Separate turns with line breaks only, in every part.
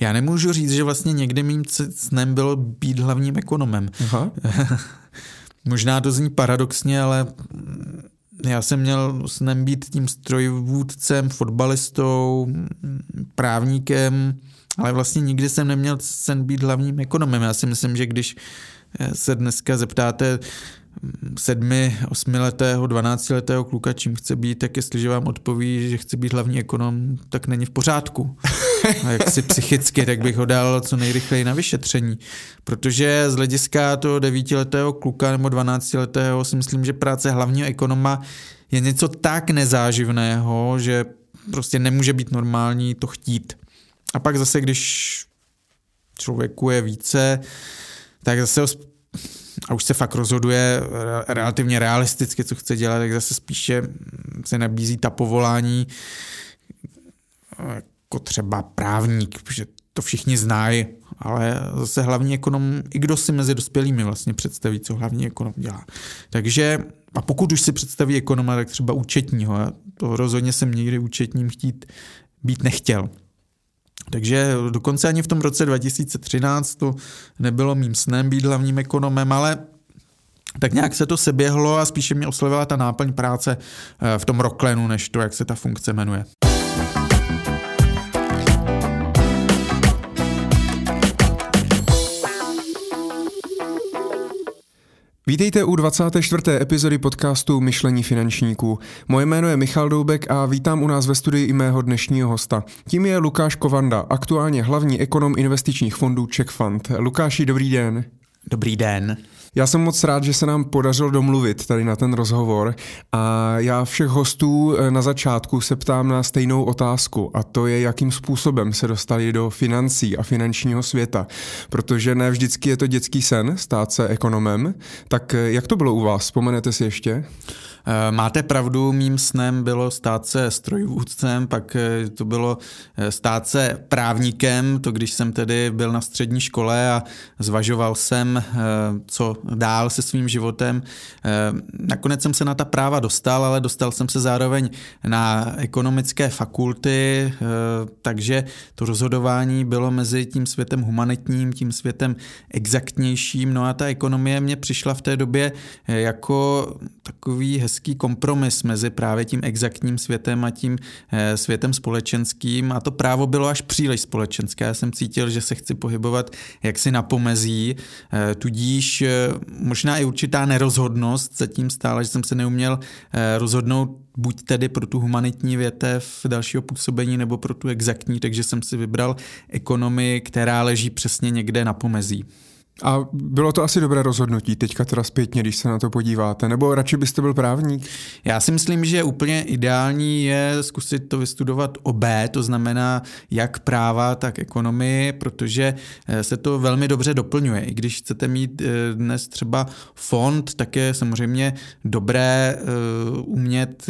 Já nemůžu říct, že vlastně někdy mým snem bylo být hlavním ekonomem. Aha. Možná to zní paradoxně, ale já jsem měl snem být tím strojvůdcem, fotbalistou, právníkem, ale vlastně nikdy jsem neměl sen být hlavním ekonomem. Já si myslím, že když se dneska zeptáte sedmi, osmiletého, dvanáctiletého kluka, čím chce být, tak jestliže vám odpoví, že chce být hlavní ekonom, tak není v pořádku. Jak si psychicky, tak bych ho dal co nejrychleji na vyšetření. Protože z hlediska toho devítiletého kluka nebo dvanáctiletého si myslím, že práce hlavního ekonoma je něco tak nezáživného, že prostě nemůže být normální to chtít. A pak zase, když člověku je více, tak zase ho a už se fakt rozhoduje relativně realisticky, co chce dělat, tak zase spíše se nabízí ta povolání jako třeba právník, protože to všichni znají, ale zase hlavní ekonom, i kdo si mezi dospělými vlastně představí, co hlavní ekonom dělá. Takže, a pokud už si představí ekonoma, tak třeba účetního. To rozhodně jsem nikdy účetním chtít být nechtěl. Takže dokonce ani v tom roce 2013 to nebylo mým snem být hlavním ekonomem, ale tak nějak se to seběhlo a spíše mě oslovila ta náplň práce eh, v tom Rocklenu, než to, jak se ta funkce jmenuje.
Vítejte u 24. epizody podcastu Myšlení finančníků. Moje jméno je Michal Doubek a vítám u nás ve studii i mého dnešního hosta. Tím je Lukáš Kovanda, aktuálně hlavní ekonom investičních fondů Czech Fund. Lukáši, dobrý den.
Dobrý den.
Já jsem moc rád, že se nám podařilo domluvit tady na ten rozhovor a já všech hostů eh, na začátku se ptám na stejnou otázku a to je, jakým způsobem se dostali do financí a finančního světa, protože ne vždycky je to dětský sen stát se ekonomem. Tak eh, jak to bylo u vás? Vzpomenete si ještě?
Eh, máte pravdu, mým snem bylo stát se strojvůdcem, pak eh, to bylo eh, stát se právníkem, to když jsem tedy byl na střední škole a zvažoval jsem, co dál se svým životem. Nakonec jsem se na ta práva dostal, ale dostal jsem se zároveň na ekonomické fakulty, takže to rozhodování bylo mezi tím světem humanitním, tím světem exaktnějším, no a ta ekonomie mě přišla v té době jako takový hezký hezký kompromis mezi právě tím exaktním světem a tím eh, světem společenským a to právo bylo až příliš společenské. Já jsem cítil, že se chci pohybovat jaksi na pomezí, eh, tudíž eh, možná i určitá nerozhodnost zatím stála, že jsem se neuměl rozhodnout buď tedy pro tu humanitní větev dalšího působení nebo pro tu exaktní, takže jsem si vybral ekonomii, která leží přesně někde na pomezí.
A bylo to asi dobré rozhodnutí teďka teda zpětně, když se na to podíváte, nebo radši byste byl právník?
Já si myslím, že úplně ideální je zkusit to vystudovat obé, to znamená jak práva, tak ekonomii, protože eh, se to velmi dobře doplňuje. I když chcete mít eh, dnes třeba fond, tak je samozřejmě dobré eh, umět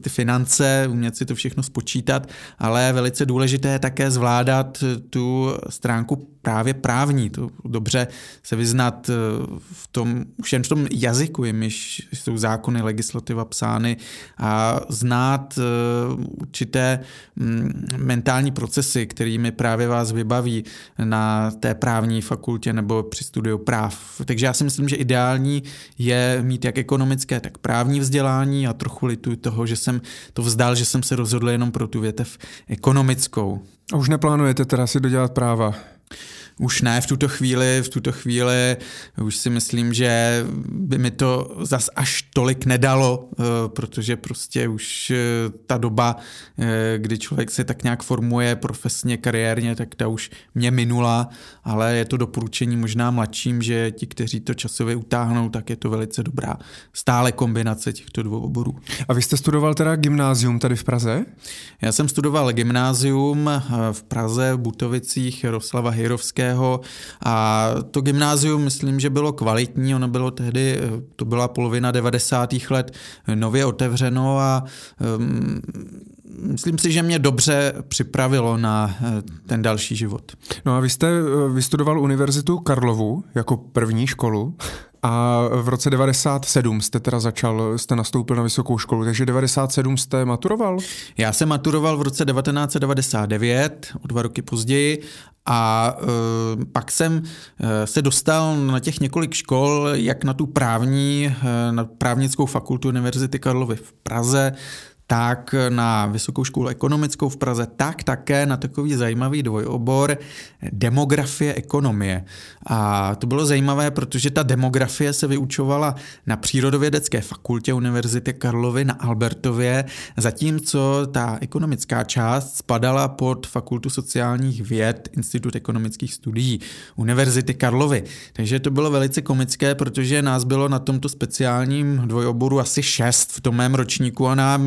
ty finance, umět si to všechno spočítat, ale velice důležité je také zvládat tu stránku právě právní, to dobře se vyznat eh, v tom, jen v tom jazyku, jimiž jsou zákony, legislativa psány a znát eh, určité mm, mentální procesy, kterými právě vás vybaví na té právní fakultě nebo při studiu práv. Takže já si myslím, že ideální je mít jak ekonomické, tak právní vzdělání a trochu lituji toho, že jsem to vzdal, že jsem se rozhodl jenom pro tu větev ekonomickou.
A už neplánujete teda si dodělat práva?
Už ne v tuto chvíli, v tuto chvíli už si myslím, že by mi to zas až tolik nedalo, eh, protože prostě už eh, ta doba, eh, kdy člověk se tak nějak formuje profesně, kariérně, tak ta už mě minula, ale je to doporučení možná mladším, že ti, kteří to časově utáhnou, tak je to velice dobrá stále kombinace těchto dvou oborů.
A vy jste studoval teda gymnázium tady v Praze?
Já jsem studoval gymnázium v Praze, v Butovicích, Jaroslava Hejrovské Komenského a to gymnázium myslím, že bylo kvalitní, ono bylo tehdy, to byla polovina 90. let nově otevřeno a um, myslím si, že mě dobře připravilo na eh, ten další život.
No a vy jste eh, vystudoval Univerzitu Karlovu jako první školu a v roce 97 jste teda začal, jste nastoupil na vysokou školu, takže 97 jste maturoval?
Já jsem maturoval v roce 1999, o dva roky později A e, pak jsem e, se dostal na těch několik škol, jak na tu právní, e, na právnickou fakultu Univerzity Karlovy v Praze, tak na Vysokou školu ekonomickou v Praze, tak také na takový zajímavý dvojobor demografie ekonomie. A to bylo zajímavé, protože ta demografie se vyučovala na Přírodovědecké fakultě Univerzity Karlovy na Albertově, zatímco ta ekonomická část spadala pod Fakultu sociálních věd Institut ekonomických studií Univerzity Karlovy. Takže to bylo velice komické, protože nás bylo na tomto speciálním dvojoboru asi šest v tom mém ročníku a nám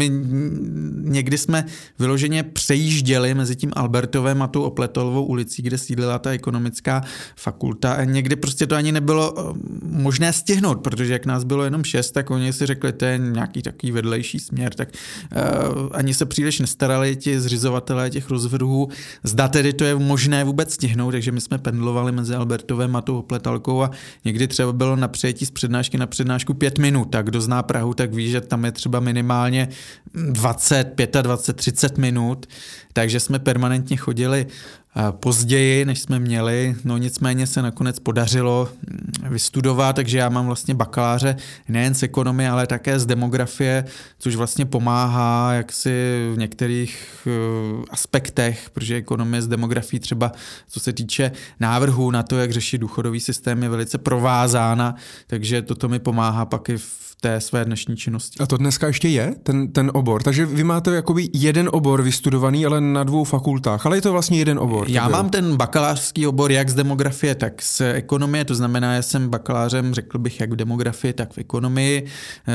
někdy jsme vyloženě přejížděli mezi tím Albertovem a tou Opletolovou ulicí, kde sídlila ta ekonomická fakulta a někdy prostě to ani nebylo eh, možné stihnout, protože jak nás bylo jenom šest, tak oni si řekli, to je nějaký takový vedlejší směr, tak uh, ani se příliš nestarali ti zřizovatelé těch rozvrhů, zda tedy to je možné vůbec stihnout, takže my jsme pendlovali mezi Albertovem a tou Opletalkou a někdy třeba bylo na přijetí z přednášky na přednášku pět minut, tak kdo zná Prahu, tak ví, že tam je třeba minimálně 20, 25, 30 minut, takže jsme permanentně chodili eh, později, než jsme měli, no nicméně se nakonec podařilo mm, vystudovat, takže já mám vlastně bakaláře nejen z ekonomie, ale také z demografie, což vlastně pomáhá jaksi v některých eh, aspektech, protože ekonomie z demografií třeba, co se týče návrhů na to, jak řešit důchodový systém, je velice provázána, takže toto mi pomáhá pak i v té své dnešní činnosti.
A to dneska ještě je, ten, ten obor? Takže vy máte jakoby jeden obor vystudovaný, ale na dvou fakultách, ale je to vlastně jeden obor.
Já mám ten bakalářský obor jak z demografie, tak z ekonomie, to znamená, že jsem bakalářem, řekl bych, jak v demografii, tak v ekonomii. E,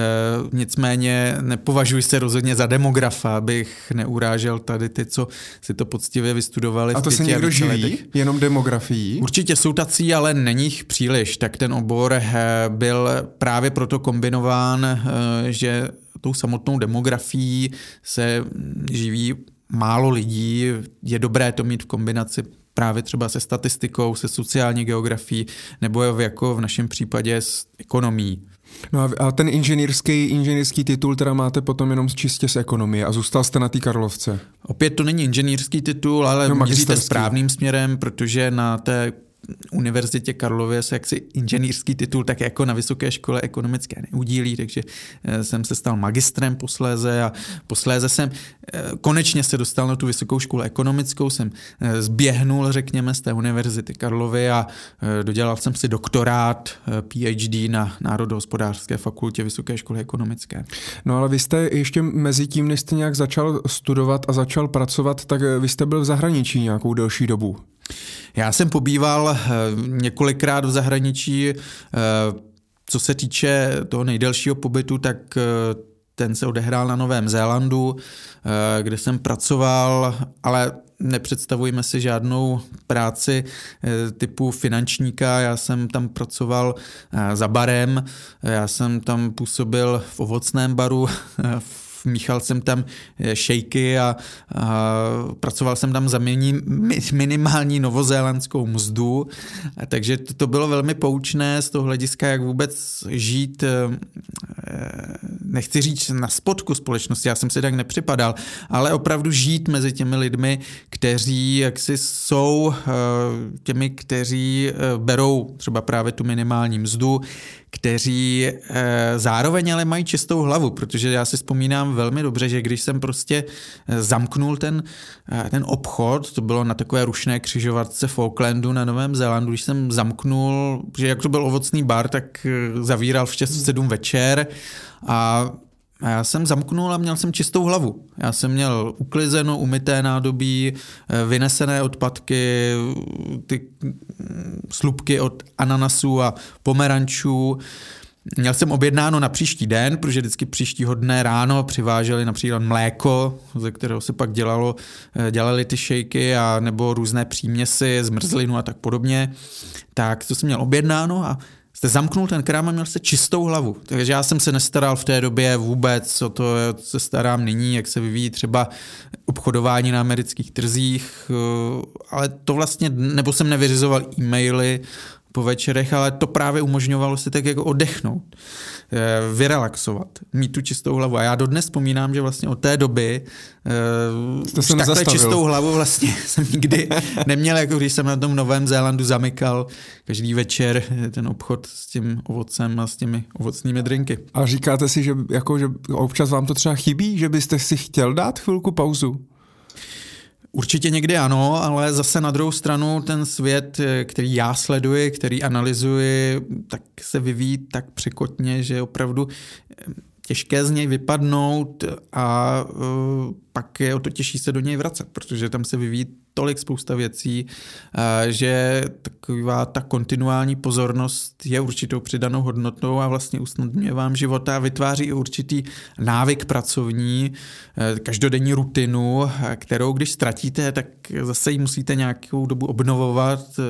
nicméně nepovažuji se rozhodně za demografa, abych neurážel tady ty, co si to poctivě vystudovali.
A to se někdo živí? Letech. Jenom demografií?
Určitě jsou tací, ale není jich příliš. Tak ten obor eh, byl právě proto kombinován konstatován, eh, že tou samotnou demografií se živí málo lidí. Je dobré to mít v kombinaci právě třeba se statistikou, se sociální geografií nebo jako v našem případě s ekonomí.
No a ten inženýrský, inženýrský titul teda máte potom jenom čistě z ekonomie a zůstal jste na té Karlovce?
Opět to není inženýrský titul, ale no, míříte správným směrem, protože na té univerzitě Karlově se jaksi inženýrský titul tak jako na vysoké škole ekonomické neudílí, takže eh, jsem se stal magistrem posléze a posléze jsem eh, konečně se dostal na tu vysokou školu ekonomickou, jsem eh, zběhnul, řekněme, z té univerzity Karlovy a dodělal jsem si doktorát PhD na Národohospodářské fakultě Vysoké školy ekonomické.
No ale vy jste ještě mezi tím, než jste nějak začal studovat a začal pracovat, tak vy jste byl v zahraničí nějakou delší dobu.
Já jsem pobýval eh, několikrát v zahraničí, eh, co se týče toho nejdelšího pobytu, tak eh, ten se odehrál na Novém Zélandu, kde jsem pracoval, ale nepředstavujeme si žádnou práci typu finančníka. Já jsem tam pracoval za barem, já jsem tam působil v ovocném baru, v míchal jsem tam eh, šejky a, a pracoval jsem tam za mini, minimální novozélandskou mzdu, takže to, to bylo velmi poučné z toho hlediska, jak vůbec žít, eh, nechci říct na spodku společnosti, já jsem si tak nepřipadal, ale opravdu žít mezi těmi lidmi, kteří jaksi jsou eh, těmi, kteří berou třeba právě tu minimální mzdu, kteří e, zároveň ale mají čistou hlavu, protože já si vzpomínám velmi dobře, že když jsem prostě eh, zamknul ten, e, ten obchod, to bylo na takové rušné křižovatce Falklandu na Novém Zélandu, když jsem zamknul, že jak to byl ovocný bar, tak zavíral v 6 7 večer a a já jsem zamknul a měl jsem čistou hlavu. Já jsem měl uklizeno, umyté nádobí, eh, vynesené odpadky, ty slupky od ananasů a pomerančů. Měl jsem objednáno na příští den, protože vždycky příštího dne ráno přiváželi například mléko, ze kterého se pak dělalo, eh, dělali ty šejky a nebo různé příměsi, zmrzlinu a tak podobně. Tak to jsem měl objednáno a jste zamknul ten krám a měl jste čistou hlavu. Takže já jsem se nestaral v té době vůbec o to, se starám nyní, jak se vyvíjí třeba obchodování na amerických trzích, eh, ale to vlastně, nebo jsem nevyřizoval e-maily, po večerech, ale to právě umožňovalo si tak jako oddechnout, eh, vyrelaxovat, mít tu čistou hlavu. A já dodnes vzpomínám, že vlastně od té doby
to jsem
takhle čistou hlavu vlastně jsem nikdy neměl, jako když jsem na tom Novém Zélandu zamykal každý večer ten obchod s tím ovocem a s těmi ovocnými drinky.
A říkáte si, že, jako, že občas vám to třeba chybí, že byste si chtěl dát chvilku pauzu?
Určitě někdy ano, ale zase na druhou stranu ten svět, který já sleduji, který analyzuji, tak se vyvíjí tak překotně, že opravdu těžké z něj vypadnout a pak je o to těžší se do něj vracet, protože tam se vyvíjí tolik spousta věcí, že taková ta kontinuální pozornost je určitou přidanou hodnotou a vlastně usnadňuje vám život a vytváří i určitý návyk pracovní, e, každodenní rutinu, kterou když ztratíte, tak zase ji musíte nějakou dobu obnovovat.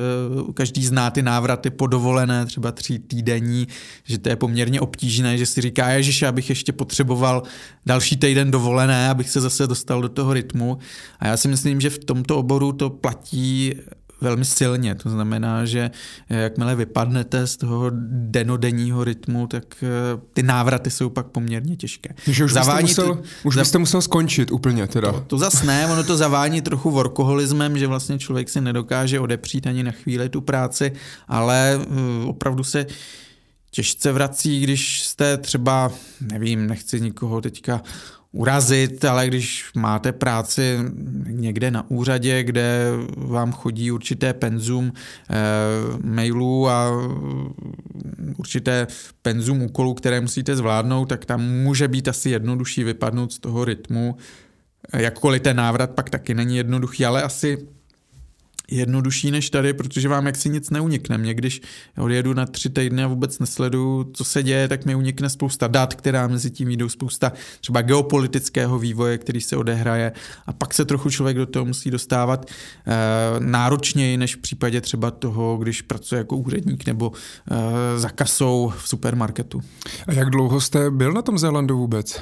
Každý zná ty návraty po dovolené, třeba tří týdenní, že to je poměrně obtížné, že si říká, ježiš, já bych ještě potřeboval další týden dovolené, abych se zase dostal do toho rytmu. A já si myslím, že v tomto oboru to platí velmi silně. To znamená, že jakmile vypadnete z toho denodenního rytmu, tak eh, ty návraty jsou pak poměrně těžké.
Takže už zavání byste musel, tu, už byste musel skončit úplně teda.
To, to zas ne, ono to zavání trochu workoholismem, že vlastně člověk si nedokáže odepřít ani na chvíli tu práci, ale uh, opravdu se těžce vrací, když jste třeba, nevím, nechci nikoho teďka urazit, ale když máte práci někde na úřadě, kde vám chodí určité penzum e, mailů a určité penzum úkolů, které musíte zvládnout, tak tam může být asi jednodušší vypadnout z toho rytmu. Jakkoliv ten návrat pak taky není jednoduchý, ale asi jednodušší než tady, protože vám jaksi nic neunikne. Mě, když odjedu na tři týdny a vůbec nesleduju, co se děje, tak mi unikne spousta dat, která mezi tím jdou, spousta třeba geopolitického vývoje, který se odehraje a pak se trochu člověk do toho musí dostávat e, náročněji, než v případě třeba toho, když pracuje jako úředník nebo e, za kasou v supermarketu.
A jak dlouho jste byl na tom Zélandu vůbec?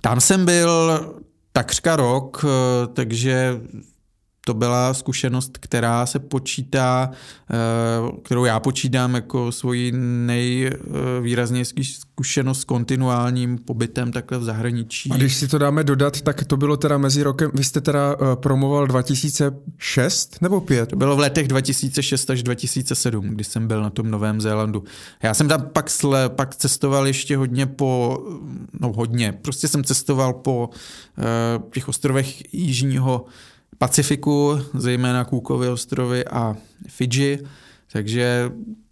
Tam jsem byl takřka rok, eh, takže to byla zkušenost, která se počítá, eh, kterou já počítám jako svoji nejvýraznější zkušenost s kontinuálním pobytem takhle v zahraničí.
A když si to dáme dodat, tak to bylo teda mezi rokem, vy jste teda eh, promoval 2006 nebo 5?
To bylo v letech 2006 až 2007, kdy jsem byl na tom Novém Zélandu. Já jsem tam pak, sle, pak cestoval ještě hodně po, no hodně, prostě jsem cestoval po uh, těch ostrovech Jižního Pacifiku, zejména Cookovy ostrovy a Fidži, takže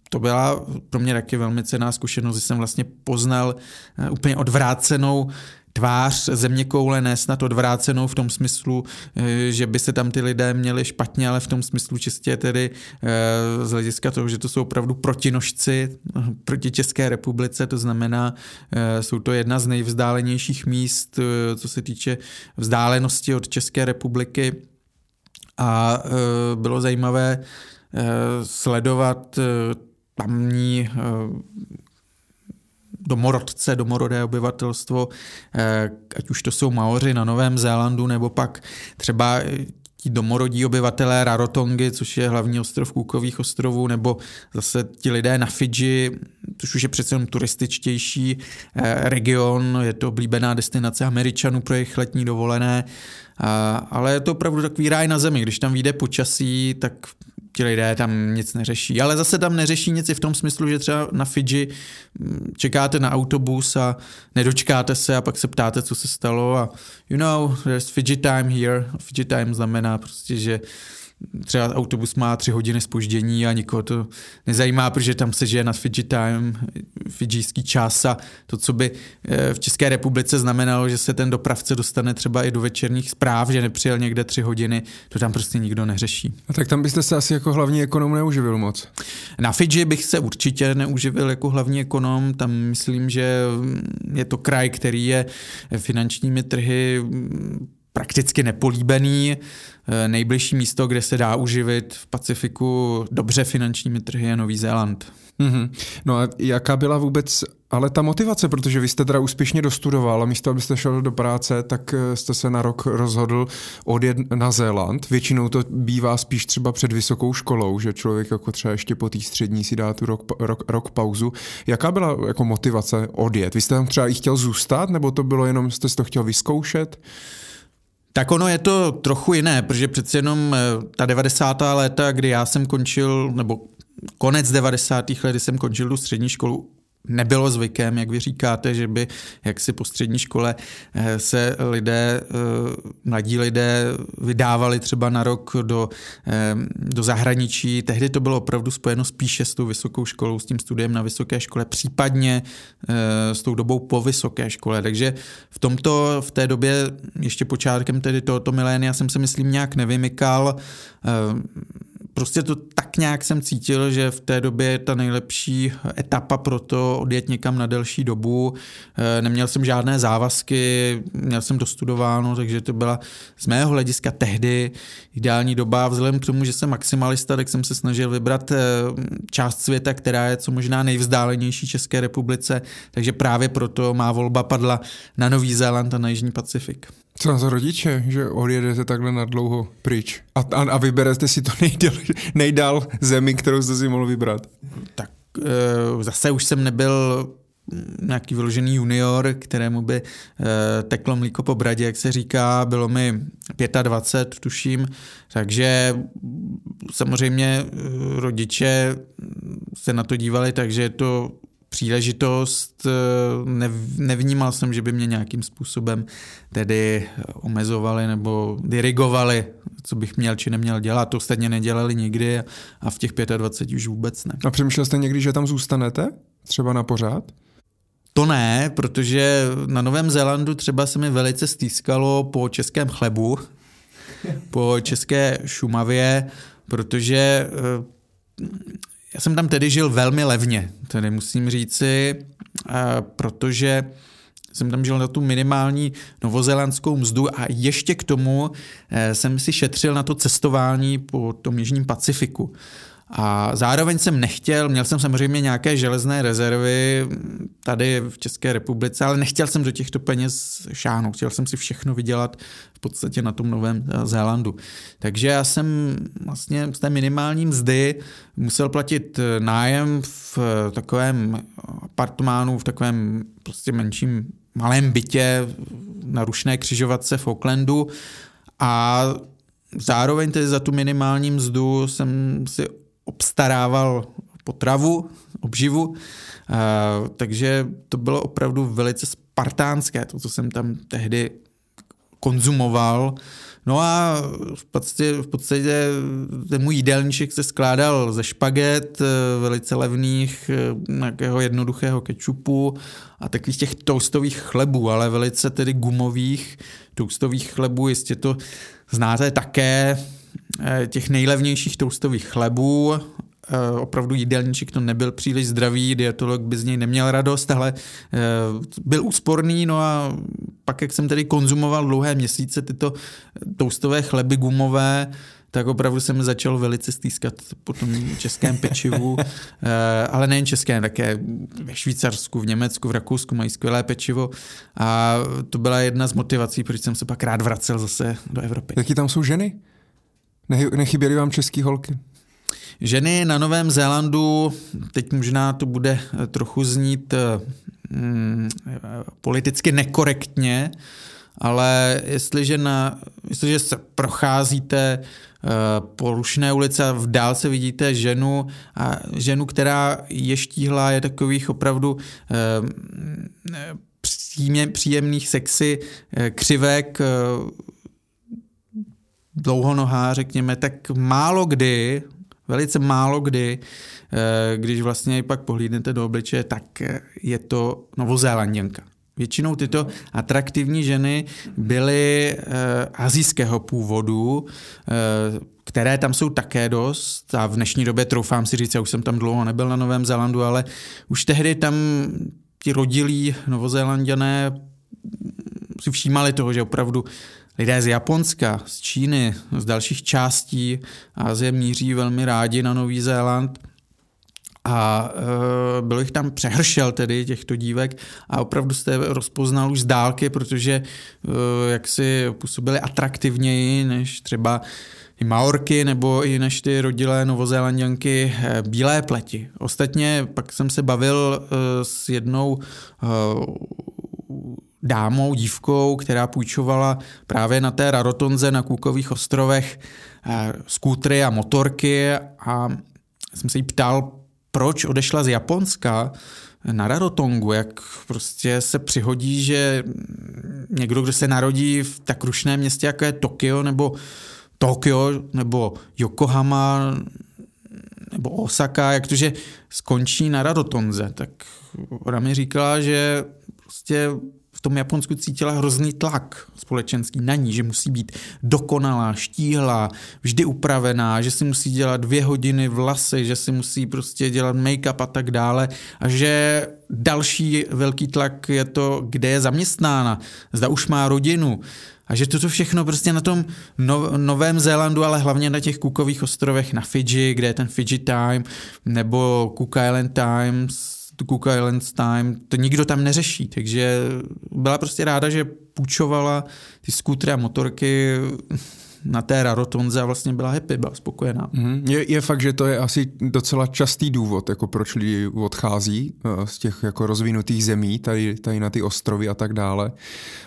to byla pro mě taky velmi cená zkušenost, že jsem vlastně poznal eh, úplně odvrácenou tvář země koule, ne snad odvrácenou v tom smyslu, eh, že by se tam ty lidé měli špatně, ale v tom smyslu čistě tedy eh, z hlediska toho, že to jsou opravdu protinožci proti České republice, to znamená, jsou to jedna z nejvzdálenějších míst, co se týče vzdálenosti od České republiky a e, bylo zajímavé e, sledovat e, tamní domorodce, domorodé obyvatelstvo, ať už to jsou Maoři na Novém Zélandu, nebo pak třeba ti domorodí obyvatelé Rarotongy, což je hlavní ostrov Kůkových ostrovů, nebo zase ti lidé na Fidži, což už je přece jen turističtější region, je to oblíbená destinace Američanů pro jejich letní dovolené, a, ale je to opravdu takový ráj na zemi. Když tam vyjde počasí, tak ti lidé tam nic neřeší. Ale zase tam neřeší nic i v tom smyslu, že třeba na Fidži mm, čekáte na autobus a nedočkáte se a pak se ptáte, co se stalo a you know, there's Fidži time here. Fidži time znamená prostě, že třeba autobus má tři hodiny spoždění a nikoho to nezajímá, protože tam se žije na Fiji time, fidžijský čas a to, co by eh, v České republice znamenalo, že se ten dopravce dostane třeba i do večerních zpráv, že nepřijel někde tři hodiny, to tam prostě nikdo neřeší.
A tak tam byste se asi jako hlavní ekonom neuživil moc?
Na Fidži bych se určitě neuživil jako hlavní ekonom, tam myslím, že je to kraj, který je finančními trhy prakticky nepolíbený. Eh, nejbližší místo, kde se dá uživit v Pacifiku dobře finančními trhy je Nový Zéland.
Mm-hmm. No a jaká byla vůbec Ale ta motivace, protože vy jste teda úspěšně dostudoval a místo, abyste šel do práce, tak eh, jste se na rok rozhodl odjet na Zéland. Většinou to bývá spíš třeba před vysokou školou, že člověk jako třeba ještě po té střední si dá tu rok, rok, rok pauzu. Jaká byla jako motivace odjet? Vy jste tam třeba i chtěl zůstat, nebo to bylo jenom, jste to chtěl vyzkoušet?
Tak ono je to trochu jiné, protože přece jenom eh, ta 90. léta, kdy já jsem končil, nebo konec 90. let, kdy jsem končil tu střední školu, nebylo zvykem, jak vy říkáte, že by jak si po střední škole eh, se lidé, eh, mladí lidé vydávali třeba na rok do, eh, do zahraničí. Tehdy to bylo opravdu spojeno spíše s tou vysokou školou, s tím studiem na vysoké škole, případně s tou dobou po vysoké škole. Takže v tomto, v té době, ještě počátkem tedy tohoto milénia jsem se myslím nějak nevymykal prostě to tak nějak jsem cítil, že v té době je ta nejlepší etapa pro to odjet někam na delší dobu. Eh, neměl jsem žádné závazky, měl jsem dostudováno, takže to byla z mého hlediska tehdy ideální doba. Vzhledem k tomu, že jsem maximalista, tak jsem se snažil vybrat eh, část světa, která je co možná nejvzdálenější České republice, takže právě proto má volba padla na Nový Zéland a na Jižní Pacifik.
Co za rodiče, že odjedete takhle na dlouho pryč? A, a, a vyberete si to nejdál, nejdál zemi, kterou jste si mohl vybrat?
Tak e, zase už jsem nebyl nějaký vyložený junior, kterému by e, teklo mlíko po bradě, jak se říká, bylo mi 25, tuším, takže samozřejmě e, rodiče se na to dívali, takže je to příležitost. Eh, nevnímal jsem, že by mě nějakým způsobem tedy omezovali nebo dirigovali, co bych měl či neměl dělat. To ostatně nedělali nikdy a v těch 25 už vůbec ne.
A přemýšlel jste někdy, že tam zůstanete? Třeba na pořád?
To ne, protože na Novém Zélandu třeba se mi velice stýskalo po českém chlebu, po české Šumavě, protože eh, já jsem tam tedy žil velmi levně, tedy musím říci, protože jsem tam žil na tu minimální novozelandskou mzdu a ještě k tomu eh, jsem si šetřil na to cestování po tom Jižním Pacifiku. A zároveň jsem nechtěl, měl jsem samozřejmě nějaké železné rezervy tady v České republice, ale nechtěl jsem do těchto peněz šáhnout. Chtěl jsem si všechno vydělat v podstatě na tom Novém Zélandu. Takže já jsem vlastně z té minimální mzdy musel platit nájem v takovém apartmánu, v takovém prostě menším malém bytě na rušné křižovatce v Aucklandu a zároveň tedy za tu minimální mzdu jsem si obstarával potravu, obživu, takže to bylo opravdu velice spartánské, to, co jsem tam tehdy konzumoval. No a v podstatě, v podstatě ten můj jídelníček se skládal ze špaget, eh, velice levných, eh, nějakého jednoduchého kečupu a takových těch toastových chlebů, ale velice tedy gumových toastových chlebů, jistě to znáte také, těch nejlevnějších toastových chlebů. Eh, opravdu jídelníček to nebyl příliš zdravý, dietolog by z něj neměl radost, ale eh, byl úsporný, no a pak, jak jsem tedy konzumoval dlouhé měsíce tyto toastové chleby gumové, tak opravdu jsem začal velice stýskat po tom českém pečivu, ale nejen českém, také ve Švýcarsku, v Německu, v Rakousku mají skvělé pečivo a to byla jedna z motivací, proč jsem se pak rád vracel zase do Evropy.
Jaký tam jsou ženy? Nechyběly vám český holky?
Ženy na Novém Zélandu, teď možná to bude eh, trochu znít hmm, politicky nekorektně, ale jestliže, na, jestliže se procházíte po rušné ulici a v dálce vidíte ženu, a ženu, která je štíhla, je takových opravdu příjemných sexy křivek, dlouhonohá, řekněme, tak málo kdy, velice málo kdy, eh, když vlastně pak pohlídnete do obličeje, tak eh, je to novozélanděnka. Většinou tyto atraktivní ženy byly uh, azijského původu, které tam jsou také dost a v dnešní době troufám si říct, já už jsem tam dlouho nebyl na Novém Zélandu, ale už tehdy tam ti rodilí novozélanděné si všímali toho, že opravdu Lidé z Japonska, z Číny, z dalších částí Asie míří velmi rádi na Nový Zéland a e, bylo jich tam přehršel tedy těchto dívek a opravdu jste rozpoznal už z dálky, protože e, jak si působily atraktivněji než třeba i Maorky nebo i než ty rodilé novozélanděnky e, bílé pleti. Ostatně pak jsem se bavil e, s jednou e, dámou, dívkou, která půjčovala právě na té Rarotonze na Kůkových ostrovech e, skútry a motorky. A jsem se jí ptal, proč odešla z Japonska na Rarotongu, jak prostě se přihodí, že někdo, kdo se narodí v tak rušném městě, jako je Tokio, nebo Tokio, nebo Yokohama, nebo Osaka, jak to, že skončí na Rarotonze, tak ona mi říkala, že prostě tom Japonsku cítila hrozný tlak společenský na ní, že musí být dokonalá, štíhlá, vždy upravená, že si musí dělat dvě hodiny vlasy, že si musí prostě dělat make-up a tak dále a že další velký tlak je to, kde je zaměstnána, zda už má rodinu, a že toto všechno prostě na tom no, Novém Zélandu, ale hlavně na těch Cookových ostrovech na Fidži, kde je ten Fidži Time, nebo Cook Island Times, Cook Islands Time, to nikdo tam neřeší, takže byla prostě ráda, že půjčovala ty skútry a motorky na té Rarotonze a vlastně byla happy, byla spokojená.
Mm-hmm. Je, je fakt, že to je asi docela častý důvod, jako proč lidi odchází uh, z těch jako rozvinutých zemí, tady, tady na ty ostrovy a tak dále,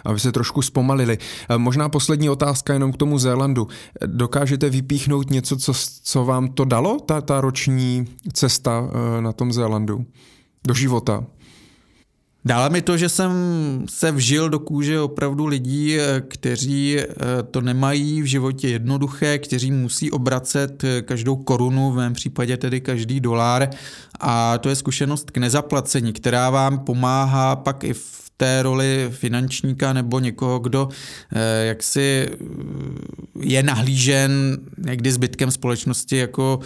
aby se trošku zpomalili. Uh, možná poslední otázka jenom k tomu Zélandu. Dokážete vypíchnout něco, co, co vám to dalo, ta, ta roční cesta na tom Zélandu? Do života.
Dále mi to, že jsem se vžil do kůže opravdu lidí, eh, kteří eh, to nemají v životě jednoduché, kteří musí obracet eh, každou korunu, v mém případě tedy každý dolar a to je zkušenost k nezaplacení, která vám pomáhá pak i v té roli finančníka nebo někoho, kdo jaksi je nahlížen někdy zbytkem společnosti jako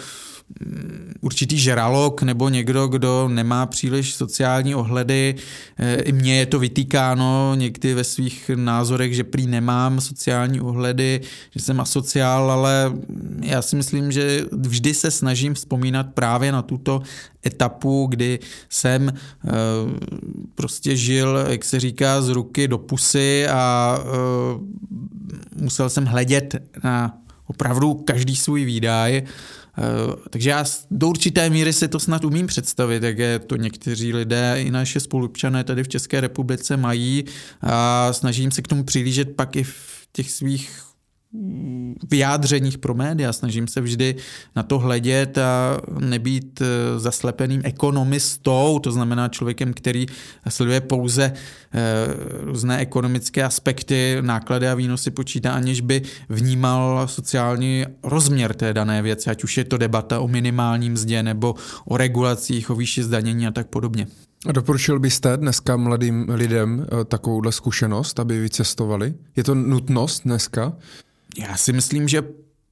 určitý žralok nebo někdo, kdo nemá příliš sociální ohledy. E, I mně je to vytýkáno někdy ve svých názorech, že prý nemám sociální ohledy, že jsem asociál, ale já si myslím, že vždy se snažím vzpomínat právě na tuto etapu, kdy jsem e, prostě žil, jak se říká, z ruky do pusy a e, musel jsem hledět na opravdu každý svůj výdaj takže já do určité míry si to snad umím představit, jak je to někteří lidé i naše spolupčané tady v České republice mají. A snažím se k tomu přilížet pak i v těch svých vyjádřeních pro média. Snažím se vždy na to hledět a nebýt eh, zaslepeným ekonomistou, to znamená člověkem, který sleduje pouze eh, různé ekonomické aspekty, náklady a výnosy počítá, aniž by vnímal sociální rozměr té dané věci, ať už je to debata o minimálním mzdě nebo o regulacích, o výši zdanění a tak podobně.
A doporučil byste dneska mladým lidem eh, takovouhle zkušenost, aby vycestovali? Je to nutnost dneska?
Já si myslím, že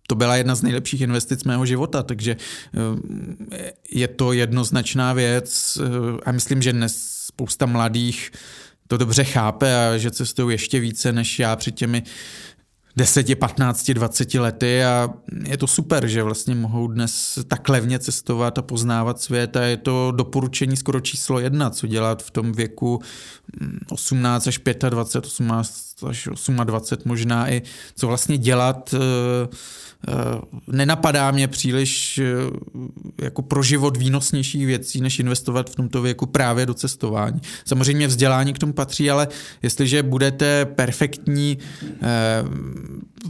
to byla jedna z nejlepších investic mého života, takže eh, je to jednoznačná věc. Eh, a myslím, že dnes spousta mladých to dobře chápe a že cestují ještě více než já před těmi 10, 15, 20 lety. A je to super, že vlastně mohou dnes tak levně cestovat a poznávat svět. A je to doporučení skoro číslo jedna, co dělat v tom věku 18 mm, až 25, 18 až 28 možná i co vlastně dělat eh, Eh, nenapadá mě příliš eh, jako pro život výnosnějších věcí, než investovat v tomto věku právě do cestování. Samozřejmě vzdělání k tomu patří, ale jestliže budete perfektní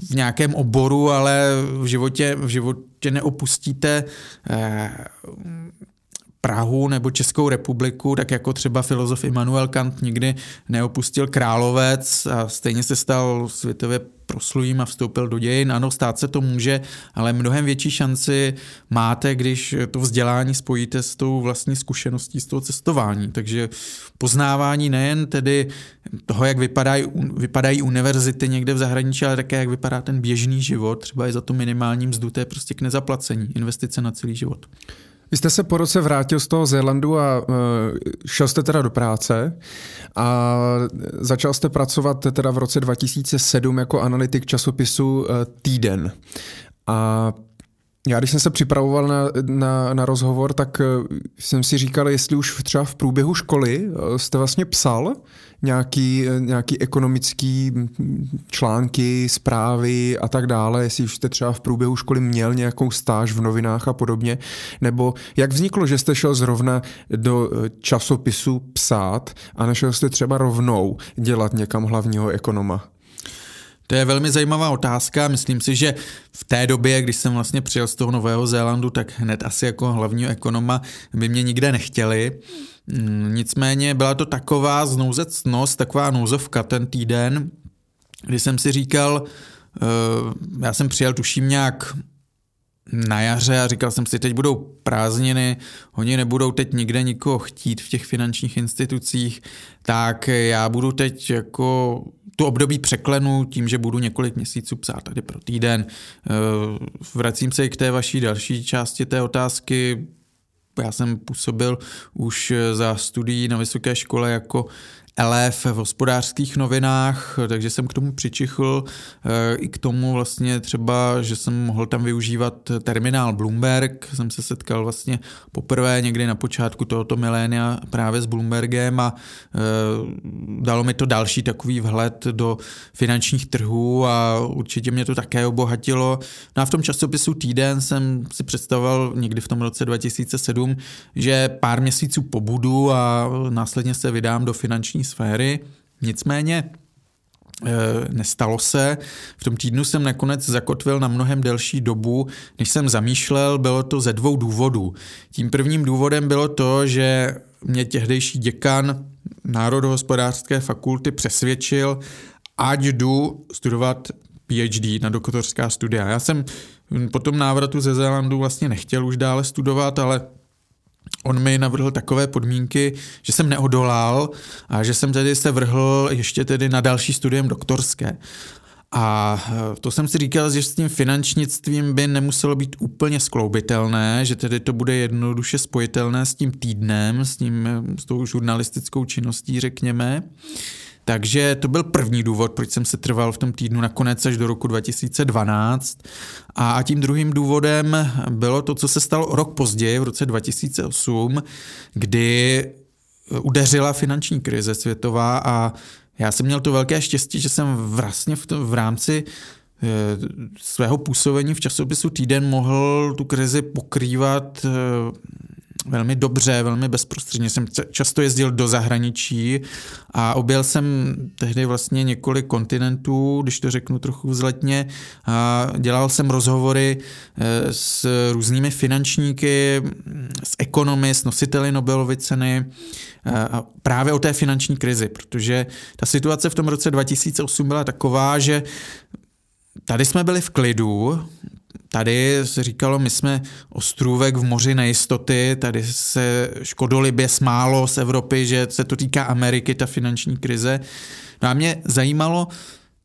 v nějakém oboru, ale v životě, v životě neopustíte Prahu nebo Českou republiku, tak jako třeba filozof Immanuel Kant nikdy neopustil Královec a stejně se stal světově proslulým a vstoupil do dějin. Ano, stát se to může, ale mnohem větší šanci máte, když to vzdělání spojíte s tou vlastní zkušeností z toho cestování. Takže poznávání nejen tedy toho, jak vypadají, vypadají univerzity někde v zahraničí, ale také jak vypadá ten běžný život, třeba i za tu minimální mzdu, to je prostě k nezaplacení, investice na celý život.
Vy jste se po roce vrátil z toho Zélandu a uh, šel jste teda do práce a začal jste pracovat teda v roce 2007 jako analytik časopisu uh, Týden. A Já když jsem se připravoval na, na, na rozhovor, tak jsem si říkal, jestli už třeba v průběhu školy jste vlastně psal nějaký, nějaký ekonomický články, zprávy a tak dále, jestli už jste třeba v průběhu školy měl nějakou stáž v novinách a podobně, nebo jak vzniklo, že jste šel zrovna do časopisu psát a nešel jste třeba rovnou dělat někam hlavního ekonoma?
To je velmi zajímavá otázka. Myslím si, že v té době, když jsem vlastně přijel z toho Nového Zélandu, tak hned asi jako hlavního ekonoma by mě nikde nechtěli. Mm, nicméně byla to taková znouzecnost, taková nouzovka ten týden, kdy jsem si říkal, eh, já jsem přijel tuším nějak na jaře a říkal jsem si, teď budou prázdniny, oni nebudou teď nikde nikoho chtít v těch finančních institucích, tak já budu teď jako tu období překlenu tím, že budu několik měsíců psát tady pro týden. Eh, vracím se i k té vaší další části té otázky. Já jsem působil už za studií na vysoké škole jako LF v hospodářských novinách, takže jsem k tomu přičichl eh, i k tomu vlastně třeba, že jsem mohl tam využívat terminál Bloomberg, jsem se setkal vlastně poprvé někdy na počátku tohoto milénia právě s Bloombergem a eh, dalo mi to další takový vhled do finančních trhů a určitě mě to také obohatilo. No a v tom časopisu Týden jsem si představoval někdy v tom roce 2007, že pár měsíců pobudu a následně se vydám do finanční sféry. Nicméně e, nestalo se. V tom týdnu jsem nakonec zakotvil na mnohem delší dobu, než jsem zamýšlel. Bylo to ze dvou důvodů. Tím prvním důvodem bylo to, že mě tehdejší děkan Národohospodářské fakulty přesvědčil, ať jdu studovat PhD na doktorská studia. Já jsem po tom návratu ze Zélandu vlastně nechtěl už dále studovat, ale on mi navrhl takové podmínky, že jsem neodolal a že jsem tedy se vrhl ještě tedy na další studium doktorské. A eh, to jsem si říkal, že s tím finančnictvím by nemuselo být úplně skloubitelné, že tedy to bude jednoduše spojitelné s tím týdnem, s, tím, s tou žurnalistickou činností, řekněme. Takže to byl první důvod, proč jsem se trval v tom týdnu nakonec až do roku 2012. A tím druhým důvodem bylo to, co se stalo rok později, v roce 2008, kdy udeřila finanční krize světová a já jsem měl to velké štěstí, že jsem vlastně v, to, v rámci eh, svého působení v časopisu Týden mohl tu krizi pokrývat eh, velmi dobře, velmi bezprostředně. Jsem často jezdil do zahraničí a objel jsem tehdy vlastně několik kontinentů, když to řeknu trochu vzletně. A dělal jsem rozhovory eh, s různými finančníky, s ekonomy, s nositeli Nobelovy ceny eh, a právě o té finanční krizi, protože ta situace v tom roce 2008 byla taková, že Tady jsme byli v klidu, Tady se říkalo, my jsme ostrůvek v moři nejistoty, tady se škodolibě smálo z Evropy, že se to týká Ameriky, ta finanční krize. No a mě zajímalo,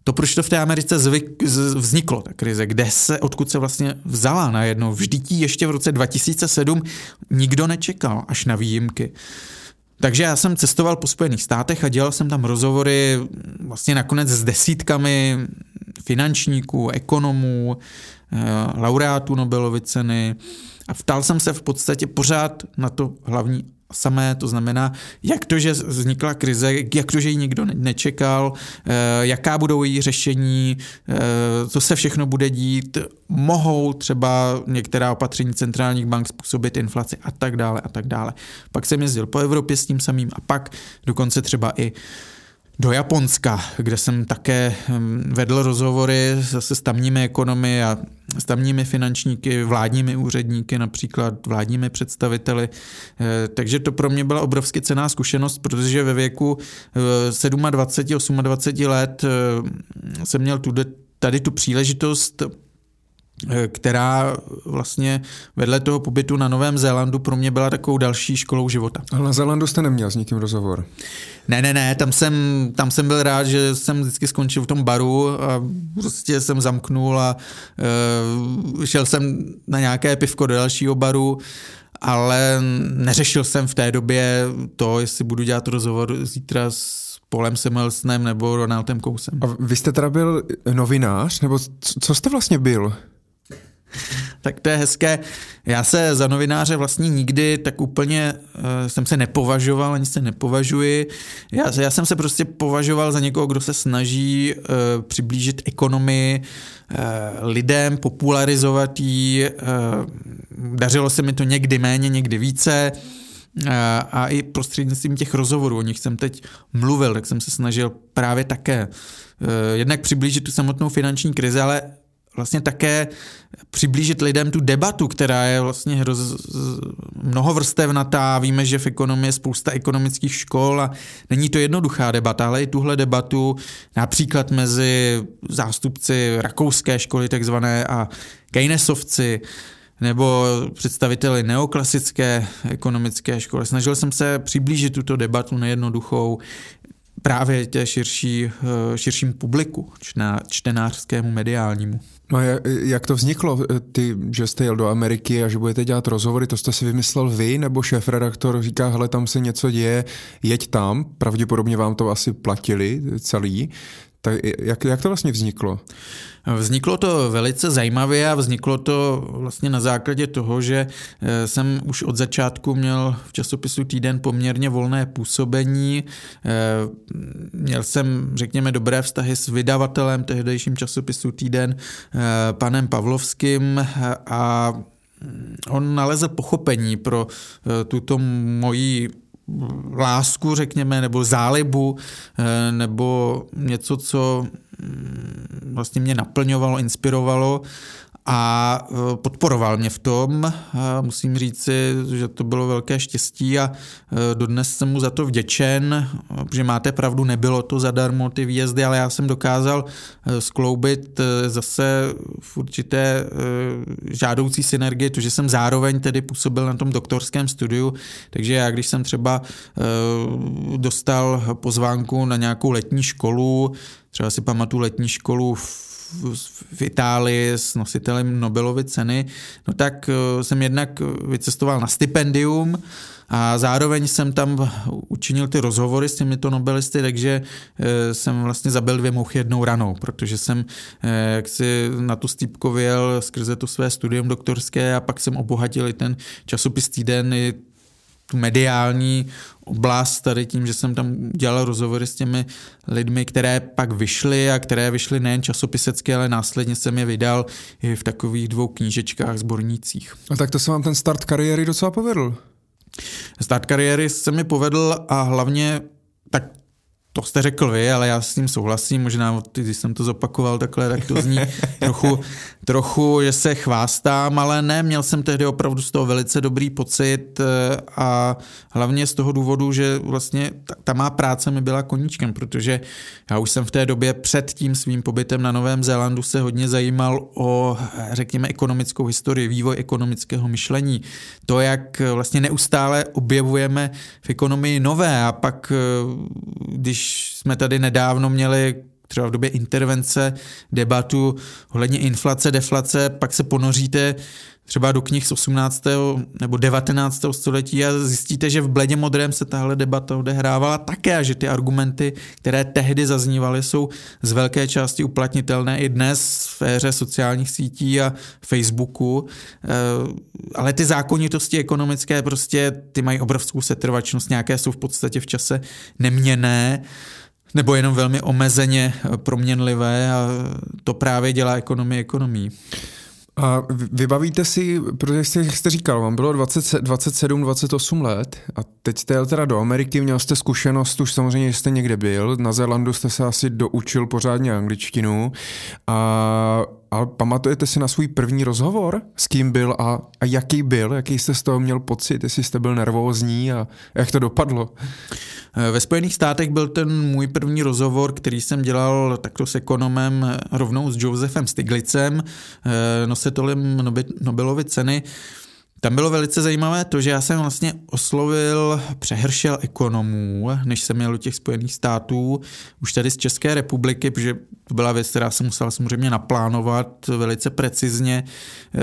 to, proč to v té Americe zvyk, vzniklo, ta krize, kde se, odkud se vlastně vzala najednou. Vždyť ještě v roce 2007 nikdo nečekal, až na výjimky. Takže já jsem cestoval po Spojených státech a dělal jsem tam rozhovory vlastně nakonec s desítkami finančníků, ekonomů, laureátů Nobelovy ceny a ptal jsem se v podstatě pořád na to hlavní samé, to znamená, jak to, že vznikla krize, jak to, že ji nikdo nečekal, eh, jaká budou její řešení, eh, co se všechno bude dít, mohou třeba některá opatření centrálních bank způsobit inflaci a tak dále a tak dále. Pak jsem jezdil po Evropě s tím samým a pak dokonce třeba i do Japonska, kde jsem také hm, vedl rozhovory zase s tamními ekonomy a s tamními finančníky, vládními úředníky, například vládními představiteli. Eh, takže to pro mě byla obrovsky cená zkušenost, protože ve věku 27, eh, 28 let eh, jsem měl tady tu příležitost která vlastně vedle toho pobytu na Novém Zélandu pro mě byla takovou další školou života.
Ale na Zélandu jste neměl s nikým rozhovor?
Ne, ne, ne, tam jsem, tam jsem byl rád, že jsem vždycky skončil v tom baru a prostě jsem zamknul a uh, šel jsem na nějaké pivko do dalšího baru ale neřešil jsem v té době to, jestli budu dělat rozhovor zítra s Polem Semelsnem nebo Ronaldem Kousem.
A vy jste teda byl novinář, nebo co jste vlastně byl?
Tak to je hezké. Já se za novináře vlastně nikdy tak úplně uh, jsem se nepovažoval, ani se nepovažuji. Já, já jsem se prostě považoval za někoho, kdo se snaží uh, přiblížit ekonomii uh, lidem, popularizovat ji. Uh, dařilo se mi to někdy méně, někdy více. A i prostřednictvím těch rozhovorů, o nich jsem teď mluvil, tak jsem se snažil právě také jednak přiblížit tu samotnou finanční krizi, ale vlastně také přiblížit lidem tu debatu, která je vlastně hroz, mnohovrstevnatá. Víme, že v ekonomii je spousta ekonomických škol a není to jednoduchá debata, ale i tuhle debatu například mezi zástupci rakouské školy takzvané a Keynesovci, nebo představiteli neoklasické ekonomické školy. Snažil jsem se přiblížit tuto debatu nejednoduchou právě tě širší, eh, širším publiku, čtenářskému, mediálnímu.
No a jak to vzniklo, ty, že jste jel do Ameriky a že budete dělat rozhovory, to jste si vymyslel vy, nebo šéf-redaktor říká, hele, tam se něco děje, jeď tam, pravděpodobně vám to asi platili celý, tak jak, jak to vlastně vzniklo?
Vzniklo to velice zajímavě a vzniklo to vlastně na základě toho, že eh, jsem už od začátku měl v časopisu Týden poměrně volné působení. Eh, měl jsem, řekněme, dobré vztahy s vydavatelem tehdejším časopisu Týden, eh, panem Pavlovským a on nalezl pochopení pro tuto moji lásku, řekněme, nebo zálibu, nebo něco, co vlastně mě naplňovalo, inspirovalo a e, podporoval mě v tom. Musím říci, že to bylo velké štěstí a e, dodnes jsem mu za to vděčen, že máte pravdu, nebylo to zadarmo ty výjezdy, ale já jsem dokázal e, skloubit zase v určité žádoucí synergii, to, že jsem zároveň tedy působil na tom doktorském studiu, takže já když jsem třeba dostal pozvánku na nějakou letní školu, třeba si pamatuju letní školu v v Itálii s nositelem Nobelovy ceny, no tak eh, jsem jednak vycestoval na stipendium a zároveň jsem tam učinil ty rozhovory s těmito nobelisty, takže eh, jsem vlastně zabil dvě mouchy jednou ranou, protože jsem eh, jak si na tu stýpko vyjel skrze to své studium doktorské a pak jsem obohatil i ten časopis Týden, i tu mediální oblast tady tím, že jsem tam dělal rozhovory s těmi lidmi, které pak vyšly a které vyšly nejen časopisecky, ale následně jsem je vydal i v takových dvou knížečkách, zbornících.
A tak to se vám ten start kariéry docela povedl.
Start kariéry se mi povedl a hlavně tak to jste řekl vy, ale já s tím souhlasím, možná když jsem to zopakoval takhle, tak to zní trochu, trochu, že se chvástám, ale ne, měl jsem tehdy opravdu z toho velice dobrý pocit eh, a hlavně z toho důvodu, že vlastně ta, ta má práce mi byla koníčkem, protože já už jsem v té době před tím svým pobytem na Novém Zélandu se hodně zajímal o, řekněme, ekonomickou historii, vývoj ekonomického myšlení, to, jak vlastně neustále objevujeme v ekonomii nové. A pak, eh, když když jsme tady nedávno měli třeba v době intervence debatu ohledně inflace, deflace, pak se ponoříte třeba do knih z 18. nebo 19. století a zjistíte, že v bledě modrém se tahle debata odehrávala také a že ty argumenty, které tehdy zaznívaly, jsou z velké části uplatnitelné i dnes v éře sociálních sítí a Facebooku. Eh, ale ty zákonitosti ekonomické prostě, ty mají obrovskou setrvačnost, nějaké jsou v podstatě v čase neměné nebo jenom velmi omezeně proměnlivé a to právě dělá ekonomii ekonomii.
A vybavíte si, protože jste, jste říkal, vám bylo 20, 27, 28 let a teď jste jel teda do Ameriky, měl jste zkušenost, už samozřejmě jste někde byl, na Zélandu jste se asi doučil pořádně angličtinu a ale pamatujete si na svůj první rozhovor? S kým byl a, a jaký byl? Jaký jste z toho měl pocit? Jestli jste byl nervózní a jak to dopadlo?
Ve Spojených státech byl ten můj první rozhovor, který jsem dělal takto s ekonomem rovnou s Josephem Stiglicem, eh, nositelem Nobelovy ceny. Tam bylo velice zajímavé to, že já jsem vlastně oslovil přehršel ekonomů, než jsem měl do těch Spojených států, už tady z České republiky, protože to byla věc, která jsem musel samozřejmě naplánovat velice precizně eh,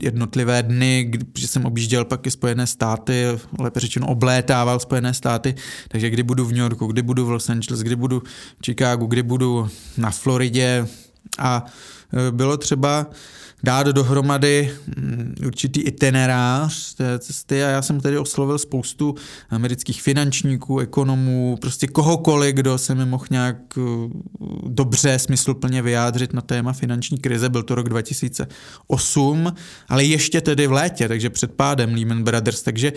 jednotlivé dny, protože jsem objížděl pak i Spojené státy, lépe řečeno oblétával Spojené státy, takže kdy budu v New Yorku, kdy budu v Los Angeles, kdy budu v Chicagu, kdy budu na Floridě, a bylo třeba dát dohromady mm, určitý itinerář té cesty a já jsem tedy oslovil spoustu amerických finančníků, ekonomů, prostě kohokoliv, kdo se mi mohl nějak uh, dobře, smysluplně vyjádřit na téma finanční krize. Byl to rok 2008, ale ještě tedy v létě, takže před pádem Lehman Brothers, takže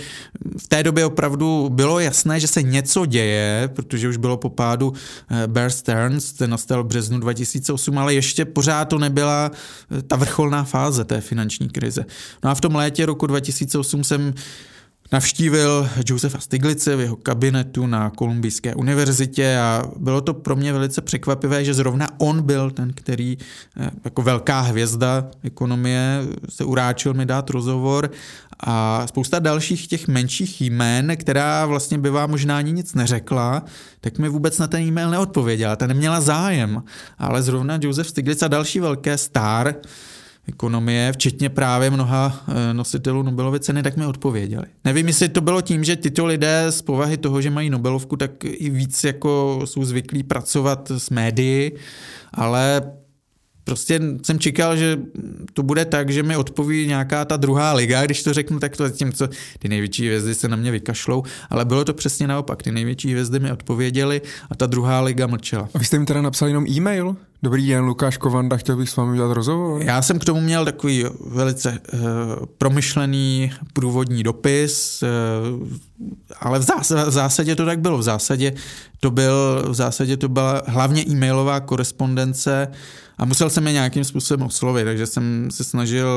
v té době opravdu bylo jasné, že se něco děje, protože už bylo po pádu eh, Bear Stearns, ten nastal v březnu 2008, ale ještě pořád to nebyla eh, ta vrcholná přechodná fáze té finanční krize. No a v tom létě roku 2008 jsem Navštívil Josefa Stiglice v jeho kabinetu na Kolumbijské univerzitě a bylo to pro mě velice překvapivé, že zrovna on byl ten, který eh, jako velká hvězda ekonomie se uráčil mi dát rozhovor a spousta dalších těch menších jmén, která vlastně by vám možná ani nic neřekla, tak mi vůbec na ten e-mail neodpověděla, ta neměla zájem, ale zrovna Josef Stiglitz a další velké star ekonomie, včetně právě mnoha eh, nositelů Nobelovy ceny, tak mi odpověděli. Nevím, jestli to bylo tím, že tyto lidé z povahy toho, že mají Nobelovku, tak i víc jako jsou zvyklí pracovat s médií, ale prostě jsem čekal, že to bude tak, že mi odpoví nějaká ta druhá liga, když to řeknu tak to co ty největší hvězdy se na mě vykašlou, ale bylo to přesně naopak. Ty největší hvězdy mi odpověděly a ta druhá liga mlčela.
A vy jste mi teda napsal jenom e-mail? Dobrý den, Lukáš Kovanda, chtěl bych s vámi udělat rozhovor.
Já jsem k tomu měl takový velice uh, promyšlený průvodní dopis, uh, ale v, zás- v zásadě to tak bylo. V zásadě to, byl, v zásadě to byla hlavně e-mailová korespondence a musel jsem je nějakým způsobem oslovit, takže jsem se snažil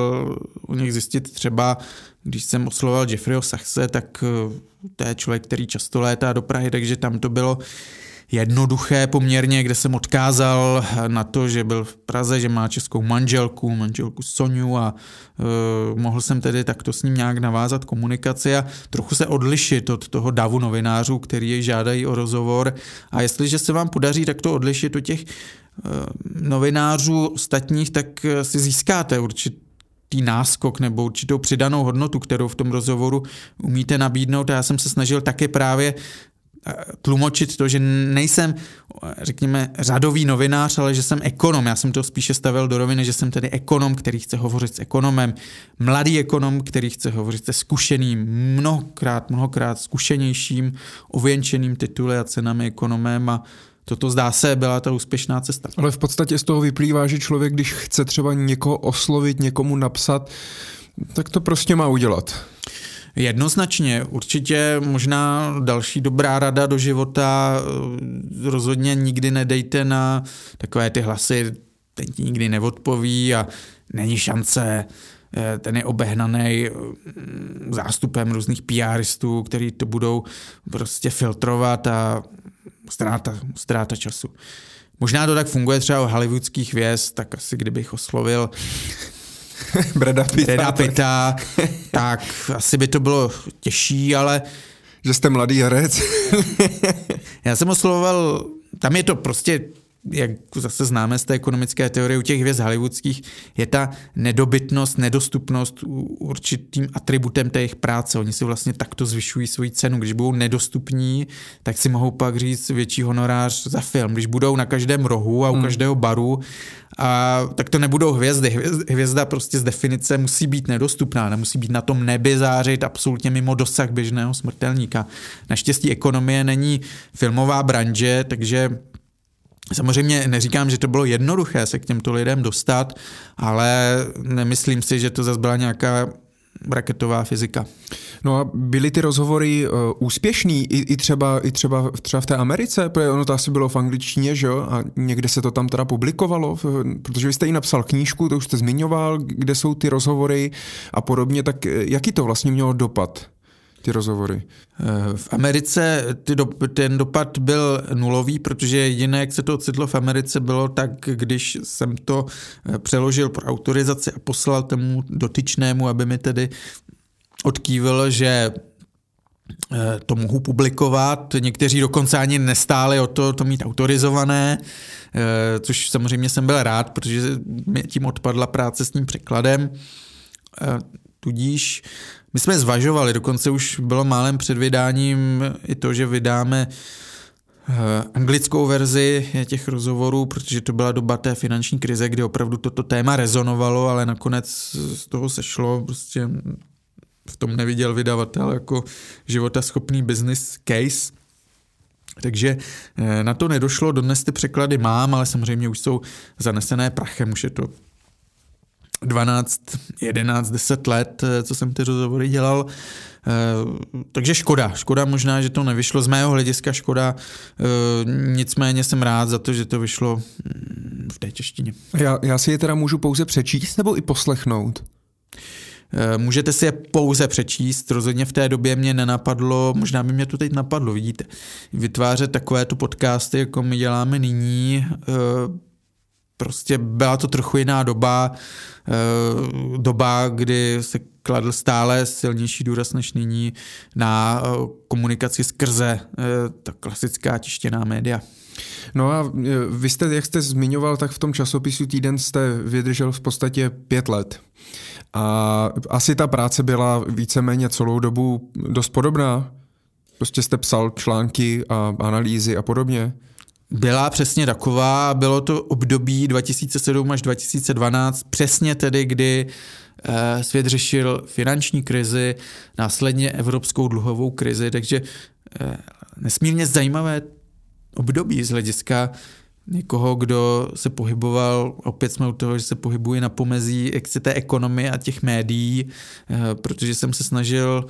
u nich zjistit třeba, když jsem oslovoval Jeffreyho Sachse, tak uh, to je člověk, který často létá do Prahy, takže tam to bylo jednoduché poměrně, kde jsem odkázal na to, že byl v Praze, že má českou manželku, manželku Soniu a uh, mohl jsem tedy takto s ním nějak navázat komunikaci a trochu se odlišit od toho davu novinářů, který jej žádají o rozhovor. A jestliže se vám podaří takto odlišit od těch novinářů ostatních, tak si získáte určitě tý náskok nebo určitou přidanou hodnotu, kterou v tom rozhovoru umíte nabídnout. A já jsem se snažil také právě tlumočit to, že nejsem, řekněme, řadový novinář, ale že jsem ekonom. Já jsem to spíše stavil do roviny, že jsem tedy ekonom, který chce hovořit s ekonomem, mladý ekonom, který chce hovořit se zkušeným, mnohokrát, mnohokrát zkušenějším, ověnčeným tituly a cenami ekonomem a toto zdá se byla ta úspěšná cesta.
Ale v podstatě z toho vyplývá, že člověk, když chce třeba někoho oslovit, někomu napsat, tak to prostě má udělat.
Jednoznačně, určitě možná další dobrá rada do života, eh, rozhodně nikdy nedejte na takové ty hlasy, ten ti nikdy neodpoví a není šance, eh, ten je obehnaný eh, zástupem různých PRistů, který to budou prostě filtrovat a ztráta, ztráta času. Možná to tak funguje třeba u hollywoodských hvězd, tak asi kdybych oslovil
Breda Pitta.
Breda Pitta, tak asi by to bylo těžší, ale...
Že jste mladý herec.
já jsem oslovoval, tam je to prostě jak zase známe z té ekonomické teorie u těch hvězd hollywoodských, je ta nedobytnost, nedostupnost určitým atributem té jejich práce. Oni si vlastně takto zvyšují svoji cenu. Když budou nedostupní, tak si mohou pak říct větší honorář za film. Když budou na každém rohu a u hmm. každého baru, a, tak to nebudou hvězdy. Hvězda prostě z definice musí být nedostupná, nemusí být na tom nebi zářit absolutně mimo dosah běžného smrtelníka. Naštěstí ekonomie není filmová branže, takže Samozřejmě neříkám, že to bylo jednoduché se k těmto lidem dostat, ale nemyslím si, že to zase byla nějaká raketová fyzika.
No a byly ty rozhovory uh, úspěšný i, i, třeba, i třeba, třeba v té Americe, protože ono to asi bylo v angličtině, že jo, a někde se to tam teda publikovalo, protože vy jste i napsal knížku, to už jste zmiňoval, kde jsou ty rozhovory a podobně, tak eh, jaký to vlastně mělo dopad? Ty rozhovory?
Eh, v Americe ty do, ten dopad byl nulový, protože jediné, jak se to ocitlo v Americe, bylo tak, když jsem to eh, přeložil pro autorizaci a poslal tomu dotyčnému, aby mi tedy odkývil, že eh, to mohu publikovat. Někteří dokonce ani nestáli o to, to mít autorizované, což samozřejmě jsem byl rád, protože mi tím odpadla práce s tím překladem. Tudíž my jsme zvažovali, dokonce už bylo málem před vydáním i to, že vydáme anglickou verzi těch rozhovorů, protože to byla doba té finanční krize, kdy opravdu toto téma rezonovalo, ale nakonec z toho sešlo, prostě v tom neviděl vydavatel jako životaschopný business case. Takže eh, na to nedošlo, dodnes ty překlady mám, ale samozřejmě už jsou zanesené prachem, už je to 12, 11, 10 let, eh, co jsem ty rozhovory dělal. Eh, takže škoda, škoda možná, že to nevyšlo. Z mého hlediska škoda, nicméně jsem rád za to, že to vyšlo mm, v té češtině.
Já, já si je teda můžu pouze přečíst nebo i poslechnout?
Eh, můžete si je pouze přečíst, rozhodně v té době mě nenapadlo, možná by mě to teď napadlo, vidíte, vytvářet takovéto podcasty, jako my děláme nyní, eh, prostě byla to trochu jiná doba, eh, doba, kdy se kladl stále silnější důraz než nyní na komunikaci skrze ta klasická tištěná média.
No a vy jste, jak jste zmiňoval, tak v tom časopisu Týden jste vydržel v podstatě pět let. A asi ta práce byla víceméně celou dobu dost podobná. Prostě jste psal články a analýzy a podobně.
Byla přesně taková, bylo to období 2007 až 2012, přesně tedy, kdy eh, svět řešil finanční krizi, následně evropskou dluhovou krizi, takže eh, nesmírně zajímavé období z hlediska někoho, kdo se pohyboval, opět jsme u toho, že se pohybuje na pomezí té ekonomie a těch médií, eh, protože jsem se snažil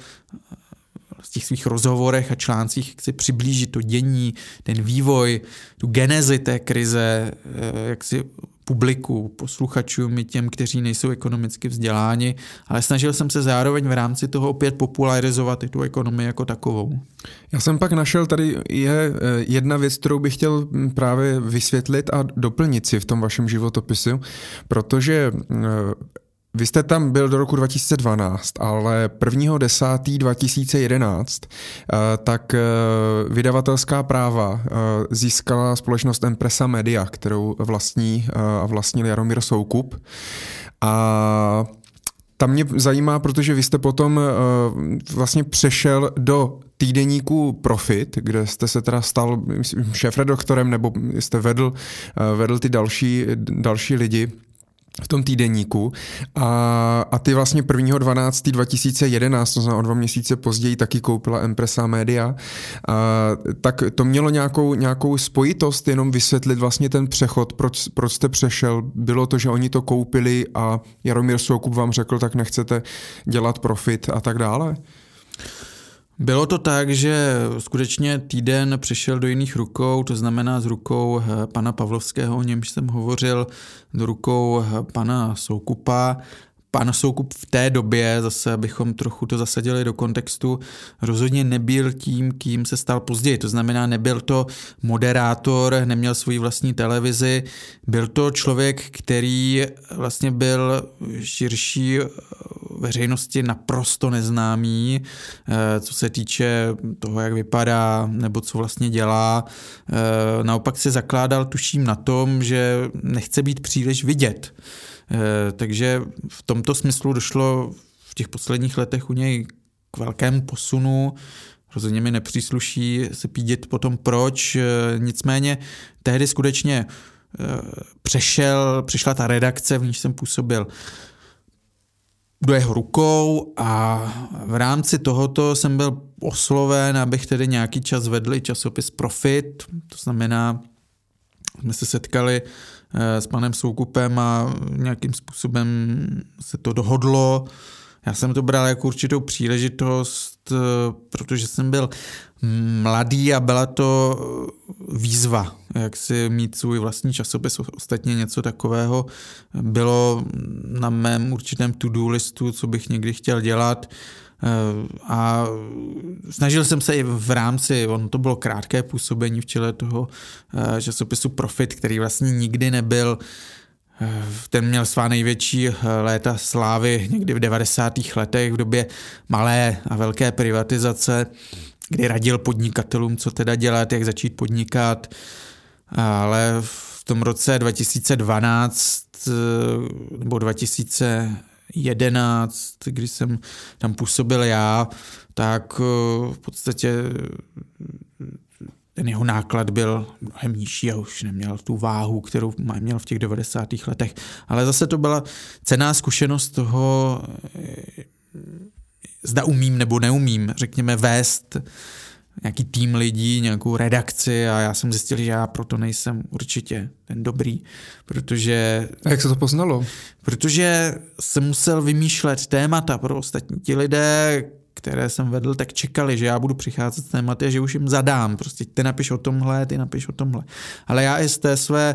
v těch svých rozhovorech a článcích si přiblížit to dění, ten vývoj, tu genezi té krize, eh, jak si publiku, posluchačům i těm, kteří nejsou ekonomicky vzděláni, ale snažil jsem se zároveň v rámci toho opět popularizovat i tu ekonomii jako takovou.
Já jsem pak našel, tady je eh, jedna věc, kterou bych chtěl hm, právě vysvětlit a doplnit si v tom vašem životopisu, protože eh, vy jste tam byl do roku 2012, ale 1.10.2011 eh, tak eh, vydavatelská práva eh, získala společnost Empresa Media, kterou vlastní a vlastnil Jaromír Soukup. A tam mě zajímá, protože vy jste potom vlastně přešel do týdeníku Profit, kde jste se teda stal šéfredoktorem nebo jste vedl, vedl ty další, další lidi v tom týdenníku a, a ty vlastně 1.12.2011, 2011, to znamená o dva měsíce později, taky koupila Empresa Media, a, tak to mělo nějakou, nějakou spojitost, jenom vysvětlit vlastně ten přechod, proč, proč jste přešel. Bylo to, že oni to koupili a Jaromír Soukup vám řekl, tak nechcete dělat profit a tak dále?
Bylo to tak, že skutečně týden přišel do jiných rukou, to znamená z rukou eh, pana Pavlovského, o němž jsem hovořil, do rukou eh, pana Soukupa Pan Soukup v té době, zase abychom trochu to zasadili do kontextu, rozhodně nebyl tím, kým se stal později. To znamená, nebyl to moderátor, neměl svoji vlastní televizi, byl to člověk, který vlastně byl širší veřejnosti naprosto neznámý, eh, co se týče toho, jak vypadá nebo co vlastně dělá. Eh, naopak se zakládal, tuším, na tom, že nechce být příliš vidět. Eh, takže v tomto smyslu došlo v těch posledních letech u něj k velkému posunu. Rozhodně mi nepřísluší se pídit potom proč. Nicméně tehdy skutečně přešel, přišla ta redakce, v níž jsem působil do jeho rukou a v rámci tohoto jsem byl osloven, abych tedy nějaký čas vedl časopis Profit, to znamená, jsme se setkali Eh, s panem Soukupem a nějakým způsobem se to dohodlo. Já jsem to bral jako určitou příležitost, eh, protože jsem byl mladý a byla to výzva, jak si mít svůj vlastní časopis, ostatně něco takového bylo na mém určitém to-do listu, co bych někdy chtěl dělat. Eh, a snažil jsem se i v rámci, on to bylo krátké působení v čele toho eh, časopisu Profit, který vlastně nikdy nebyl eh, ten měl svá největší léta slávy někdy v 90. letech v době malé a velké privatizace, kdy radil podnikatelům, co teda dělat, jak začít podnikat, ale v tom roce 2012 nebo 2000 11, když jsem tam působil já, tak eh, v podstatě ten jeho náklad byl mnohem nižší a už neměl tu váhu, kterou měl v těch 90. letech. Ale zase to byla cená zkušenost toho, eh, zda umím nebo neumím, řekněme, vést nějaký tým lidí, nějakou redakci a já jsem zjistil, že já proto nejsem určitě ten dobrý, protože...
A jak se to poznalo?
Protože jsem musel vymýšlet témata pro ostatní. Ti lidé, které jsem vedl, tak čekali, že já budu přicházet s tématy a že už jim zadám. Prostě ty napiš o tomhle, ty napiš o tomhle. Ale já i z té své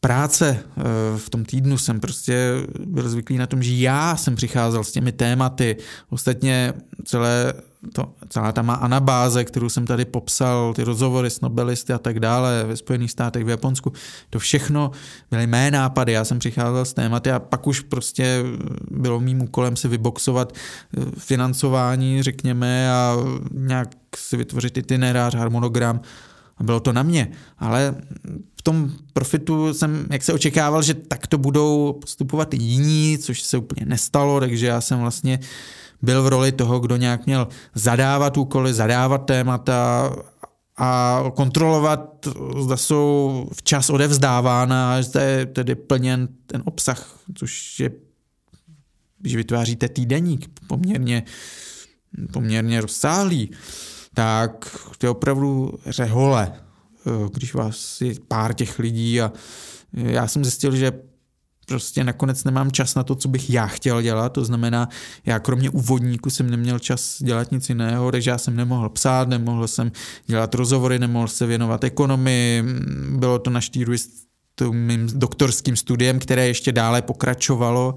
práce eh, v tom týdnu jsem prostě byl zvyklý na tom, že já jsem přicházel s těmi tématy. Ostatně celé to, celá ta má anabáze, kterou jsem tady popsal, ty rozhovory s nobelisty a tak dále ve Spojených státech, v Japonsku, to všechno byly mé nápady, já jsem přicházel s tématy a pak už prostě bylo mým úkolem si vyboxovat eh, financování, řekněme, a nějak si vytvořit itinerář, harmonogram a bylo to na mě. Ale v tom profitu jsem, jak se očekával, že takto budou postupovat jiní, což se úplně nestalo, takže já jsem vlastně byl v roli toho, kdo nějak měl zadávat úkoly, zadávat témata a kontrolovat, zda jsou včas odevzdávána zda je tedy plněn ten obsah, což je, když vytváříte týdeník poměrně, poměrně rozsáhlý, tak to je opravdu řehole, když vás je pár těch lidí a já jsem zjistil, že prostě nakonec nemám čas na to, co bych já chtěl dělat, to znamená, já kromě úvodníku jsem neměl čas dělat nic jiného, takže já jsem nemohl psát, nemohl jsem dělat rozhovory, nemohl se věnovat ekonomii, bylo to na štíru s mým doktorským studiem, které ještě dále pokračovalo,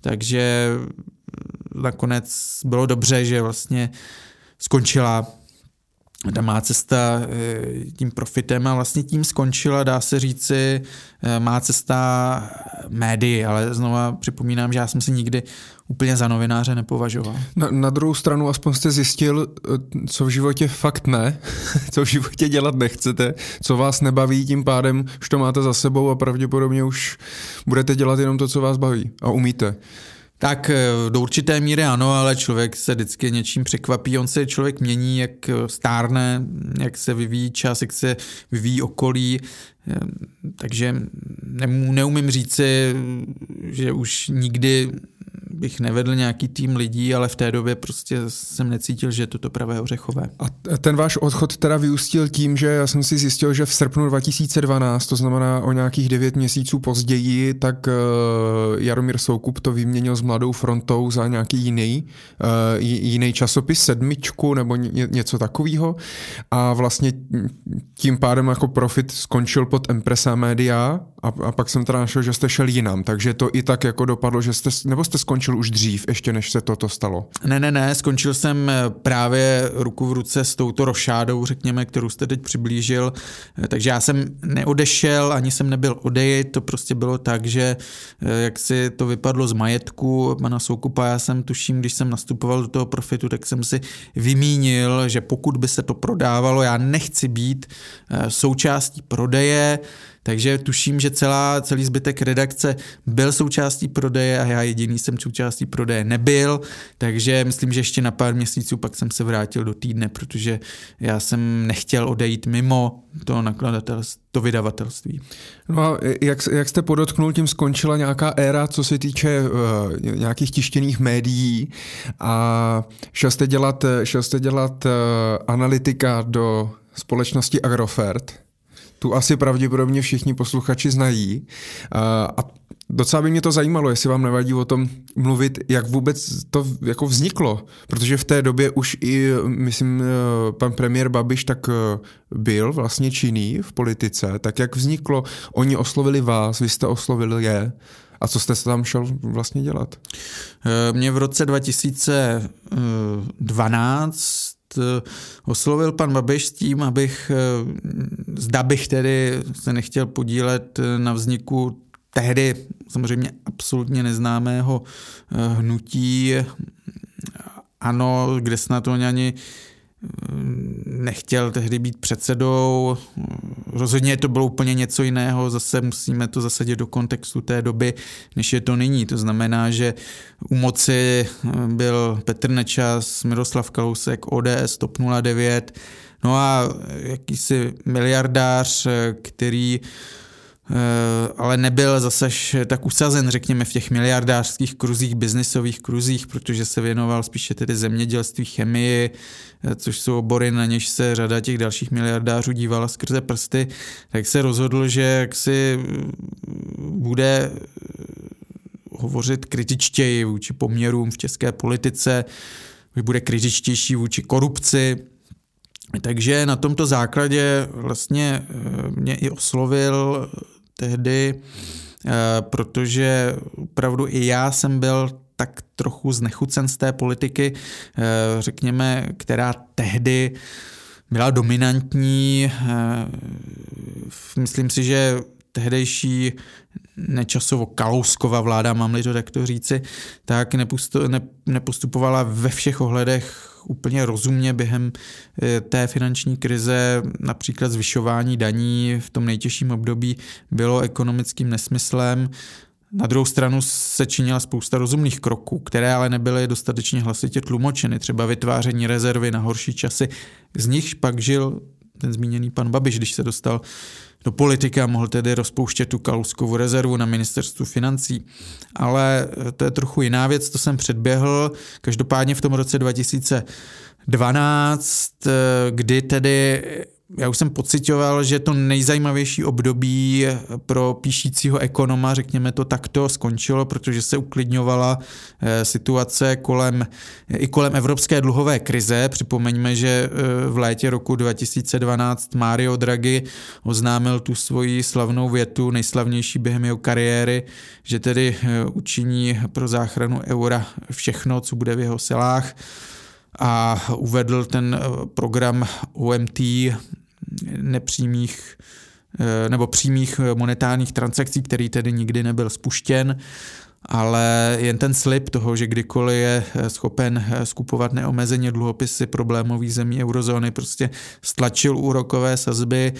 takže nakonec bylo dobře, že vlastně skončila ta má cesta eh, tím profitem a vlastně tím skončila, dá se říci, eh, má cesta médií, ale znova připomínám, že já jsem se nikdy úplně za novináře nepovažoval.
Na, na druhou stranu aspoň jste zjistil, eh, co v životě fakt ne, co v životě dělat nechcete, co vás nebaví, tím pádem už to máte za sebou a pravděpodobně už budete dělat jenom to, co vás baví a umíte.
Tak eh, do určité míry ano, ale člověk se vždycky něčím překvapí. On se člověk mění, jak eh, stárne, jak se vyvíjí čas, jak se vyvíjí okolí. Eh, takže neumím říci, že už nikdy bych nevedl nějaký tým lidí, ale v té době prostě jsem necítil, že je to to pravé ořechové.
A ten váš odchod teda vyústil tím, že já jsem si zjistil, že v srpnu 2012, to znamená o nějakých devět měsíců později, tak uh, Jaromír Soukup to vyměnil s Mladou frontou za nějaký jiný, uh, jiný časopis, sedmičku nebo ně, něco takového. A vlastně tím pádem jako profit skončil pod Empresa Media a, a pak jsem teda našel, že jste šel jinam, takže to i tak jako dopadlo, že jste, nebo jste skončil už dřív, ještě než se toto stalo?
Ne, ne, ne, skončil jsem eh, právě ruku v ruce s touto rošádou, řekněme, kterou jste teď přiblížil, eh, takže já jsem neodešel, ani jsem nebyl odejít, to prostě bylo tak, že eh, jak si to vypadlo z majetku pana Soukupa, já jsem tuším, když jsem nastupoval do toho profitu, tak jsem si vymínil, že pokud by se to prodávalo, já nechci být součástí prodeje, takže tuším, že celá, celý zbytek redakce byl součástí prodeje a já jediný jsem součástí prodeje nebyl, takže myslím, že ještě na pár měsíců pak jsem se vrátil do týdne, protože já jsem nechtěl odejít mimo to nakladatelství, to vydavatelství.
No a jak, jak jste podotknul, tím skončila nějaká éra, co se týče uh, nějakých tištěných médií. A šel jste dělat, šel jste dělat uh, analytika do společnosti Agrofert tu asi pravděpodobně všichni posluchači znají. A docela by mě to zajímalo, jestli vám nevadí o tom mluvit, jak vůbec to jako vzniklo, protože v té době už i, myslím, e, pan premiér Babiš tak e, byl vlastně činný v politice, tak jak vzniklo, oni oslovili vás, vy jste oslovili je, a co jste se tam šel vlastně dělat?
E, mě v roce 2012 Eh, oslovil pan Babiš s tím, abych, eh, zda bych tedy se nechtěl podílet eh, na vzniku tehdy samozřejmě absolutně neznámého hnutí ano, kde snad on ani nechtěl tehdy být předsedou, rozhodně to bylo úplně něco jiného, zase musíme to zasadit do kontextu té doby, než je to nyní. To znamená, že u moci byl Petr Nečas, Miroslav Kalousek, ODS, TOP 09, no a jakýsi miliardář, který Eh, ale nebyl zase tak usazen, řekněme, v těch miliardářských kruzích, biznisových kruzích, protože se věnoval spíše tedy zemědělství, chemii, eh, což jsou obory, na něž se řada těch dalších miliardářů dívala skrze prsty, tak se rozhodl, že jak si mm, bude eh, hovořit kritičtěji vůči poměrům v české politice, bude kritičtější vůči korupci, takže na tomto základě vlastně mě i oslovil tehdy, eh, protože opravdu i já jsem byl tak trochu znechucen z té politiky, eh, řekněme, která tehdy byla dominantní. Eh, myslím si, že tehdejší nečasovo Kalouskova vláda, mám-li to takto říci, tak nepostupovala ve všech ohledech úplně rozumně během eh, té finanční krize, například zvyšování daní v tom nejtěžším období bylo ekonomickým nesmyslem. Na druhou stranu se činila spousta rozumných kroků, které ale nebyly dostatečně hlasitě tlumočeny, třeba vytváření rezervy na horší časy. Z nichž pak žil ten zmíněný pan Babiš, když se dostal do politiky a mohl tedy rozpouštět tu kaluskovou rezervu na ministerstvu financí. Ale to je trochu jiná věc, to jsem předběhl. Každopádně v tom roce 2012, kdy tedy já už jsem pocitoval, že to nejzajímavější období pro píšícího ekonoma, řekněme to takto, skončilo, protože se uklidňovala eh, situace kolem, i kolem evropské dluhové krize. Připomeňme, že eh, v létě roku 2012 Mario Draghi oznámil tu svoji slavnou větu, nejslavnější během jeho kariéry, že tedy eh, učiní pro záchranu eura všechno, co bude v jeho silách a uvedl ten program OMT, nepřímých eh, nebo přímých monetárních transakcí, který tedy nikdy nebyl spuštěn, ale jen ten slib toho, že kdykoliv je eh, schopen eh, skupovat neomezeně dluhopisy problémových zemí eurozóny, prostě stlačil úrokové sazby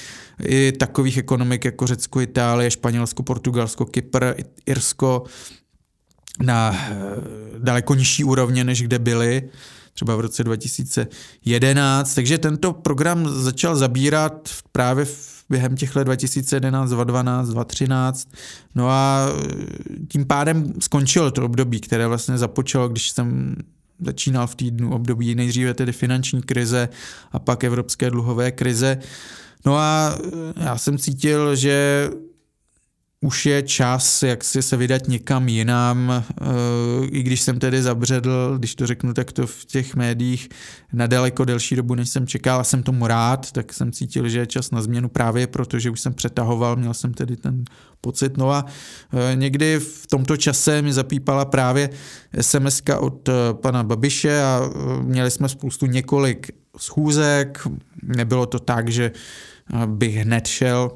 i takových ekonomik jako Řecko, Itálie, Španělsko, Portugalsko, Kypr, Irsko na daleko nižší úrovně, než kde byly třeba v roce 2011. Takže tento program začal zabírat právě v během těch let 2011, 2012, 2013. No a tím pádem skončilo to období, které vlastně započalo, když jsem začínal v týdnu období nejdříve tedy finanční krize a pak evropské dluhové krize. No a já jsem cítil, že už je čas, jak si se vydat někam jinam, eh, i když jsem tedy zabředl, když to řeknu takto v těch médiích, na daleko delší dobu, než jsem čekal a jsem tomu rád, tak jsem cítil, že je čas na změnu právě proto, že už jsem přetahoval, měl jsem tedy ten pocit. No a eh, někdy v tomto čase mi zapípala právě sms od eh, pana Babiše a měli jsme spoustu několik schůzek, nebylo to tak, že bych hned šel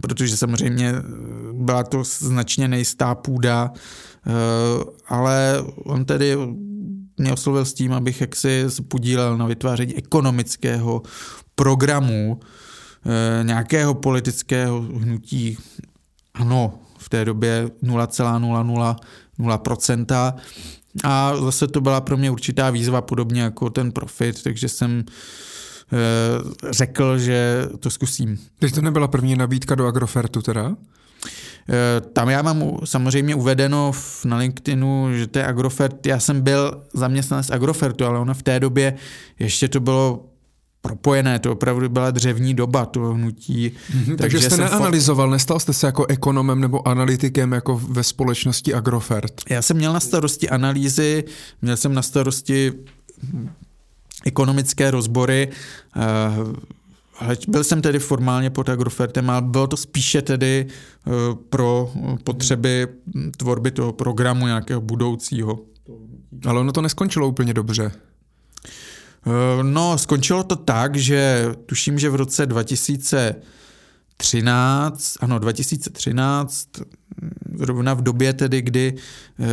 protože samozřejmě eh, byla to značně nejistá půda, eh, ale on tedy mě oslovil s tím, abych jaksi podílel na vytváření ekonomického programu eh, nějakého politického hnutí. Ano, v té době 0,000%. A zase to byla pro mě určitá výzva, podobně jako ten profit, takže jsem řekl, že to zkusím.
Teď to nebyla první nabídka do Agrofertu teda?
Eh, tam já mám samozřejmě uvedeno na LinkedInu, že to je Agrofert. Já jsem byl zaměstnanec Agrofertu, ale ono v té době ještě to bylo propojené, to opravdu byla dřevní doba toho hnutí.
Mm-hmm, takže, takže jste neanalyzoval, fo- nestal jste se jako ekonomem nebo analytikem jako ve společnosti Agrofert?
Já jsem měl na starosti analýzy, měl jsem na starosti ekonomické rozbory. Ale byl jsem tedy formálně pod Agrofertem, ale bylo to spíše tedy eh, pro potřeby tvorby toho programu nějakého budoucího.
Ale ono to neskončilo úplně dobře.
Eh, no, skončilo to tak, že tuším, že v roce 2000 13, ano, 2013, zrovna v době tedy, kdy eh,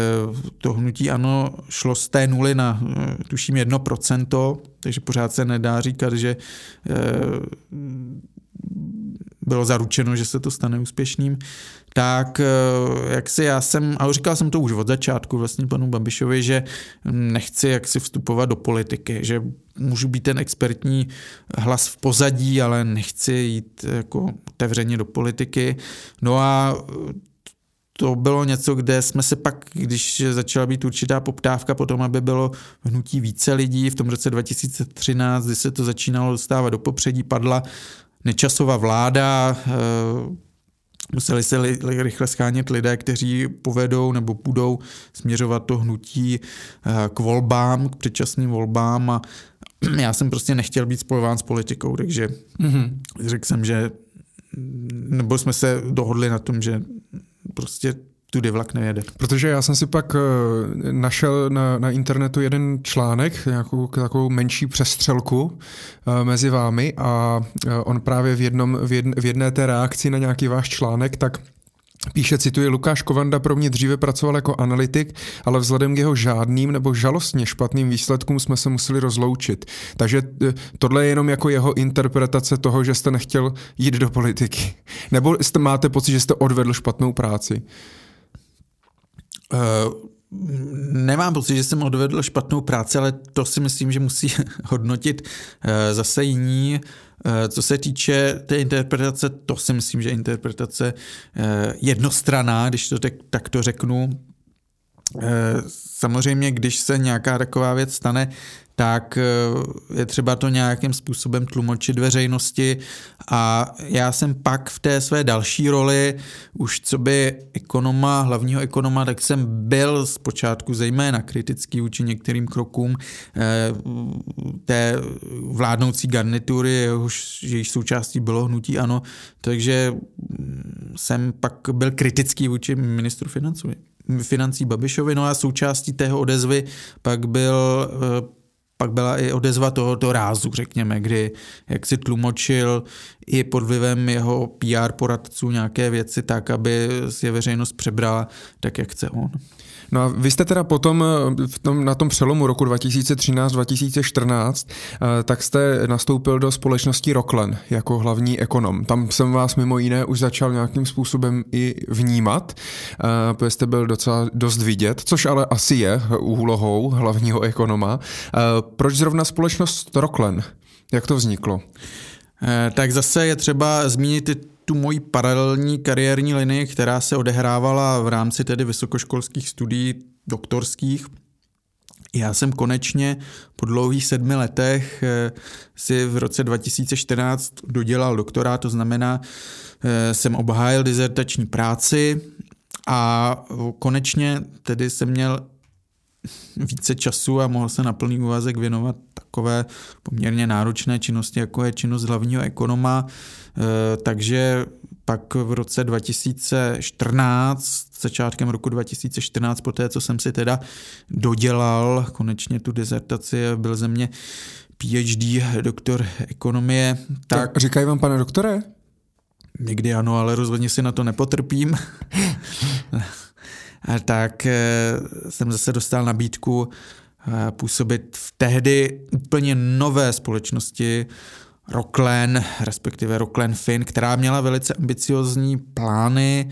to hnutí ano šlo z té nuly na eh, tuším 1%, takže pořád se nedá říkat, že eh, bylo zaručeno, že se to stane úspěšným, tak jak si já jsem, a říkal jsem to už od začátku vlastně panu Babišovi, že nechci jak si vstupovat do politiky, že můžu být ten expertní hlas v pozadí, ale nechci jít jako otevřeně do politiky. No a to bylo něco, kde jsme se pak, když začala být určitá poptávka potom, aby bylo hnutí více lidí, v tom roce 2013, kdy se to začínalo dostávat do popředí, padla nečasová vláda, eh, museli se rychle schánět lidé, kteří povedou nebo budou směřovat to hnutí eh, k volbám, k předčasným volbám a já jsem prostě nechtěl být spojován s politikou, takže mm-hmm. řekl jsem, že nebo jsme se dohodli na tom, že prostě tudy vlak nejede.
Protože já jsem si pak eh, našel na, na internetu jeden článek, nějakou takovou menší přestřelku eh, mezi vámi a eh, on právě v, jednom, v, jedn, v jedné té reakci na nějaký váš článek, tak Píše, cituji, Lukáš Kovanda pro mě dříve pracoval jako analytik, ale vzhledem k jeho žádným nebo žalostně špatným výsledkům jsme se museli rozloučit. Takže tohle je jenom jako jeho interpretace toho, že jste nechtěl jít do politiky. Nebo jste, máte pocit, že jste odvedl špatnou práci?
Uh, nemám pocit, že jsem odvedl špatnou práci, ale to si myslím, že musí hodnotit uh, zase jiní. Uh, co se týče té interpretace, to si myslím, že interpretace jednostraná, když to tak, to řeknu. Samozřejmě, když se nějaká taková věc stane, tak eh, je třeba to nějakým způsobem tlumočit veřejnosti. A já jsem pak v té své další roli, už co by ekonoma, hlavního ekonoma, tak jsem byl zpočátku zejména kritický vůči některým krokům eh, té vládnoucí garnitury, jehož, jejíž součástí bylo hnutí ano, takže jsem pak byl kritický vůči ministru financí financí Babišovi, no a součástí tého odezvy pak byl eh, pak byla i odezva tohoto rázu, řekněme, kdy jak si tlumočil i pod vlivem jeho PR poradců nějaké věci tak, aby si je veřejnost přebrala tak, jak chce on.
No a vy jste teda potom eh, v tom, na tom přelomu roku 2013-2014, eh, tak jste nastoupil do společnosti Rocklen jako hlavní ekonom. Tam jsem vás mimo jiné už začal nějakým způsobem i vnímat, eh, protože jste byl docela dost vidět, což ale asi je úlohou hlavního ekonoma. Proč zrovna společnost Rocklen? Jak to vzniklo?
Tak zase je třeba zmínit tu moji paralelní kariérní linii, která se odehrávala v rámci tedy vysokoškolských studií doktorských. Já jsem konečně po dlouhých sedmi letech eh, si v roce 2014 dodělal doktorát, to znamená, eh, jsem obhájil dizertační práci a konečně tedy jsem měl více času a mohl se na plný úvazek věnovat takové poměrně náročné činnosti, jako je činnost hlavního ekonoma. E, takže pak v roce 2014, začátkem roku 2014, po té, co jsem si teda dodělal konečně tu dizertaci, byl ze mě PhD, doktor ekonomie.
Tak, tak říkají vám, pane doktore?
Někdy ano, ale rozhodně si na to nepotrpím. tak eh, jsem zase dostal nabídku eh, působit v tehdy úplně nové společnosti Rocklen, respektive Rocklen Fin, která měla velice ambiciozní plány.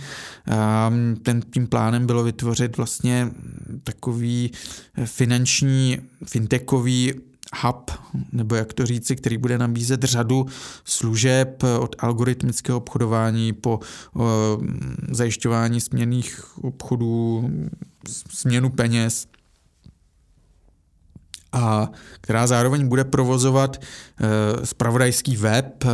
Ehm, ten, tím plánem bylo vytvořit vlastně takový finanční, fintechový hub, nebo jak to říci, který bude nabízet řadu služeb od algoritmického obchodování po uh, zajišťování směných obchodů, směnu peněz. A která zároveň bude provozovat uh, spravodajský web uh,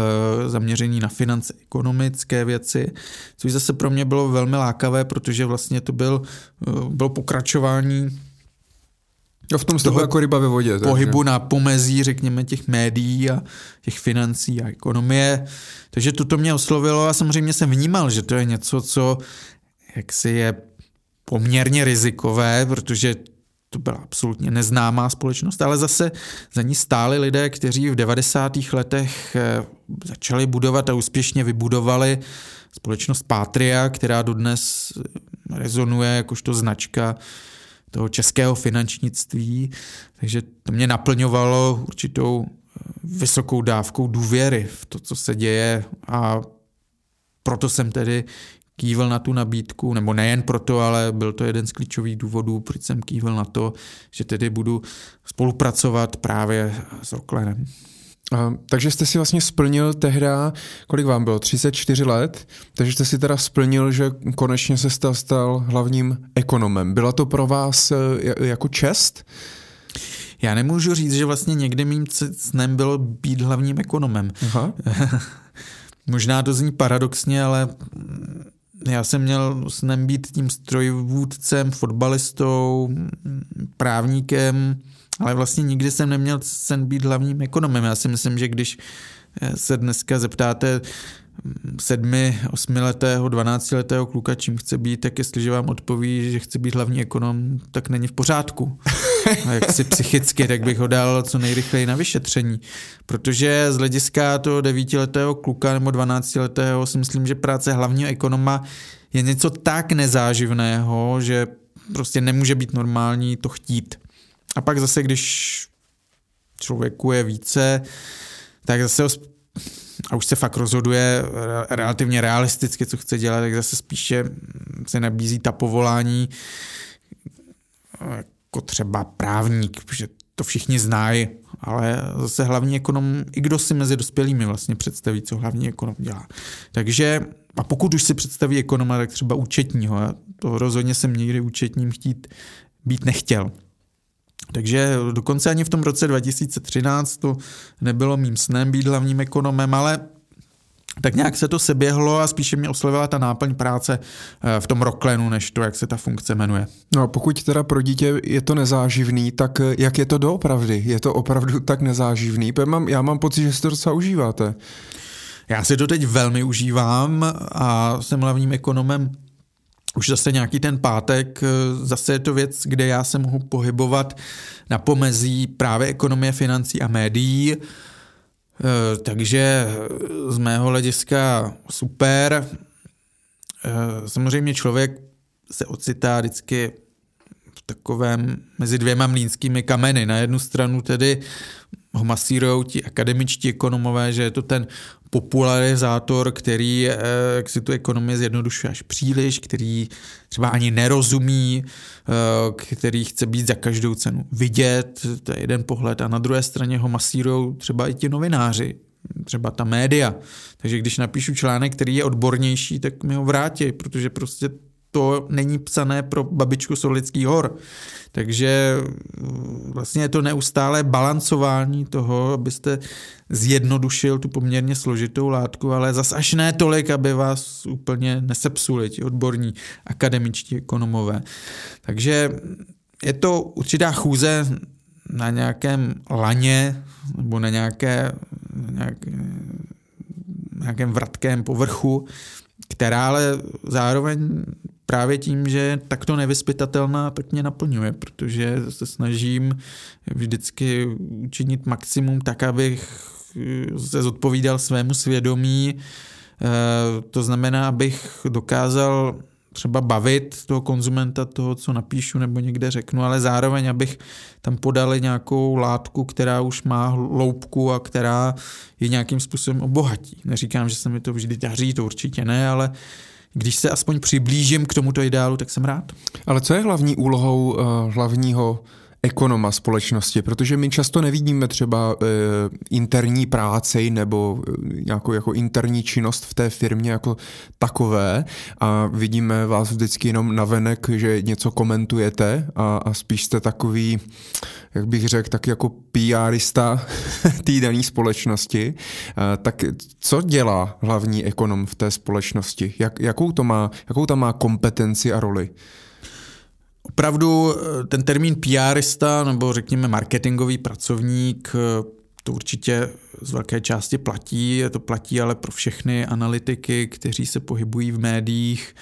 zaměřený na finance, ekonomické věci, což zase pro mě bylo velmi lákavé, protože vlastně to byl, uh, bylo pokračování
Jo, v tom jste jako ryba ve vodě.
Pohybu takže. na pomezí, řekněme, těch médií a těch financí a ekonomie. Takže toto mě oslovilo a samozřejmě jsem vnímal, že to je něco, co jaksi je poměrně rizikové, protože to byla absolutně neznámá společnost, ale zase za ní stáli lidé, kteří v 90. letech eh, začali budovat a úspěšně vybudovali společnost Patria, která dodnes rezonuje jakožto značka toho českého finančnictví, takže to mě naplňovalo určitou eh, vysokou dávkou důvěry v to, co se děje a proto jsem tedy kývil na tu nabídku, nebo nejen proto, ale byl to jeden z klíčových důvodů, proč jsem kývil na to, že tedy budu spolupracovat právě s Roklenem.
A, takže jste si vlastně splnil tehda, kolik vám bylo, 34 let, takže jste si teda splnil, že konečně se stal, stal hlavním ekonomem. Byla to pro vás e, jako čest?
Já nemůžu říct, že vlastně někdy mým snem bylo být hlavním ekonomem. Aha. Možná to zní paradoxně, ale já jsem měl snem být tím strojvůdcem, fotbalistou, právníkem, ale vlastně nikdy jsem neměl sen být hlavním ekonomem. Já si myslím, že když se dneska zeptáte sedmi, osmiletého, dvanáctiletého kluka, čím chce být, tak jestliže vám odpoví, že chce být hlavní ekonom, tak není v pořádku. A jak si psychicky, tak bych ho dal co nejrychleji na vyšetření. Protože z hlediska toho devítiletého kluka nebo dvanáctiletého si myslím, že práce hlavního ekonoma je něco tak nezáživného, že prostě nemůže být normální to chtít. A pak zase, když člověku je více, tak zase a už se fakt rozhoduje relativně realisticky, co chce dělat, tak zase spíše se nabízí ta povolání jako třeba právník, protože to všichni znají, ale zase hlavní ekonom, i kdo si mezi dospělými vlastně představí, co hlavní ekonom dělá. Takže, a pokud už si představí ekonoma, tak třeba účetního, to rozhodně jsem nikdy účetním chtít být nechtěl. Takže dokonce ani v tom roce 2013 to nebylo mým snem být hlavním ekonomem, ale tak nějak se to seběhlo a spíše mě oslovila ta náplň práce eh, v tom roklenu, než to, jak se ta funkce jmenuje.
No a pokud teda pro dítě je to nezáživný, tak eh, jak je to doopravdy? Je to opravdu tak nezáživný? Já mám pocit, že si to docela užíváte.
Já si to teď velmi užívám a jsem hlavním ekonomem už zase nějaký ten pátek, eh, zase je to věc, kde já se mohu pohybovat na pomezí právě ekonomie, financí a médií. Eh, takže z mého hlediska super. Eh, samozřejmě člověk se ocitá vždycky v takovém mezi dvěma mlínskými kameny. Na jednu stranu tedy ho masírují ti akademičtí ekonomové, že je to ten popularizátor, který eh, jak si tu ekonomii zjednodušuje až příliš, který třeba ani nerozumí, eh, který chce být za každou cenu vidět, to je jeden pohled, a na druhé straně ho masírují třeba i ti novináři, třeba ta média. Takže když napíšu článek, který je odbornější, tak mi ho vrátí, protože prostě to není psané pro babičku Solický hor. Takže mm, vlastně je to neustále balancování toho, abyste zjednodušil tu poměrně složitou látku, ale zas až ne tolik, aby vás úplně nesepsuli ti odborní akademičtí ekonomové. Takže je to určitá chůze na nějakém laně nebo na nějaké, nějak, nějakém vratkém povrchu, která ale zároveň právě tím, že takto nevyspytatelná, tak mě naplňuje, protože se snažím vždycky učinit maximum tak, abych se zodpovídal svému svědomí. Eh, to znamená, abych dokázal třeba bavit toho konzumenta, toho, co napíšu nebo někde řeknu, ale zároveň, abych tam podali nějakou látku, která už má hloubku a která je nějakým způsobem obohatí. Neříkám, že se mi to vždy daří, to určitě ne, ale když se aspoň přiblížím k tomuto ideálu, tak jsem rád.
Ale co je hlavní úlohou uh, hlavního ekonoma společnosti, protože my často nevidíme třeba e, interní práci nebo e, nějakou jako interní činnost v té firmě jako takové a vidíme vás vždycky jenom navenek, že něco komentujete a, a spíš jste takový, jak bych řekl, tak jako PRista té dané společnosti. E, tak co dělá hlavní ekonom v té společnosti? Jak, jakou, to má, jakou tam má kompetenci a roli?
Opravdu eh, ten termín PRista nebo řekněme marketingový pracovník eh, to určitě z velké části platí, to platí ale pro všechny analytiky, kteří se pohybují v médiích.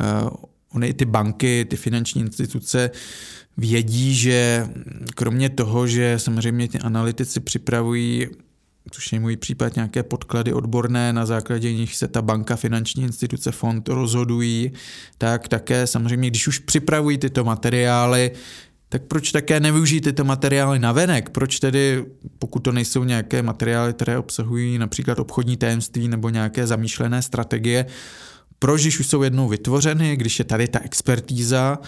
Eh, ony i ty banky, ty finanční instituce vědí, že kromě toho, že samozřejmě ty analytici připravují což je můj případ, nějaké podklady odborné, na základě nich se ta banka, finanční instituce, fond rozhodují, tak také samozřejmě, když už připravují tyto materiály, tak proč také nevyužít tyto materiály na venek? Proč tedy, pokud to nejsou nějaké materiály, které obsahují například obchodní tajemství nebo nějaké zamýšlené strategie, proč, když už jsou jednou vytvořeny, když je tady ta expertíza,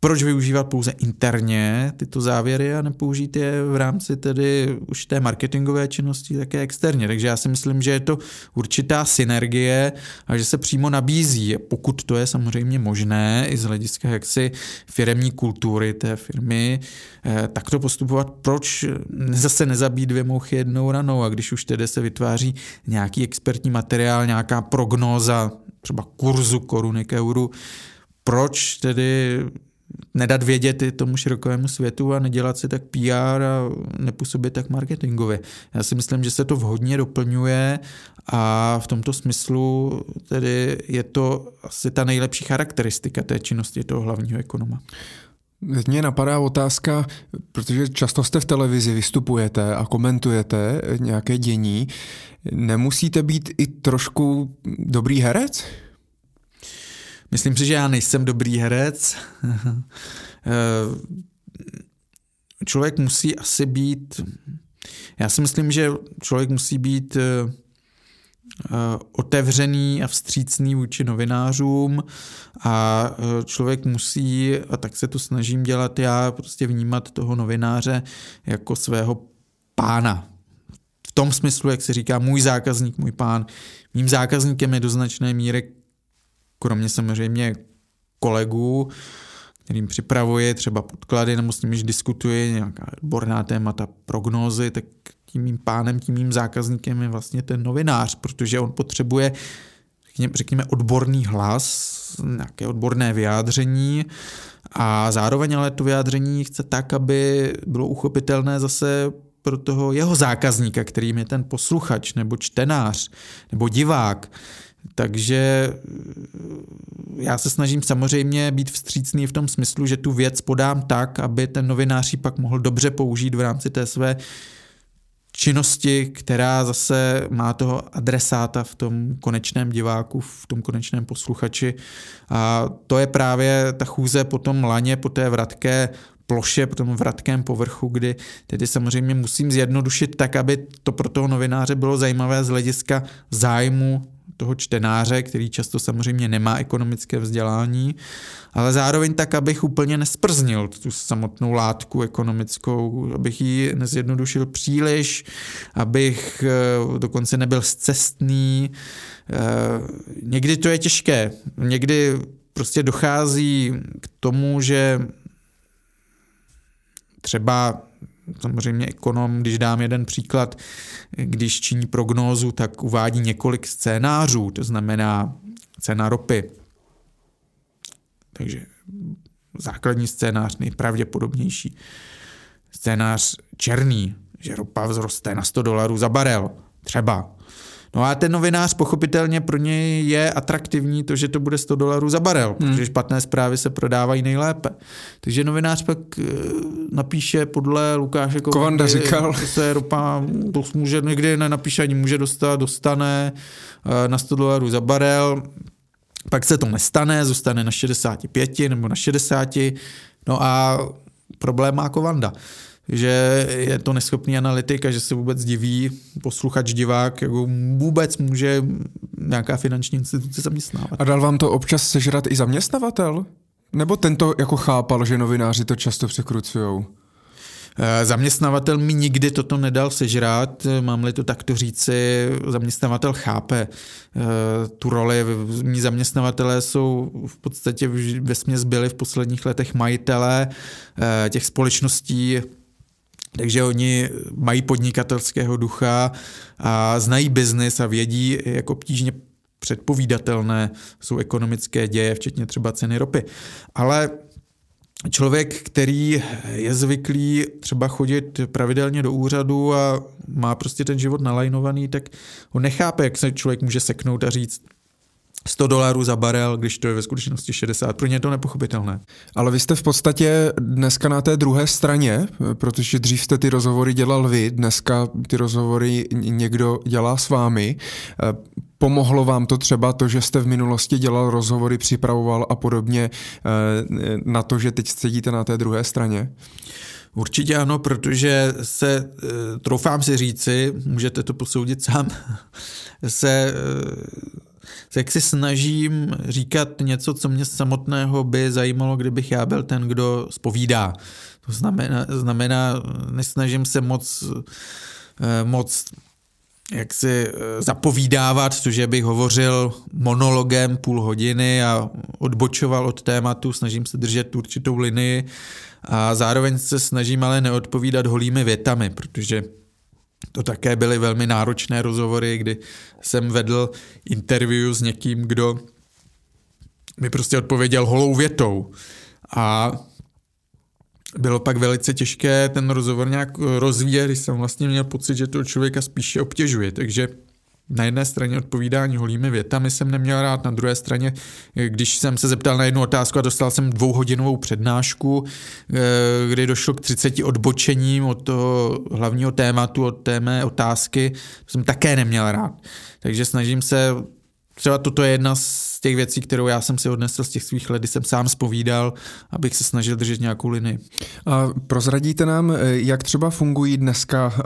proč využívat pouze interně tyto závěry a nepoužít je v rámci tedy už té marketingové činnosti také externě. Takže já si myslím, že je to určitá synergie a že se přímo nabízí, pokud to je samozřejmě možné i z hlediska jaksi firemní kultury té firmy, eh, tak to postupovat, proč zase nezabít dvě mouchy jednou ranou? A když už tedy se vytváří nějaký expertní materiál, nějaká prognóza třeba kurzu koruny k euru, proč tedy nedat vědět tomu širokovému světu a nedělat si tak PR a nepůsobit tak marketingově. Já si myslím, že se to vhodně doplňuje a v tomto smyslu tedy je to asi ta nejlepší charakteristika té činnosti toho hlavního ekonoma.
Teď mě napadá otázka, protože často jste v televizi, vystupujete a komentujete nějaké dění. Nemusíte být i trošku dobrý herec?
Myslím si, že já nejsem dobrý herec. Eh, člověk musí asi být, já si myslím, že člověk musí být eh, eh, otevřený a vstřícný vůči novinářům a člověk musí, a tak se to snažím dělat já, prostě vnímat toho novináře jako svého pána. V tom smyslu, jak se říká, můj zákazník, můj pán. Mým zákazníkem je do značné míry kromě samozřejmě kolegů, kterým připravuje třeba podklady nebo s nimiž diskutuje nějaká odborná témata, prognózy, tak tím mým pánem, tím mým zákazníkem je vlastně ten novinář, protože on potřebuje řekněme, odborný hlas, nějaké odborné vyjádření a zároveň ale to vyjádření chce tak, aby bylo uchopitelné zase pro toho jeho zákazníka, kterým je ten posluchač nebo čtenář nebo divák. Takže eh, já se snažím samozřejmě být vstřícný v tom smyslu, že tu věc podám tak, aby ten novinář ji pak mohl dobře použít v rámci té své činnosti, která zase má toho adresáta v tom konečném diváku, v tom konečném posluchači. A to je právě ta chůze po tom laně, po té vratké ploše, po tom vratkém povrchu, kdy tedy samozřejmě musím zjednodušit tak, aby to pro toho novináře bylo zajímavé z hlediska zájmu toho čtenáře, který často samozřejmě nemá ekonomické vzdělání, ale zároveň tak, abych úplně nesprznil tu samotnou látku ekonomickou, abych ji nezjednodušil příliš, abych eh, dokonce nebyl zcestný. Eh, někdy to je těžké, někdy prostě dochází k tomu, že třeba samozřejmě ekonom, když dám jeden příklad, když činí prognózu, tak uvádí několik scénářů, to znamená cena ropy. Takže základní scénář, nejpravděpodobnější. Scénář černý, že ropa vzroste na 100 dolarů za barel, třeba. No a ten novinář pochopitelně pro něj je atraktivní to, že to bude 100 dolarů za barel, hmm. protože špatné zprávy se prodávají nejlépe. Takže novinář pak eh, napíše podle Lukáše
Kovanda říkal.
se ropa, to může někdy nenapíše ani může dostat, dostane eh, na 100 dolarů za barel, pak se to nestane, zůstane na 65 nebo na 60, no a problém má Kovanda že je to neschopný analytik a že se vůbec diví posluchač, divák, jako vůbec může nějaká finanční instituce zaměstnávat.
A dal vám to občas sežrat i zaměstnavatel? Nebo tento jako chápal, že novináři to často překrucujou?
Eh, zaměstnavatel mi nikdy toto nedal sežrát, mám-li to takto říci, zaměstnavatel chápe eh, tu roli. Mí zaměstnavatelé jsou v podstatě ve směs byli v posledních letech majitelé eh, těch společností, takže oni mají podnikatelského ducha a znají biznis a vědí, jak obtížně předpovídatelné jsou ekonomické děje, včetně třeba ceny ropy. Ale člověk, který je zvyklý třeba chodit pravidelně do úřadu a má prostě ten život nalajnovaný, tak on nechápe, jak se člověk může seknout a říct, 100 dolarů za barel, když to je ve skutečnosti 60. Pro ně je to nepochopitelné.
Ale vy jste v podstatě dneska na té druhé straně, protože dřív jste ty rozhovory dělal vy, dneska ty rozhovory někdo dělá s vámi. Pomohlo vám to třeba to, že jste v minulosti dělal rozhovory, připravoval a podobně eh, na to, že teď sedíte na té druhé straně?
Určitě ano, protože se, eh, troufám si říci, můžete to posoudit sám, se, eh, jak si snažím říkat něco, co mě samotného by zajímalo, kdybych já byl ten, kdo spovídá. To znamená, znamená nesnažím se moc, moc jak si eh, zapovídávat, což bych hovořil monologem půl hodiny a odbočoval od tématu, snažím se držet určitou linii a zároveň se snažím ale neodpovídat holými větami, protože to také byly velmi náročné rozhovory, kdy jsem vedl interview s někým, kdo mi prostě odpověděl holou větou. A bylo pak velice těžké ten rozhovor nějak rozvíjet, když jsem vlastně měl pocit, že toho člověka spíše obtěžuje. Takže na jedné straně odpovídání holými větami jsem neměl rád, na druhé straně, když jsem se zeptal na jednu otázku a dostal jsem dvouhodinovou přednášku, eh, kdy došlo k 30 odbočením od toho hlavního tématu, od té mé otázky, jsem také neměl rád. Takže snažím se třeba toto je jedna z těch věcí, kterou já jsem si odnesl z těch svých let, kdy jsem sám spovídal, abych se snažil držet nějakou linii.
A prozradíte nám, eh, jak třeba fungují dneska uh,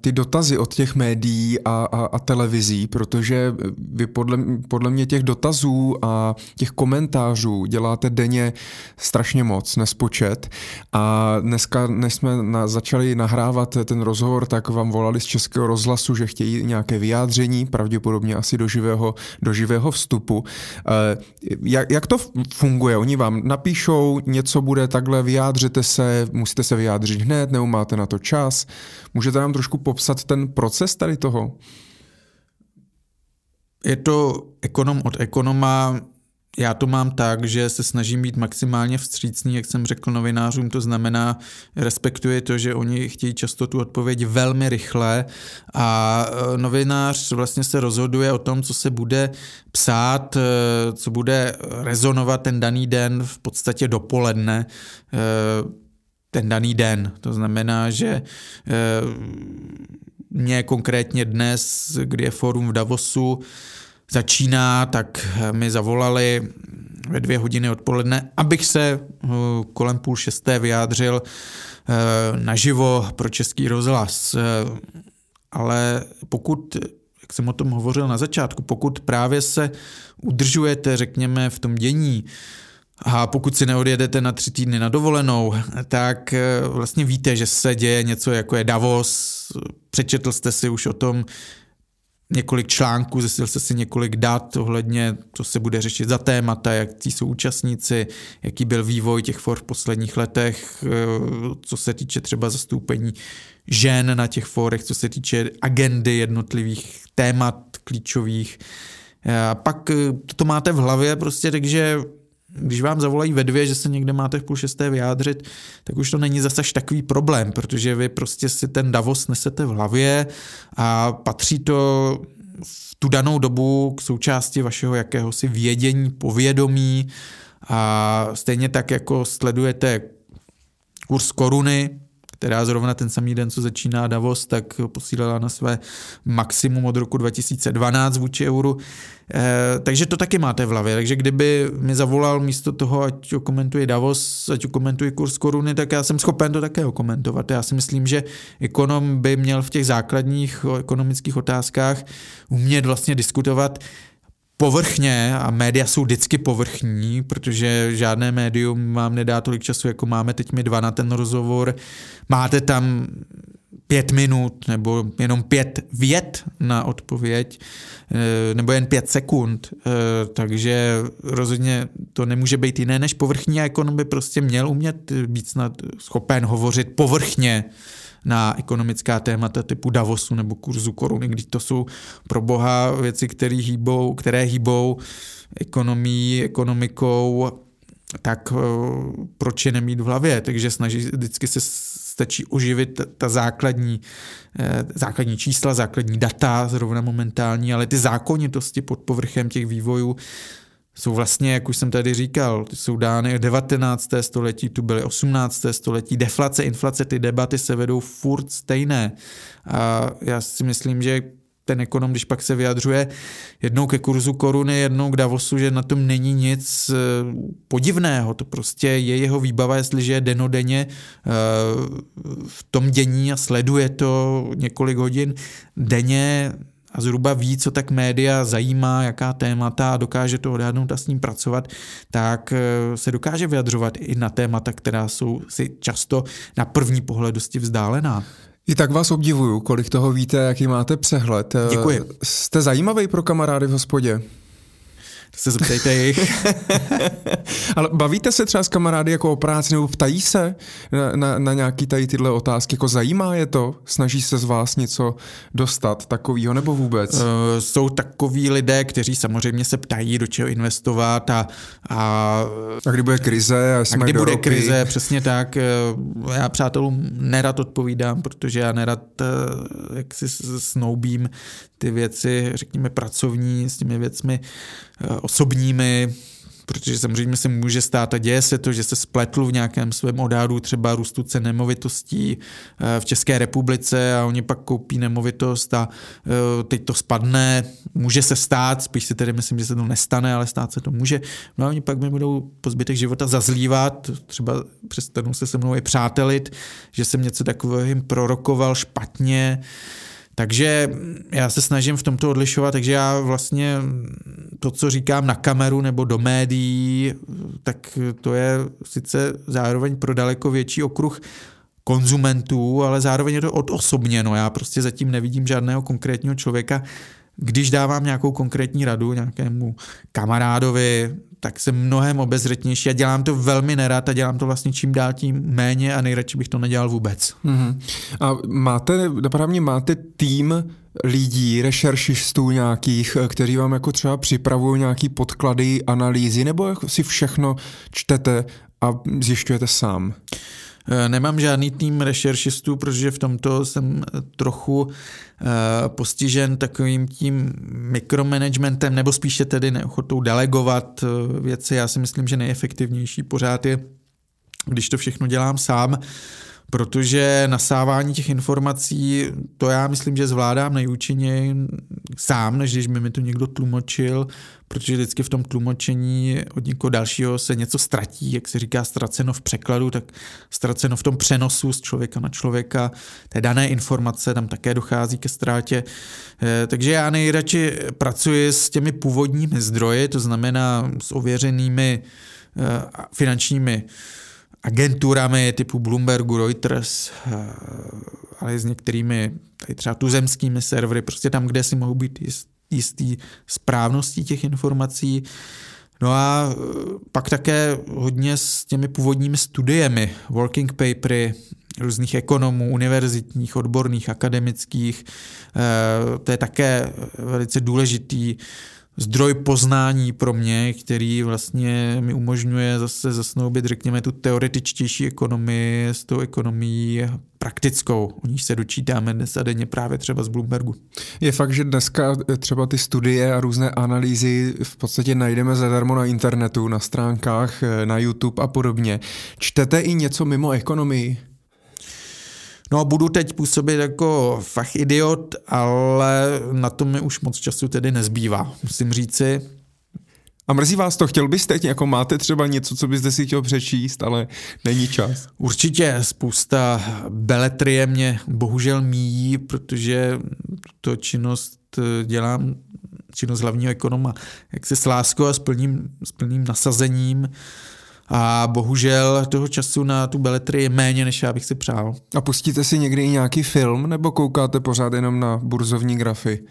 ty dotazy od těch médií a, a, a televizí, protože vy podle, podle mě těch dotazů a těch komentářů děláte denně strašně moc, nespočet. A dneska, než jsme na, začali nahrávat ten rozhovor, tak vám volali z Českého rozhlasu, že chtějí nějaké vyjádření, pravděpodobně asi do živého, do živého vstupu. Eh, jak, jak to funguje? Oni vám napíšou, něco bude takhle, vyjádřete se, musíte se vyjádřit hned, nebo máte na to čas. Můžete nám trošku popsat ten proces tady toho?
Je to ekonom od ekonoma, já to mám tak, že se snažím být maximálně vstřícný, jak jsem řekl novinářům, to znamená, respektuje to, že oni chtějí často tu odpověď velmi rychle a e, novinář vlastně se rozhoduje o tom, co se bude psát, e, co bude rezonovat ten daný den v podstatě dopoledne e, ten daný den. To znamená, že mě konkrétně dnes, kdy je fórum v Davosu, začíná, tak mi zavolali ve dvě hodiny odpoledne, abych se eh, kolem půl šesté vyjádřil eh, naživo pro český rozhlas. Eh, ale pokud, jak jsem o tom hovořil na začátku, pokud právě se udržujete, řekněme, v tom dění, a pokud si neodjedete na tři týdny na dovolenou, tak vlastně víte, že se děje něco jako je Davos, přečetl jste si už o tom, několik článků, zjistil jste si několik dat ohledně, co se bude řešit za témata, jak tí jsou účastníci, jaký byl vývoj těch for v posledních letech, eh, co se týče třeba zastoupení žen na těch forech, co se týče agendy jednotlivých témat klíčových. A pak eh, to máte v hlavě prostě, takže když vám zavolají ve dvě, že se někde máte v půl šesté vyjádřit, tak už to není zase takový problém, protože vy prostě si ten Davos nesete v hlavě a patří to v tu danou dobu k součásti vašeho jakéhosi vědění, povědomí a stejně tak jako sledujete kurz koruny, která zrovna ten samý den, co začíná Davos, tak posílala na své maximum od roku 2012 vůči euru. E, takže to taky máte v hlavě. Takže kdyby mi zavolal místo toho, ať komentuje Davos, ať komentuje kurz koruny, tak já jsem schopen to také komentovat. Já si myslím, že ekonom by měl v těch základních ekonomických otázkách umět vlastně diskutovat povrchně a média jsou vždycky povrchní, protože žádné médium vám nedá tolik času, jako máme teď my dva na ten rozhovor. Máte tam pět minut nebo jenom pět vět na odpověď, eh, nebo jen pět sekund, eh, takže rozhodně to nemůže být jiné než povrchní a ekonom by prostě měl umět být snad schopen hovořit povrchně na ekonomická témata typu Davosu nebo kurzu koruny, když to jsou pro boha věci, které hýbou, které hýbou ekonomí, ekonomikou, tak eh, proč je nemít v hlavě? Takže snaží, vždycky se stačí oživit ta základní, eh, základní čísla, základní data, zrovna momentální, ale ty zákonitosti pod povrchem těch vývojů jsou vlastně, jak už jsem tady říkal, jsou dány 19. století, tu byly 18. století, deflace, inflace, ty debaty se vedou furt stejné. A já si myslím, že ten ekonom, když pak se vyjadřuje jednou ke kurzu koruny, jednou k Davosu, že na tom není nic podivného. To prostě je jeho výbava, jestliže je denodenně v tom dění a sleduje to několik hodin denně, a zhruba ví, co tak média zajímá, jaká témata a dokáže to odhadnout a s ním pracovat, tak eh, se dokáže vyjadřovat i na témata, která jsou si často na první pohled dosti vzdálená.
I tak vás obdivuju, kolik toho víte, jaký máte přehled.
Eh, Děkuji.
Jste zajímavý pro kamarády v hospodě?
Se zeptejte jich.
Ale bavíte se třeba s kamarády jako o práci nebo ptají se na, na, na nějaký tady tyhle otázky? Jako zajímá je to? Snaží se z vás něco dostat takového nebo vůbec? Uh,
jsou takoví lidé, kteří samozřejmě se ptají, do čeho investovat a... A,
a kdy bude krize?
A, a kdy bude roky. krize, přesně tak. Eh, já přátelům nerad odpovídám, protože já nerad eh, jak si snoubím ty věci, řekněme, pracovní s těmi věcmi osobními, protože samozřejmě se může stát a děje se to, že se spletl v nějakém svém odhadu třeba růstu cen nemovitostí eh, v České republice a oni pak koupí nemovitost a eh, teď to spadne, může se stát, spíš si tedy myslím, že se to nestane, ale stát se to může. No a oni pak mi budou po zbytek života zazlívat, třeba přestanou se se mnou i přátelit, že jsem něco takového jim prorokoval špatně, takže já se snažím v tomto odlišovat, takže já vlastně to, co říkám na kameru nebo do médií, tak to je sice zároveň pro daleko větší okruh konzumentů, ale zároveň je to odosobněno. Já prostě zatím nevidím žádného konkrétního člověka, když dávám nějakou konkrétní radu nějakému kamarádovi, tak jsem mnohem obezřetnější a dělám to velmi nerad a dělám to vlastně čím dál tím méně a nejradši bych to nedělal vůbec.
Mm-hmm. A máte, napravně máte tým lidí, rešeršistů nějakých, kteří vám jako třeba připravují nějaký podklady, analýzy, nebo jako si všechno čtete a zjišťujete sám?
Nemám žádný tým rešeršistů, protože v tomto jsem trochu eh, postižen takovým tím mikromanagementem, nebo spíše tedy neochotou delegovat eh, věci. Já si myslím, že nejefektivnější pořád je, když to všechno dělám sám, protože nasávání těch informací, to já myslím, že zvládám nejúčinněji sám, než když by mi to někdo tlumočil, protože vždycky v tom tlumočení od někoho dalšího se něco ztratí, jak se říká ztraceno v překladu, tak ztraceno v tom přenosu z člověka na člověka, té dané informace, tam také dochází ke ztrátě. Eh, takže já nejradši pracuji s těmi původními zdroji, to znamená s ověřenými eh, finančními agenturami typu Bloombergu, Reuters, eh, ale s některými tady třeba tuzemskými servery, prostě tam, kde si mohou být jistý správností těch informací. No a eh, pak také hodně s těmi původními studiemi, working papery, různých ekonomů, univerzitních, odborných, akademických. Eh, to je také velice důležitý zdroj poznání pro mě, který vlastně mi umožňuje zase zasnoubit, řekněme, tu teoretičtější ekonomii s tou ekonomií praktickou. O níž se dočítáme dnes a denně právě třeba z Bloombergu.
Je fakt, že dneska třeba ty studie a různé analýzy v podstatě najdeme zadarmo na internetu, na stránkách, na YouTube a podobně. Čtete i něco mimo ekonomii?
No a budu teď působit jako fach idiot, ale na to mi už moc času tedy nezbývá, musím říci.
A mrzí vás to, chtěl byste, jako máte třeba něco, co byste si chtěl přečíst, ale není čas?
Určitě, spousta beletrie mě bohužel míjí, protože to činnost dělám, činnost hlavního ekonoma, jak se s láskou a s plným, s plným nasazením, a bohužel toho času na tu beletry je méně, než já bych si přál.
A pustíte si někdy i nějaký film, nebo koukáte pořád jenom na burzovní grafy?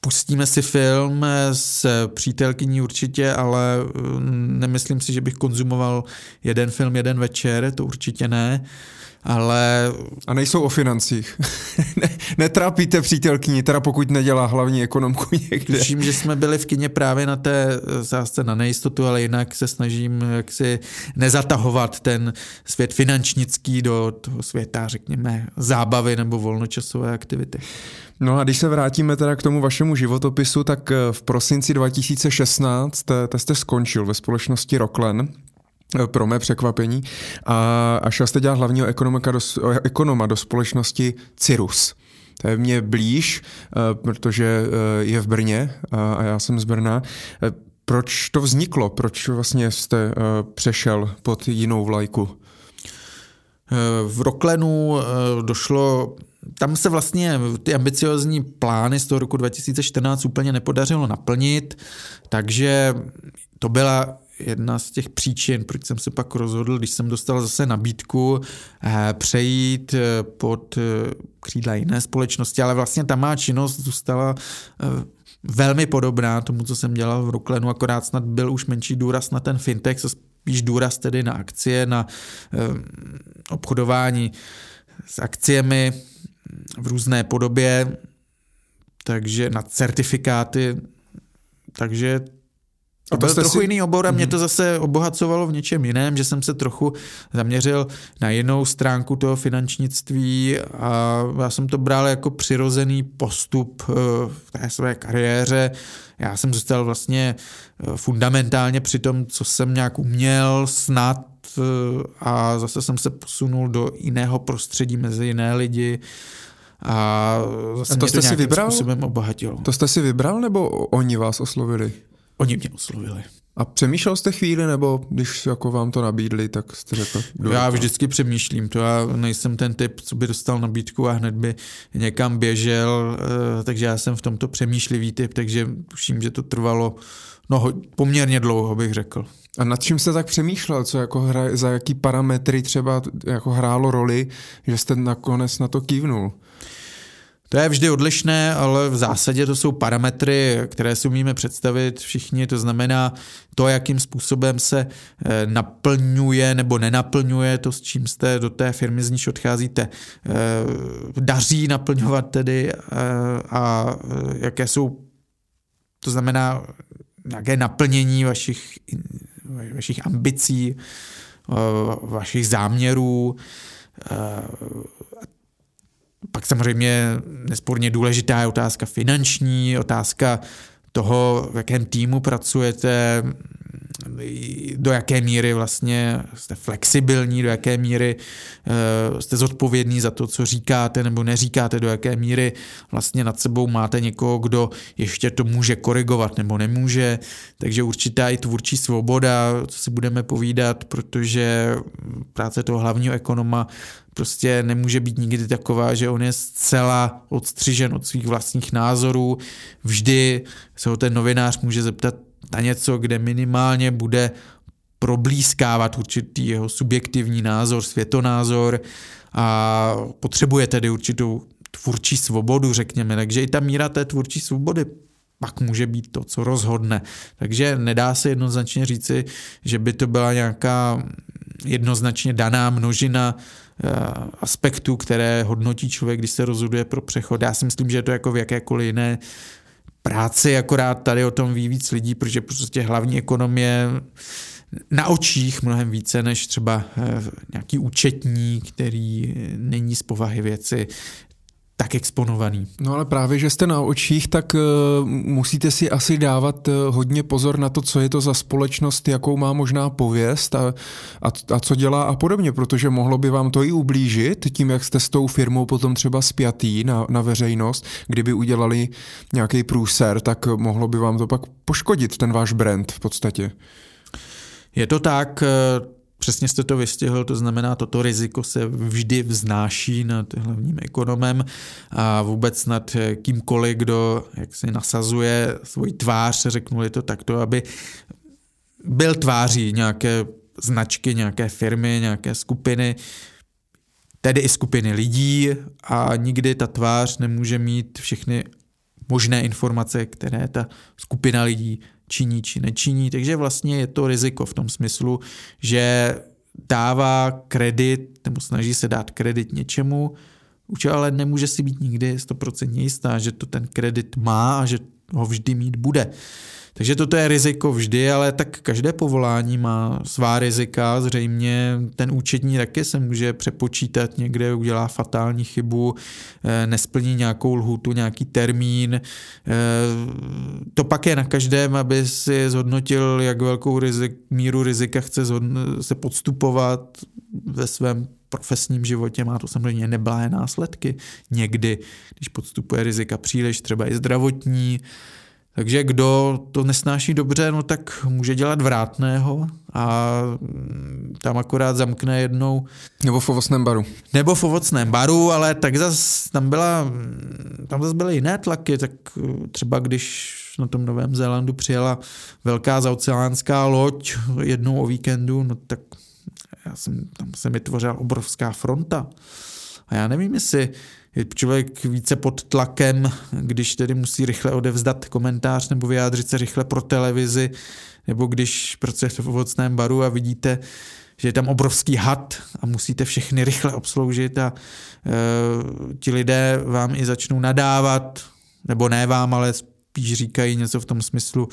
Pustíme si film s přítelkyní určitě, ale mm, nemyslím si, že bych konzumoval jeden film jeden večer, to určitě ne. Uh, ale...
A nejsou o financích. Netrápíte přítelkyni, teda pokud nedělá hlavní ekonomku někde.
Tuším, že jsme byli v kině právě na té zásce na nejistotu, ale jinak se snažím jaksi nezatahovat ten svět finančnický do toho světa, řekněme, zábavy nebo volnočasové aktivity.
No a když se vrátíme teda k tomu vašemu životopisu, tak eh, v prosinci 2016 eh, jste skončil ve společnosti Rocklen pro mé překvapení. A, a šel jste dělat hlavního ekonomika do, ekonoma do společnosti Cirrus. To je mě blíž, protože je v Brně a já jsem z Brna. Proč to vzniklo? Proč vlastně jste přešel pod jinou vlajku?
V Roklenu došlo tam se vlastně ty ambiciozní plány z toho roku 2014 úplně nepodařilo naplnit, takže to byla jedna z těch příčin, proč jsem se pak rozhodl, když jsem dostal zase nabídku eh, přejít eh, pod eh, křídla jiné společnosti, ale vlastně ta má činnost zůstala velmi podobná tomu, co jsem dělal v Ruklenu, akorát snad byl už menší důraz na ten fintech, spíš důraz tedy na akcie, na obchodování s akciemi v různé podobě, takže na certifikáty, takže to byl trochu si... jiný obor a mě mhm. to zase obohacovalo v něčem jiném, že jsem se trochu zaměřil na jinou stránku toho finančnictví a já jsem to bral jako přirozený postup eh, v té své kariéře. Já jsem zůstal vlastně eh, fundamentálně při tom, co jsem nějak uměl snad eh, a zase jsem se posunul do jiného prostředí mezi jiné lidi. A, zase
a to jste
to
si vybral?
způsobem obohatilo.
To jste si vybral nebo oni vás oslovili?
Oni mě oslovili.
A přemýšlel jste chvíli, nebo když jako vám to nabídli, tak jste řekl?
Já vždycky přemýšlím, to já nejsem ten typ, co by dostal nabídku a hned by někam běžel, eh, takže já jsem v tomto přemýšlivý typ, takže tuším, že to trvalo no, poměrně dlouho, bych řekl.
A nad čím jste tak přemýšlel, co jako hra, za jaký parametry třeba jako hrálo roli, že jste nakonec na to kývnul?
To je vždy odlišné, ale v zásadě to jsou parametry, které si umíme představit všichni. To znamená to, jakým způsobem se eh, naplňuje nebo nenaplňuje to, s čím jste do té firmy, z níž odcházíte, eh, daří naplňovat tedy eh, a jaké jsou, to znamená, jaké naplnění vašich, vašich ambicí, vašich záměrů, pak samozřejmě nesporně důležitá je otázka finanční, otázka toho, v jakém týmu pracujete, do jaké míry vlastně jste flexibilní, do jaké míry uh, jste zodpovědní za to, co říkáte nebo neříkáte, do jaké míry vlastně nad sebou máte někoho, kdo ještě to může korigovat nebo nemůže. Takže určitá i tvůrčí svoboda, co si budeme povídat, protože práce toho hlavního ekonoma prostě nemůže být nikdy taková, že on je zcela odstřižen od svých vlastních názorů. Vždy se ho ten novinář může zeptat na něco, kde minimálně bude problískávat určitý jeho subjektivní názor, světonázor a potřebuje tedy určitou tvůrčí svobodu, řekněme. Takže i ta míra té tvůrčí svobody pak může být to, co rozhodne. Takže nedá se jednoznačně říci, že by to byla nějaká jednoznačně daná množina eh, aspektů, které hodnotí člověk, když se rozhoduje pro přechod. Já si myslím, že je to jako v jakékoliv jiné práci, akorát tady o tom ví víc lidí, protože prostě hlavní ekonomie na očích mnohem více než třeba eh, nějaký účetní, který není z povahy věci tak exponovaný.
No ale právě, že jste na očích, tak uh, musíte si asi dávat uh, hodně pozor na to, co je to za společnost, jakou má možná pověst a, a, a co dělá a podobně, protože mohlo by vám to i ublížit tím, jak jste s tou firmou potom třeba spjatý na, na veřejnost, kdyby udělali nějaký průser, tak mohlo by vám to pak poškodit, ten váš brand v podstatě.
Je to tak, uh Přesně jste to vystihl, to znamená, toto riziko se vždy vznáší nad hlavním ekonomem a vůbec nad kýmkoliv, kdo jak si nasazuje svoji tvář, řeknuli to takto, aby byl tváří nějaké značky, nějaké firmy, nějaké skupiny, tedy i skupiny lidí a nikdy ta tvář nemůže mít všechny možné informace, které ta skupina lidí činí či nečiní, takže vlastně je to riziko v tom smyslu, že dává kredit nebo snaží se dát kredit něčemu, už ale nemůže si být nikdy 100% jistá, že to ten kredit má a že ho vždy mít bude. Takže toto je riziko vždy, ale tak každé povolání má svá rizika. Zřejmě ten účetní taky se může přepočítat, někde udělá fatální chybu, eh, nesplní nějakou lhutu, nějaký termín. Eh, to pak je na každém, aby si zhodnotil, jak velkou rizik, míru rizika chce se podstupovat ve svém profesním životě, má to samozřejmě neblahé následky. Někdy, když podstupuje rizika příliš, třeba i zdravotní, takže kdo to nesnáší dobře, no tak může dělat vrátného a tam akorát zamkne jednou.
Nebo v ovocném baru.
Nebo v ovocném baru, ale tak zas tam byla, tam zase byly jiné tlaky, tak třeba když na tom Novém Zélandu přijela velká zaoceánská loď jednou o víkendu, no tak já jsem, tam se mi tvořila obrovská fronta. A já nevím, jestli je člověk více pod tlakem, když tedy musí rychle odevzdat komentář nebo vyjádřit se rychle pro televizi, nebo když pracujete v ovocném baru a vidíte, že je tam obrovský had a musíte všechny rychle obsloužit a e, ti lidé vám i začnou nadávat, nebo ne vám, ale spíš říkají něco v tom smyslu,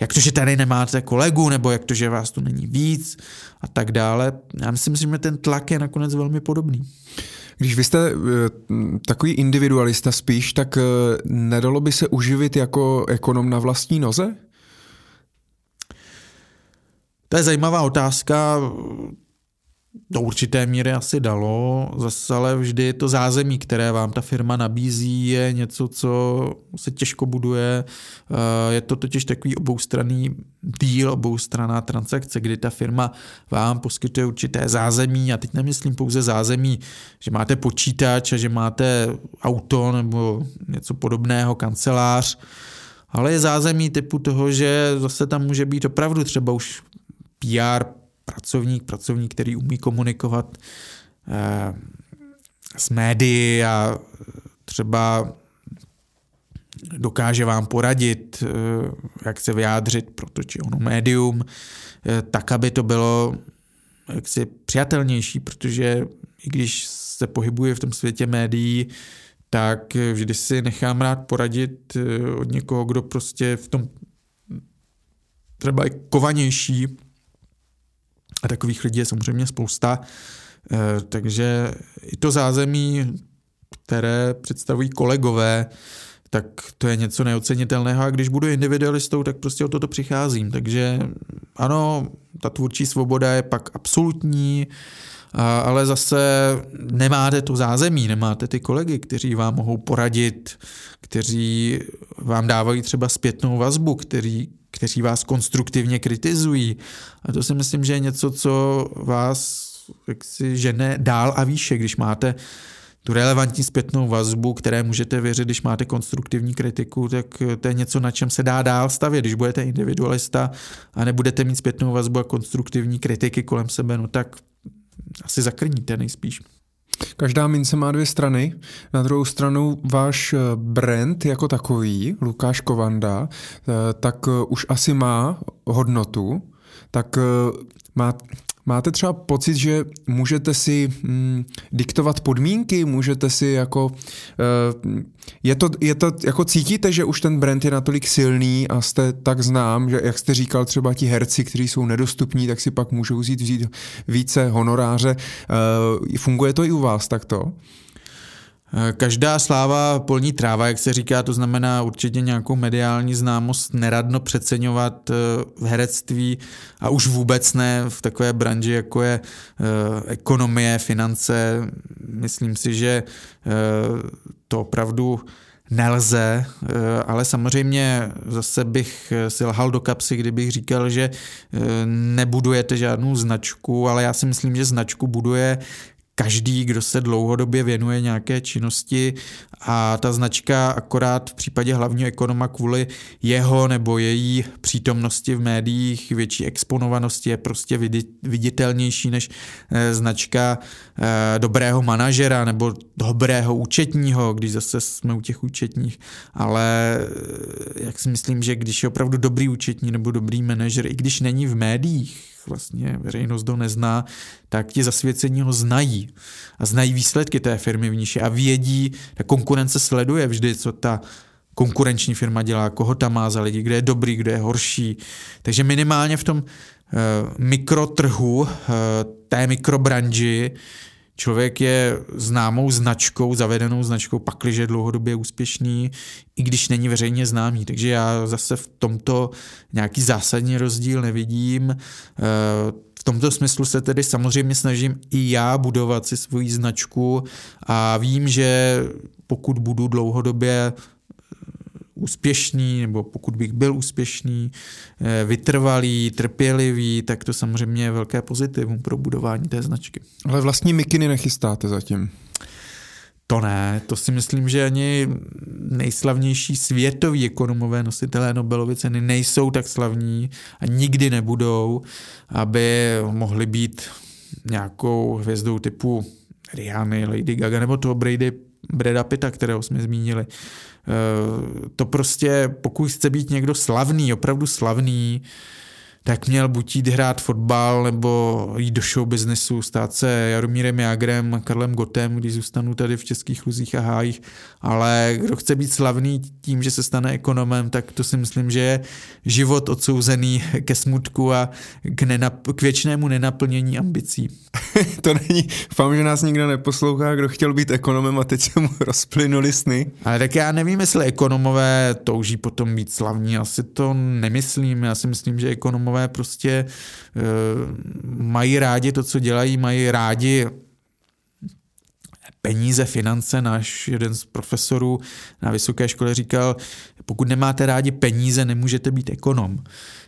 jak to, že tady nemáte kolegu, nebo jak to, že vás tu není víc a tak dále. Já myslím, že ten tlak je nakonec velmi podobný.
Když vy jste uh, takový individualista spíš, tak uh, nedalo by se uživit jako ekonom na vlastní noze?
To je zajímavá otázka do určité míry asi dalo, zase ale vždy to zázemí, které vám ta firma nabízí, je něco, co se těžko buduje. Eh, je to totiž takový oboustranný deal, oboustranná transakce, kdy ta firma vám poskytuje určité zázemí a teď nemyslím pouze zázemí, že máte počítač a že máte auto nebo něco podobného, kancelář, ale je zázemí typu toho, že zase tam může být opravdu třeba už PR pracovník, pracovník, který umí komunikovat eh, s médií a třeba dokáže vám poradit, eh, jak se vyjádřit pro to či ono médium, eh, tak, aby to bylo jaksi přijatelnější, protože i když se pohybuje v tom světě médií, tak vždy si nechám rád poradit od někoho, kdo prostě v tom třeba je kovanější a takových lidí je samozřejmě spousta. Eh, takže i to zázemí, které představují kolegové, tak to je něco neocenitelného a když budu individualistou, tak prostě o toto přicházím. Takže ano, ta tvůrčí svoboda je pak absolutní, ale zase nemáte to zázemí, nemáte ty kolegy, kteří vám mohou poradit, kteří vám dávají třeba zpětnou vazbu, kteří, kteří vás konstruktivně kritizují. A to si myslím, že je něco, co vás jaksi žene dál a výše, když máte tu relevantní zpětnou vazbu, které můžete věřit, když máte konstruktivní kritiku, tak to je něco, na čem se dá dál stavět. Když budete individualista a nebudete mít zpětnou vazbu a konstruktivní kritiky kolem sebe, no tak asi zakrníte nejspíš.
Každá mince má dvě strany. Na druhou stranu váš eh, brand jako takový, Lukáš Kovanda, eh, tak eh, už asi má hodnotu, tak má, Máte třeba pocit, že můžete si mm, diktovat podmínky, můžete si jako, uh, je, to, je to, jako cítíte, že už ten brand je natolik silný a jste tak znám, že jak jste říkal, třeba ti herci, kteří jsou nedostupní, tak si pak můžou vzít, vzít více honoráře. Uh, funguje to i u vás takto?
Každá sláva polní tráva, jak se říká, to znamená určitě nějakou mediální známost neradno přeceňovat eh, v herectví a už vůbec ne v takové branži, jako je eh, ekonomie, finance. Myslím si, že eh, to opravdu nelze, ale samozřejmě zase bych si lhal do kapsy, kdybych říkal, že nebudujete žádnou značku, ale já si myslím, že značku buduje každý, kdo se dlouhodobě věnuje nějaké činnosti a ta značka akorát v případě hlavního ekonoma kvůli jeho nebo její přítomnosti v médiích, větší exponovanosti je prostě viditelnější než eh, značka eh, dobrého manažera nebo dobrého účetního, když zase jsme u těch účetních, ale eh, jak si myslím, že když je opravdu dobrý účetní nebo dobrý manažer, i když není v médiích, vlastně veřejnost ho nezná, tak ti zasvěcení ho znají a znají výsledky té firmy v níži a vědí, ta konkurence sleduje vždy, co ta konkurenční firma dělá, koho tam má za lidi, kde je dobrý, kde je horší. Takže minimálně v tom uh, mikrotrhu, uh, té mikrobranži, Člověk je známou značkou, zavedenou značkou, pakliže je dlouhodobě úspěšný, i když není veřejně známý. Takže já zase v tomto nějaký zásadní rozdíl nevidím. Eh, v tomto smyslu se tedy samozřejmě snažím i já budovat si svoji značku a vím, že pokud budu dlouhodobě úspěšný, nebo pokud bych byl úspěšný, eh, vytrvalý, trpělivý, tak to samozřejmě je velké pozitivum pro budování té značky.
Ale vlastní mikiny nechystáte zatím?
To ne, to si myslím, že ani nejslavnější světoví ekonomové nositelé Nobelovy ceny nejsou tak slavní a nikdy nebudou, aby mohli být nějakou hvězdou typu Rihanny, Lady Gaga nebo toho Brady, Breda Pitta, kterého jsme zmínili. Eh, to prostě, pokud chce být někdo slavný, opravdu slavný, tak měl buď jít hrát fotbal, nebo jít do show businessu, stát se Jaromírem Jágrem a Karlem Gotem, když zůstanu tady v českých luzích a hájích, ale kdo chce být slavný tím, že se stane ekonomem, tak to si myslím, že je život odsouzený ke smutku a k, nenap- k věčnému nenaplnění ambicí.
to není, fám, že nás nikdo neposlouchá, kdo chtěl být ekonomem a teď se mu rozplynuli sny.
Ale tak já nevím, jestli ekonomové touží potom být slavní, asi to nemyslím, já si myslím, že ekonomové prostě uh, mají rádi to, co dělají, mají rádi peníze, finance. Náš jeden z profesorů na vysoké škole říkal, pokud nemáte rádi peníze, nemůžete být ekonom.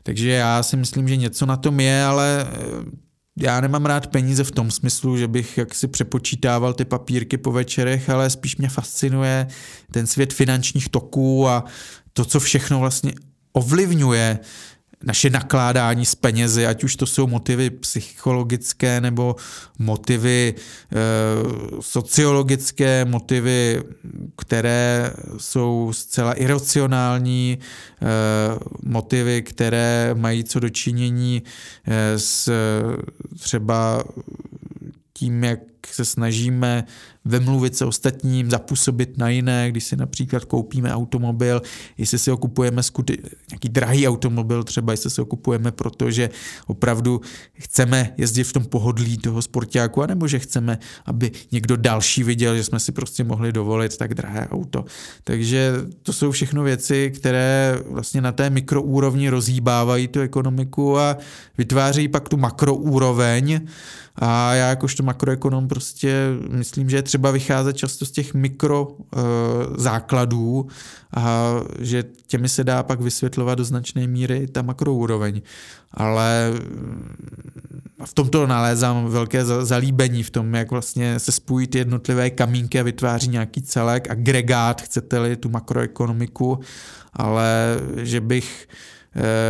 Takže já si myslím, že něco na tom je, ale já nemám rád peníze v tom smyslu, že bych jaksi přepočítával ty papírky po večerech, ale spíš mě fascinuje ten svět finančních toků a to, co všechno vlastně ovlivňuje naše nakládání s penězi, ať už to jsou motivy psychologické nebo motivy e, sociologické, motivy, které jsou zcela iracionální, e, motivy, které mají co dočinění e, s třeba tím, jak se snažíme vemluvit se ostatním, zapůsobit na jiné, když si například koupíme automobil, jestli si ho kupujeme skuty, nějaký drahý automobil, třeba jestli si ho kupujeme, protože opravdu chceme jezdit v tom pohodlí toho sportáku, anebo že chceme, aby někdo další viděl, že jsme si prostě mohli dovolit tak drahé auto. Takže to jsou všechno věci, které vlastně na té mikroúrovni rozhýbávají tu ekonomiku a vytváří pak tu makroúroveň, a já jakožto makroekonom prostě myslím, že je třeba vycházet často z těch mikro uh, základů a že těmi se dá pak vysvětlovat do značné míry ta makroúroveň. Ale v tomto nalézám velké zalíbení v tom, jak vlastně se spojí ty jednotlivé kamínky a vytváří nějaký celek, agregát, chcete-li tu makroekonomiku, ale že bych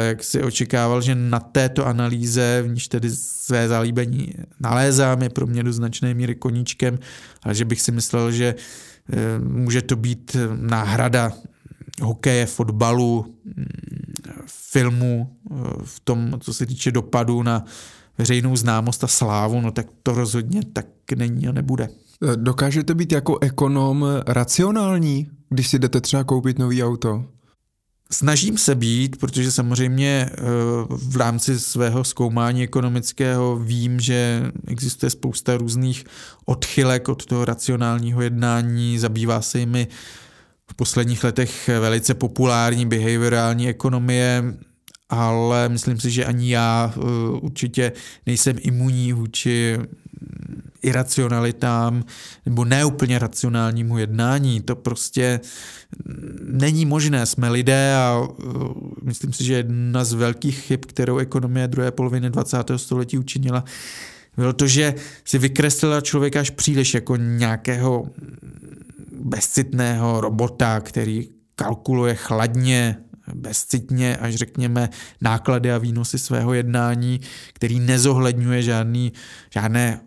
jak si očekával, že na této analýze, v níž tedy své zalíbení nalézám, je pro mě do značné míry koníčkem, ale že bych si myslel, že eh, může to být náhrada hokeje, fotbalu, filmu, eh, v tom, co se týče dopadu na veřejnou známost a slávu, no tak to rozhodně tak není a nebude.
Dokážete být jako ekonom racionální, když si jdete třeba koupit nový auto?
Snažím se být, protože samozřejmě eh, v rámci svého zkoumání ekonomického vím, že existuje spousta různých odchylek od toho racionálního jednání, zabývá se jimi v posledních letech velice populární behaviorální ekonomie, ale myslím si, že ani já eh, určitě nejsem imunní vůči iracionalitám nebo neúplně racionálnímu jednání. To prostě není možné. Jsme lidé a uh, myslím si, že jedna z velkých chyb, kterou ekonomie druhé poloviny 20. století učinila, bylo to, že si vykreslila člověka až příliš jako nějakého bezcitného robota, který kalkuluje chladně, bezcitně až řekněme náklady a výnosy svého jednání, který nezohledňuje žádný, žádné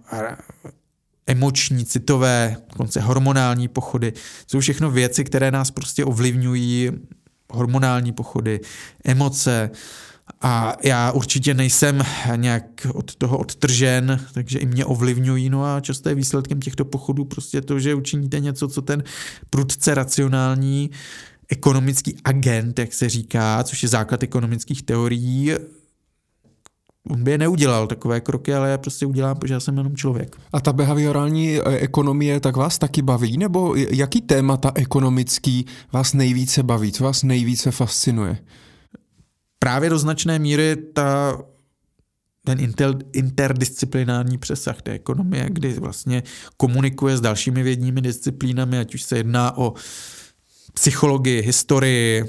emoční, citové, dokonce hormonální pochody. Jsou všechno věci, které nás prostě ovlivňují, hormonální pochody, emoce, a já určitě nejsem nějak od toho odtržen, takže i mě ovlivňují. No a často je výsledkem těchto pochodů prostě to, že učiníte něco, co ten prudce racionální ekonomický agent, jak se říká, což je základ ekonomických teorií, on by je neudělal takové kroky, ale já prostě udělám, protože já jsem jenom člověk.
A ta behaviorální e, ekonomie tak vás taky baví? Nebo jaký témata ekonomický vás nejvíce baví? Co vás nejvíce fascinuje?
Právě do značné míry ta ten inter, interdisciplinární přesah té ekonomie, kdy vlastně komunikuje s dalšími vědními disciplínami, ať už se jedná o psychologii, historii.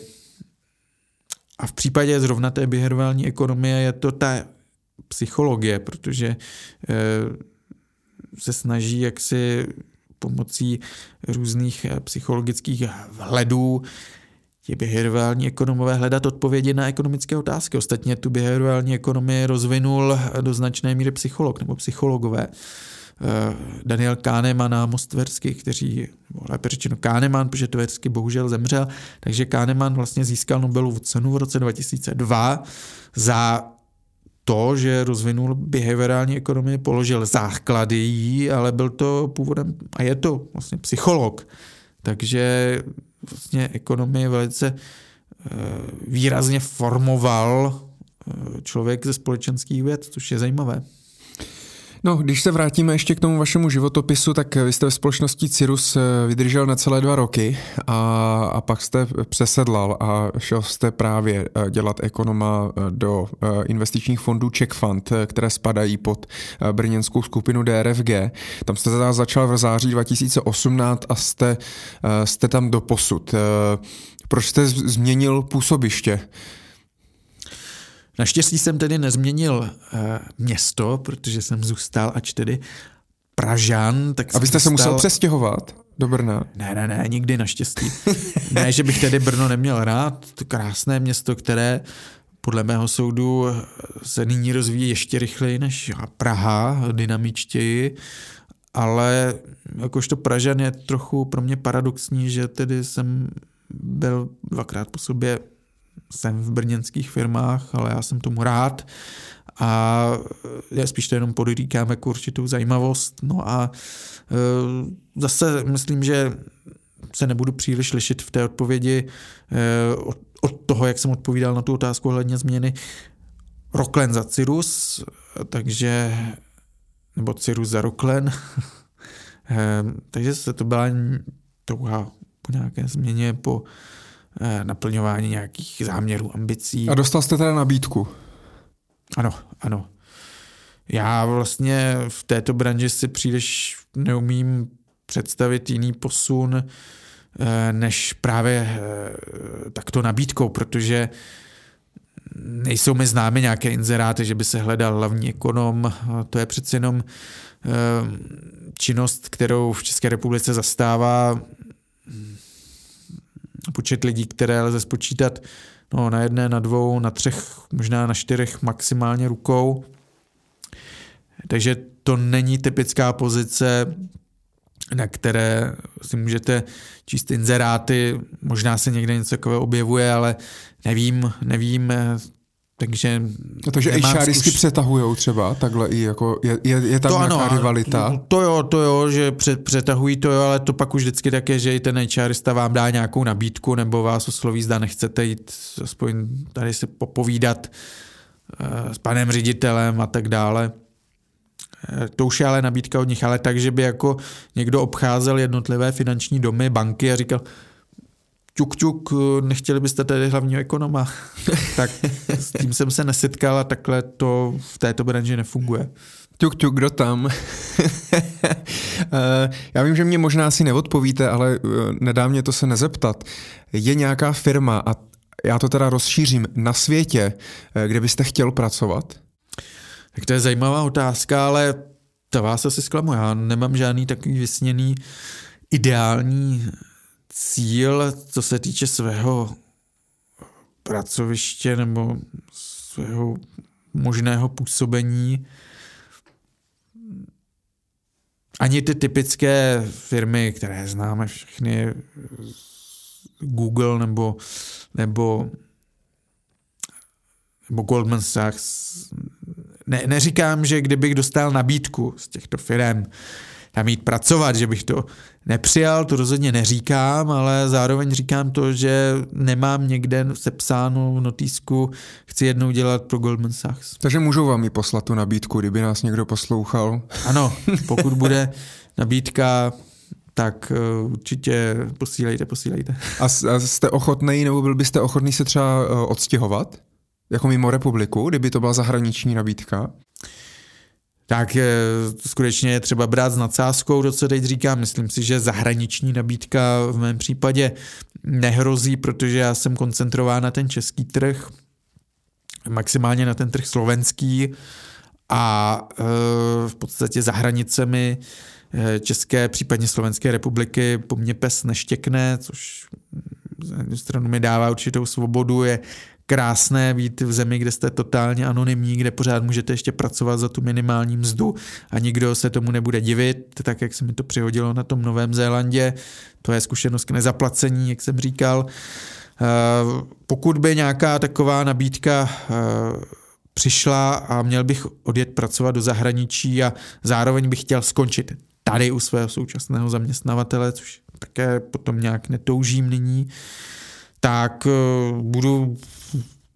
A v případě zrovna té behaviorální ekonomie je to ta psychologie, protože e, se snaží jaksi pomocí různých eh, psychologických vhledů ti behaviorální ekonomové hledat odpovědi na ekonomické otázky. Ostatně tu behaviorální ekonomii rozvinul do značné míry psycholog nebo psychologové. Eh, Daniel Kahneman a Mostversky, kteří, lépe řečeno Kahneman, protože Tversky bohužel zemřel, takže Kahneman vlastně získal Nobelovu cenu v roce 2002 za to, že rozvinul behaviorální ekonomii, položil základy jí, ale byl to původem, a je to vlastně psycholog. Takže vlastně ekonomii velice eh, výrazně formoval eh, člověk ze společenských věd, což je zajímavé.
No, když se vrátíme ještě k tomu vašemu životopisu, tak vy jste ve společnosti Cirrus eh, vydržel necelé dva roky a, a pak jste přesedlal a šel jste právě eh, dělat ekonoma eh, do investičních fondů Czech Fund, které spadají pod brněnskou skupinu DRFG. Tam jste teda začal v září 2018 a jste, jste tam do posud. Proč jste změnil působiště?
Naštěstí jsem tedy nezměnil uh, město, protože jsem zůstal, ač tedy Pražan. Tak
A vy jste se musel přestěhovat do Brna?
Ne, ne, ne, nikdy naštěstí. ne, že bych tedy Brno neměl rád, to krásné město, které podle mého soudu se nyní rozvíjí ještě rychleji než Praha, dynamičtěji, ale jakožto Pražan je trochu pro mě paradoxní, že tedy jsem byl dvakrát po sobě jsem v brněnských firmách, ale já jsem tomu rád a já spíš to jenom podříkám jako určitou zajímavost. No a e, zase myslím, že se nebudu příliš lišit v té odpovědi e, od, od toho, jak jsem odpovídal na tu otázku ohledně změny. Roklen za Cirrus, takže nebo Cirrus za Roklen. e, takže se to byla touha po nějaké změně, po naplňování nějakých záměrů, ambicí.
A dostal jste teda nabídku?
Ano, ano. Já vlastně v této branži si příliš neumím představit jiný posun eh, než právě eh, takto nabídkou, protože nejsou mi známy nějaké inzeráty, že by se hledal hlavní ekonom. To je přeci jenom činnost, kterou v České republice zastává počet lidí, které lze spočítat no, na jedné, na dvou, na třech, možná na čtyřech maximálně rukou. Takže to není typická pozice, na které si můžete číst inzeráty, možná se někde něco takového objevuje, ale nevím, nevím, takže,
no, takže HRisky zkuš... přetahujou třeba, takhle i jako, je, je, je tam to nějaká ano, rivalita?
To jo, to jo, že před, přetahují to jo, ale to pak už vždycky tak je, že i ten HRista vám dá nějakou nabídku nebo vás osloví, zda nechcete jít aspoň tady se popovídat uh, s panem ředitelem a tak dále. Uh, to už je ale nabídka od nich, ale tak, že by jako někdo obcházel jednotlivé finanční domy, banky a říkal, ťuk, ťuk, nechtěli byste tady hlavního ekonoma. tak s tím jsem se nesetkal a takhle to v této branži nefunguje.
Tuk, tuk, kdo tam? Eh, já vím, že mě možná asi neodpovíte, ale eh, nedá mě to se nezeptat. Je nějaká firma, a já to teda rozšířím, na světě, eh, kde byste chtěl pracovat?
Tak to je zajímavá otázka, ale to vás asi zklamu. Já nemám žádný takový vysněný ideální cíl, co se týče svého pracoviště nebo svého možného působení. Ani ty typické firmy, které známe všechny, Google nebo, nebo, nebo Goldman Sachs, ne, neříkám, že kdybych dostal nabídku z těchto firm, tam jít pracovat, že bych to nepřijal, to rozhodně neříkám, ale zároveň říkám to, že nemám někde sepsáno v notýsku, chci jednou dělat pro Goldman Sachs.
Takže můžou vám i poslat tu nabídku, kdyby nás někdo poslouchal.
Ano, pokud bude nabídka, tak eh, určitě posílejte, posílejte.
A jste ochotný, nebo byl byste ochotný se třeba eh, odstěhovat? Jako mimo republiku, kdyby to byla zahraniční nabídka?
Tak skutečně je třeba brát s nadsázkou to, co teď říkám. Myslím si, že zahraniční nabídka v mém případě nehrozí, protože já jsem koncentrován na ten český trh, maximálně na ten trh slovenský a e, v podstatě za hranicemi e, České, případně Slovenské republiky po mně pes neštěkne, což z jednu stranu mi dává určitou svobodu, je krásné být v zemi, kde jste totálně anonymní, kde pořád můžete ještě pracovat za tu minimální mzdu a nikdo se tomu nebude divit, tak jak se mi to přihodilo na tom Novém Zélandě. To je zkušenost k nezaplacení, jak jsem říkal. Eh, pokud by nějaká taková nabídka eh, přišla a měl bych odjet pracovat do zahraničí a zároveň bych chtěl skončit tady u svého současného zaměstnavatele, což také potom nějak netoužím nyní, tak eh, budu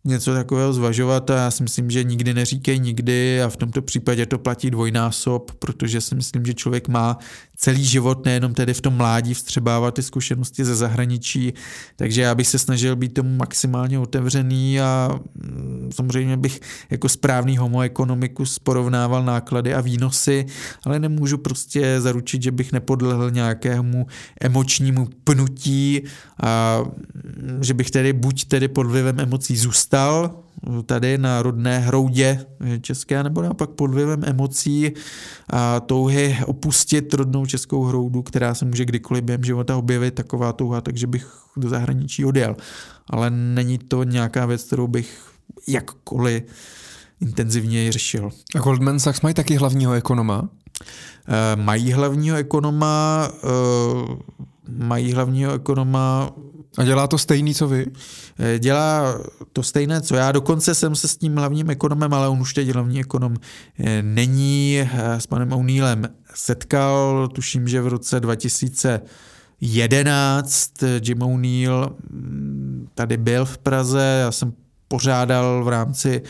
něco takového zvažovat a já si myslím, že nikdy neříkej nikdy a v tomto případě to platí dvojnásob, protože si myslím, že člověk má celý život, nejenom tedy v tom mládí, vstřebávat ty zkušenosti ze zahraničí, takže já bych se snažil být tomu maximálně otevřený a mm, samozřejmě bych jako správný homo economicus porovnával náklady a výnosy, ale nemůžu prostě zaručit, že bych nepodlehl nějakému emočnímu pnutí a mm, že bych tedy buď tedy pod vlivem emocí zůstal, tady na rodné hroudě české, nebo naopak pod vlivem emocí a touhy opustit rodnou českou hroudu, která se může kdykoliv během života objevit, taková touha, takže bych do zahraničí odjel. Ale není to nějaká věc, kterou bych jakkoliv intenzivně řešil.
A Goldman Sachs mají taky hlavního ekonoma?
Uh, mají hlavního ekonoma, uh, mají hlavního ekonoma
a dělá to stejný, co vy?
Eh, dělá to stejné, co já. Dokonce jsem se s tím hlavním ekonomem, ale on už teď hlavní ekonom eh, není, eh, s panem O'Neillem setkal, tuším, že v roce 2011 Jim O'Neill mm, tady byl v Praze, já jsem pořádal v rámci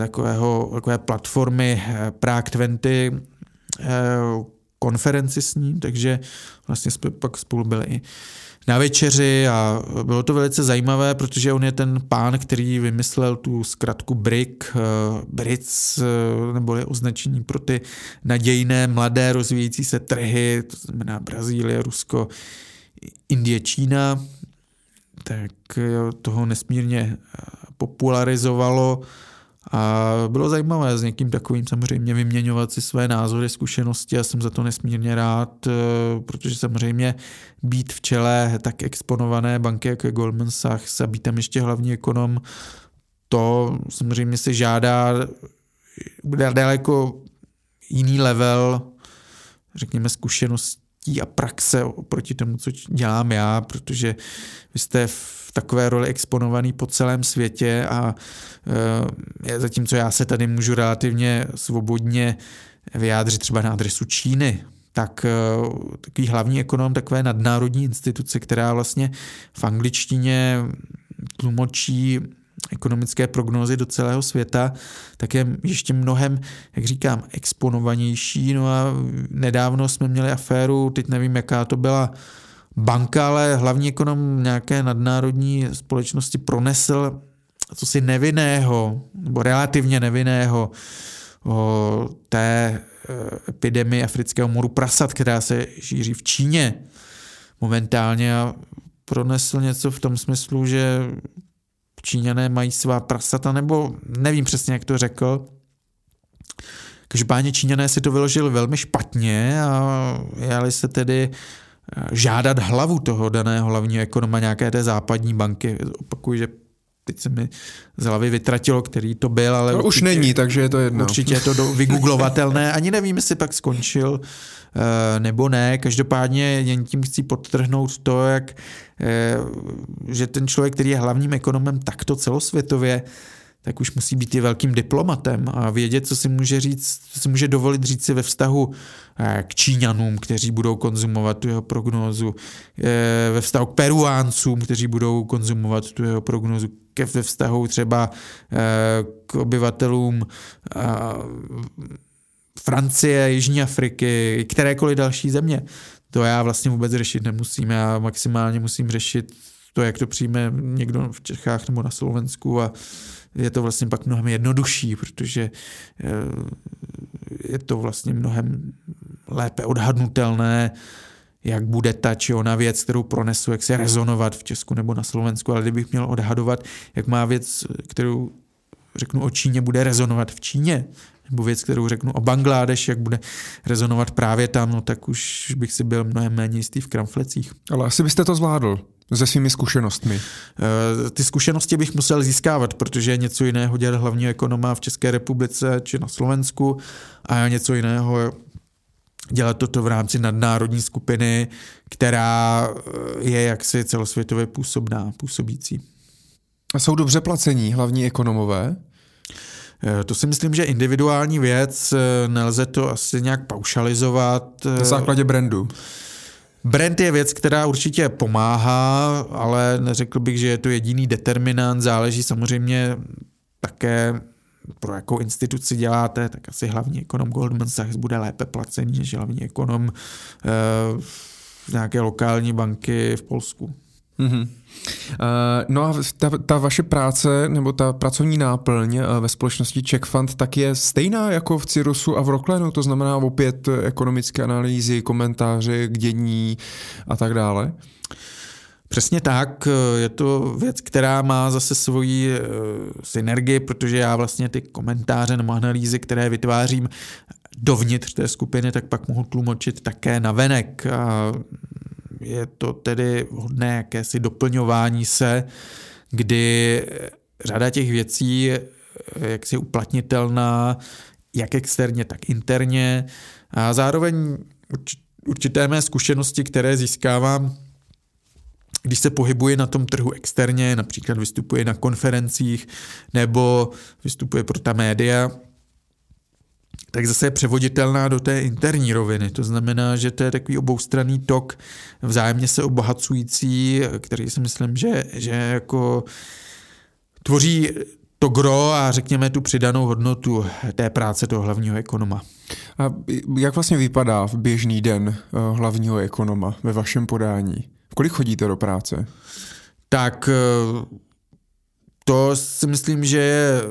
takového, takové platformy Prague 20 konferenci s ním, takže vlastně jsme pak spolu byli na večeři a bylo to velice zajímavé, protože on je ten pán, který vymyslel tu zkratku BRIC, uh, BRIC, uh, nebo je označení pro ty nadějné, mladé, rozvíjející se trhy, to znamená Brazílie, Rusko, Indie, Čína, tak toho nesmírně popularizovalo a bylo zajímavé s někým takovým samozřejmě vyměňovat si své názory, zkušenosti. A jsem za to nesmírně rád, eh, protože samozřejmě být v čele tak exponované banky, jako je Goldman Sachs a být tam ještě hlavní ekonom, to samozřejmě se žádá daleko jiný level, řekněme, zkušeností a praxe oproti tomu, co dělám já, protože vy jste v takové roli exponovaný po celém světě a e, zatímco já se tady můžu relativně svobodně vyjádřit třeba na adresu Číny, tak e, takový hlavní ekonom takové nadnárodní instituce, která vlastně v angličtině tlumočí ekonomické prognózy do celého světa, tak je ještě mnohem, jak říkám, exponovanější. No a nedávno jsme měli aféru, teď nevím, jaká to byla, banka, ale hlavní ekonom nějaké nadnárodní společnosti pronesl co si nevinného, nebo relativně nevinného o té e, epidemii afrického moru prasat, která se šíří v Číně momentálně a pronesl něco v tom smyslu, že Číňané mají svá prasata, nebo nevím přesně, jak to řekl. Každopádně Číňané si to vyložili velmi špatně a jali se tedy žádat hlavu toho daného hlavního ekonoma nějaké té západní banky. Opakuju, že teď se mi z hlavy vytratilo, který to byl, ale...
To určitě, už není, takže je to jedno.
Určitě je to do, vygooglovatelné, ani nevím, jestli pak skončil eh, nebo ne. Každopádně jen tím chci podtrhnout to, jak, eh, že ten člověk, který je hlavním ekonomem takto celosvětově, tak už musí být i velkým diplomatem a vědět, co si může říct, co si může dovolit říct si ve vztahu eh, k Číňanům, kteří budou konzumovat tu jeho prognózu, eh, ve vztahu k Peruáncům, kteří budou konzumovat tu jeho prognózu, ke ve vztahu třeba eh, k obyvatelům Francie, Jižní Afriky, kterékoliv další země. To já vlastně vůbec řešit nemusím. Já maximálně musím řešit to, jak to přijme někdo v Čechách nebo na Slovensku a je to vlastně pak mnohem jednodušší, protože eh, je to vlastně mnohem lépe odhadnutelné, jak bude ta či ona věc, kterou pronesu, jak se rezonovat v Česku nebo na Slovensku, ale kdybych měl odhadovat, jak má věc, kterou řeknu o Číně, bude rezonovat v Číně, nebo věc, kterou řeknu o Bangladeš, jak bude rezonovat právě tam, no tak už bych si byl mnohem méně jistý v kramflecích.
Ale asi byste to zvládl se svými zkušenostmi.
Eh, ty zkušenosti bych musel získávat, protože je něco jiného dělat hlavního ekonoma v České republice či na Slovensku a něco jiného dělat toto v rámci nadnárodní skupiny, která eh, je jaksi celosvětově působná, působící.
A jsou dobře placení hlavní ekonomové?
Eh, to si myslím, že individuální věc, nelze to asi nějak paušalizovat.
Na základě brandu.
Brand je věc, která určitě pomáhá, ale neřekl bych, že je to jediný determinant. Záleží samozřejmě také pro jakou instituci děláte, tak asi hlavní ekonom Goldman Sachs bude lépe placený než hlavní ekonom uh, nějaké lokální banky v Polsku.
Mm-hmm. No a ta, ta vaše práce nebo ta pracovní náplň uh, ve společnosti Czech Fund tak je stejná jako v Cirusu a v Rocklenu, to znamená opět ekonomické analýzy, komentáře k dění a tak dále?
Přesně tak, je to věc, která má zase svoji eh, synergii, protože já vlastně ty komentáře nebo analýzy, které vytvářím dovnitř té skupiny, tak pak mohu tlumočit také na venek. A je to tedy hodné jakési doplňování se, kdy řada těch věcí je jaksi uplatnitelná jak externě, tak interně. A zároveň určité mé zkušenosti, které získávám když se pohybuje na tom trhu externě, například vystupuje na konferencích nebo vystupuje pro ta média, tak zase je převoditelná do té interní roviny. To znamená, že to je takový oboustranný tok vzájemně se obohacující, který si myslím, že, že jako tvoří to gro a řekněme tu přidanou hodnotu té práce toho hlavního ekonoma.
A jak vlastně vypadá v běžný den eh, hlavního ekonoma ve vašem podání? Kolik chodíte do práce?
Tak eh, to si myslím, že je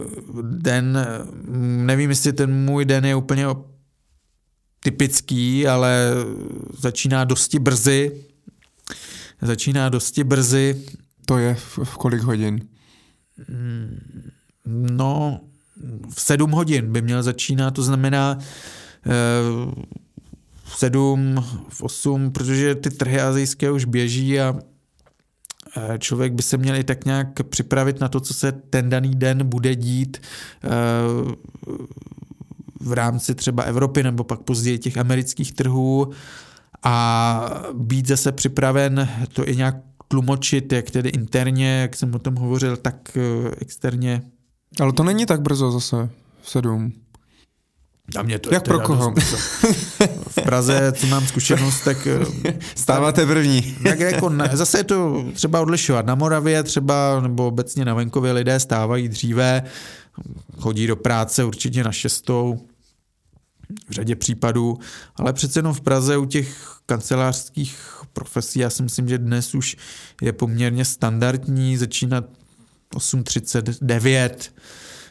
den, nevím, jestli ten můj den je úplně typický, ale začíná dosti brzy. Začíná dosti brzy.
To je v, v kolik hodin?
Mm, no, v sedm hodin by měl začínat, to znamená eh, v sedm, v osm, protože ty trhy azijské už běží a člověk by se měl i tak nějak připravit na to, co se ten daný den bude dít eh, v rámci třeba Evropy nebo pak později těch amerických trhů a být zase připraven to i nějak tlumočit, jak tedy interně, jak jsem o tom hovořil, tak eh, externě.
Ale to není tak brzo zase, sedm.
A mě to
Jak pro koho?
v Praze, co mám zkušenost, tak...
Eh, Stáváte první.
tak jako ne, zase je to třeba odlišovat. Na Moravě třeba, nebo obecně na venkově lidé stávají dříve, chodí do práce určitě na šestou, v řadě případů, ale přece jenom v Praze u těch kancelářských profesí, já si myslím, že dnes už je poměrně standardní začínat 8.39,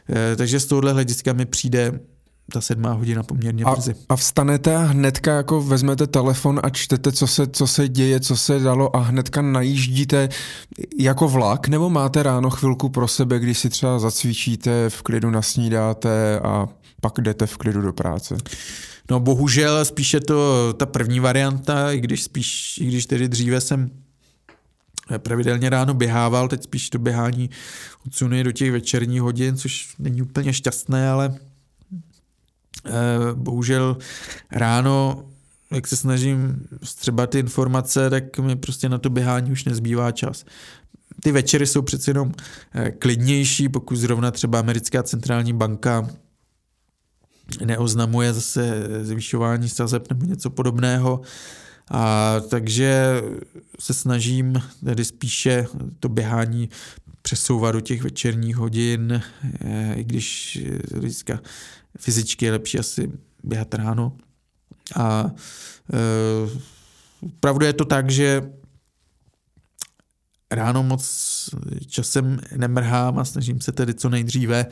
eh, takže z tohohle hlediska mi přijde ta sedmá hodina poměrně
a,
brzy.
A vstanete a hnedka jako vezmete telefon a čtete, co se, co se děje, co se dalo a hnedka najíždíte jako vlak, nebo máte ráno chvilku pro sebe, když si třeba zacvičíte, v klidu nasnídáte a pak jdete v klidu do práce?
No bohužel spíše to ta první varianta, i když spíš, i když tedy dříve jsem pravidelně ráno běhával, teď spíš to běhání odsunuje do těch večerních hodin, což není úplně šťastné, ale bohužel ráno, jak se snažím střebat ty informace, tak mi prostě na to běhání už nezbývá čas. Ty večery jsou přeci jenom eh, klidnější, pokud zrovna třeba americká centrální banka neoznamuje zase zvyšování sazeb nebo něco podobného. A takže se snažím tedy spíše to běhání přesouvat do těch večerních hodin, eh, i když hlediska fyzicky je lepší asi běhat ráno. A e, pravdu je to tak, že ráno moc časem nemrhám a snažím se tedy co nejdříve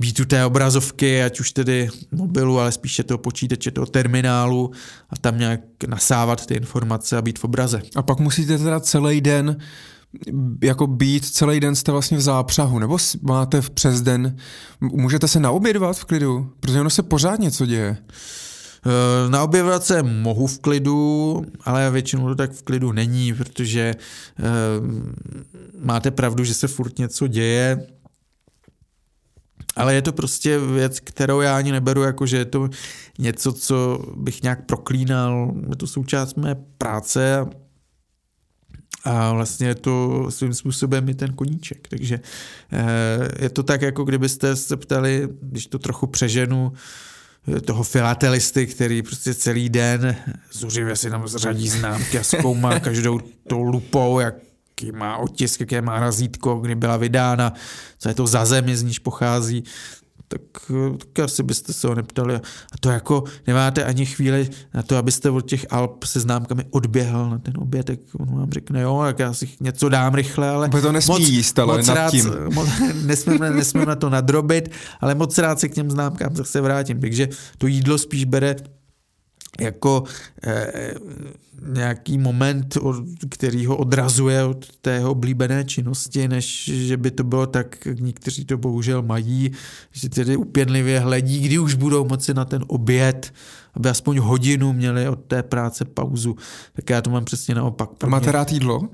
být u té obrazovky, ať už tedy mobilu, ale spíše toho počítače, toho terminálu a tam nějak nasávat ty informace a být v obraze.
A pak musíte teda celý den jako být celý den jste vlastně v zápřahu, nebo máte v přes den, můžete se naobědvat v klidu, protože ono se pořád něco děje.
Eh, naobědvat se mohu v klidu, ale většinou to tak v klidu není, protože uh, máte pravdu, že se furt něco děje, ale je to prostě věc, kterou já ani neberu, jako že je to něco, co bych nějak proklínal. Je to součást mé práce a vlastně je to svým způsobem i ten koníček. Takže eh, je to tak, jako kdybyste se ptali, když to trochu přeženu, toho filatelisty, který prostě celý den zuřivě si tam zřadí známky a zkoumá každou tou lupou, jak jaký má otisk, jaké má razítko, kdy byla vydána, co je to za zemi, z níž pochází, tak, tak asi byste se ho neptali. A to jako nemáte ani chvíli na to, abyste od těch Alp se známkami odběhal na ten oběd, tak on vám řekne, jo, tak já si něco dám rychle, ale
to nesmí moc, jíst, ale moc nad rád, tím.
Moc, nesmím, nesmím na to nadrobit, ale moc rád se k těm známkám zase vrátím. Takže to jídlo spíš bere jako eh, nějaký moment, který ho odrazuje od tého oblíbené činnosti, než že by to bylo tak, někteří to bohužel mají, že tedy upěnlivě hledí, kdy už budou moci na ten oběd, aby aspoň hodinu měli od té práce pauzu. Tak já to mám přesně naopak.
A máte rád jídlo?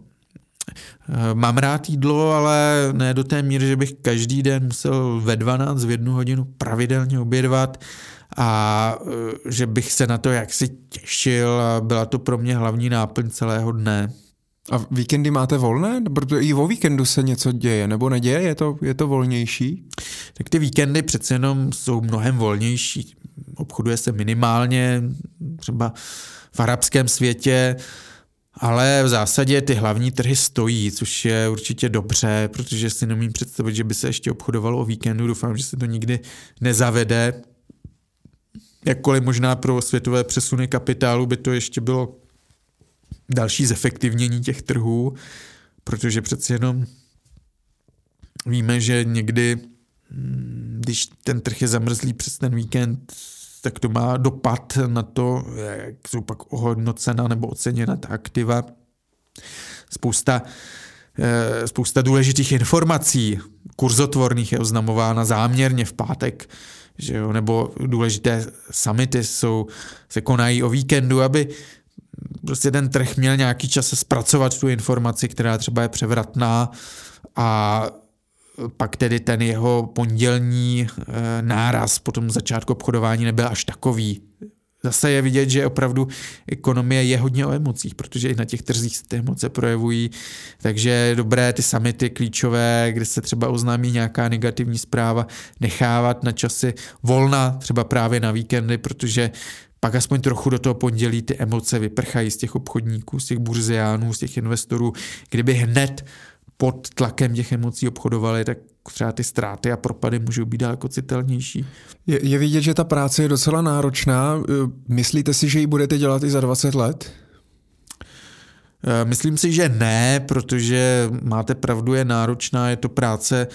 Eh, mám rád jídlo, ale ne do té míry, že bych každý den musel ve 12 v jednu hodinu pravidelně obědvat a e, že bych se na to jaksi těšil a byla to pro mě hlavní náplň celého dne.
A víkendy máte volné? Protože i o víkendu se něco děje, nebo neděje? Je to, je to volnější?
Tak ty víkendy přece jenom jsou mnohem volnější. Obchoduje se minimálně, třeba v arabském světě, ale v zásadě ty hlavní trhy stojí, což je určitě dobře, protože si nemím představit, že by se ještě obchodovalo o víkendu. Doufám, že se to nikdy nezavede jakkoliv možná pro světové přesuny kapitálu by to ještě bylo další zefektivnění těch trhů, protože přeci jenom víme, že někdy, mm, když ten trh je zamrzlý přes ten víkend, tak to má dopad na to, jak jsou pak ohodnocena nebo oceněna ta aktiva. Spousta, eh, spousta důležitých informací kurzotvorných je oznamována záměrně v pátek že jo, nebo důležité summity jsou, se konají o víkendu, aby prostě ten trh měl nějaký čas zpracovat tu informaci, která třeba je převratná. A pak tedy ten jeho pondělní e, náraz po tom začátku obchodování nebyl až takový zase je vidět, že opravdu ekonomie je hodně o emocích, protože i na těch trzích se ty emoce projevují, takže dobré ty samity klíčové, kde se třeba oznámí nějaká negativní zpráva, nechávat na časy volna, třeba právě na víkendy, protože pak aspoň trochu do toho pondělí ty emoce vyprchají z těch obchodníků, z těch burziánů, z těch investorů. Kdyby hned pod tlakem těch emocí obchodovali, tak třeba ty ztráty a propady můžou být daleko citelnější.
Je, je vidět, že ta práce je docela náročná. Myslíte si, že ji budete dělat i za 20 let?
Eh, myslím si, že ne, protože máte pravdu, je náročná, je to práce